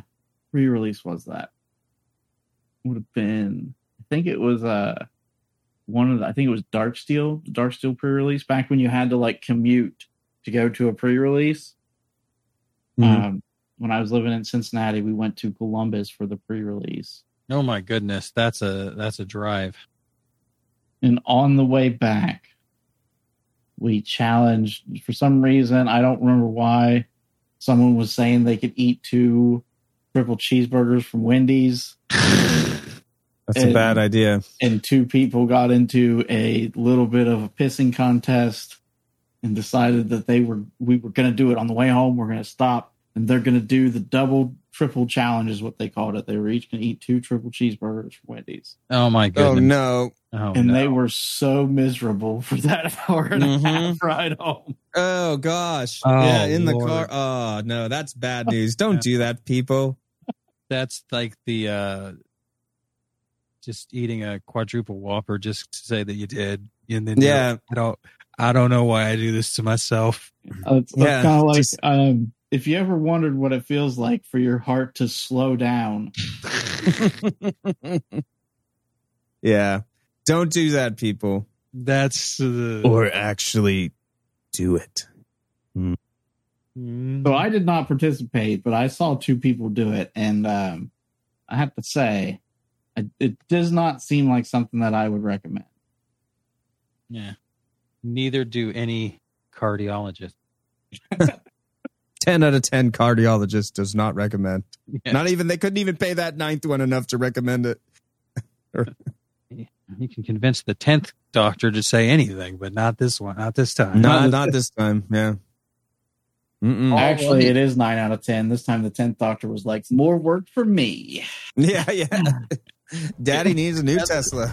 [SPEAKER 3] re-release was that would have been. I think it was uh one of the. I think it was Darksteel, Dark Steel pre-release back when you had to like commute to go to a pre-release.
[SPEAKER 2] Mhm.
[SPEAKER 3] Um, when I was living in Cincinnati, we went to Columbus for the pre-release,
[SPEAKER 1] Oh my goodness, that's a that's a drive.
[SPEAKER 3] And on the way back, we challenged for some reason. I don't remember why. Someone was saying they could eat two triple cheeseburgers from Wendy's,
[SPEAKER 2] That's a bad idea.
[SPEAKER 3] and two people got into a little bit of a pissing contest and decided that they were we were going to do it on the way home. We're going to stop, and they're going to do the double triple challenge is what they called it. They were each going to eat two triple cheeseburgers from Wendy's.
[SPEAKER 1] Oh my
[SPEAKER 2] god.
[SPEAKER 1] Oh
[SPEAKER 2] no.
[SPEAKER 1] Oh,
[SPEAKER 3] and
[SPEAKER 1] no.
[SPEAKER 3] they were so miserable for that hour and
[SPEAKER 2] Mhm.
[SPEAKER 3] a half ride home.
[SPEAKER 2] Oh gosh.
[SPEAKER 1] Oh,
[SPEAKER 2] yeah, in the car. Oh no, that's bad news. Don't do that, people.
[SPEAKER 1] that's like the uh just eating a quadruple whopper just to say that you did. And then you're
[SPEAKER 2] Yeah.
[SPEAKER 1] I don't I don't know why I do this to myself.
[SPEAKER 3] Uh, It's,
[SPEAKER 2] Yeah,
[SPEAKER 3] kind of like
[SPEAKER 2] just-
[SPEAKER 3] um, if you ever wondered what it feels like for your heart to slow down.
[SPEAKER 2] yeah. Don't do that, people.
[SPEAKER 1] That's uh,
[SPEAKER 2] Or actually do it.
[SPEAKER 1] Mm.
[SPEAKER 3] So I did not participate, but I saw two people do it, and um, I have to say, it, it does not seem like something that I would recommend.
[SPEAKER 1] yeah. Neither do any cardiologist.
[SPEAKER 2] 10 out of 10 cardiologist does not recommend.
[SPEAKER 1] Yeah.
[SPEAKER 2] Not even, they couldn't even pay that ninth one enough to recommend it.
[SPEAKER 1] You can convince the tenth doctor to say anything, but not this one, not this time.
[SPEAKER 2] Not, not this time. Yeah. Mm-mm.
[SPEAKER 3] Actually, it is nine out of ten. This time, the tenth doctor was like, "More work for me."
[SPEAKER 2] Yeah, yeah. Daddy needs a new Tesla.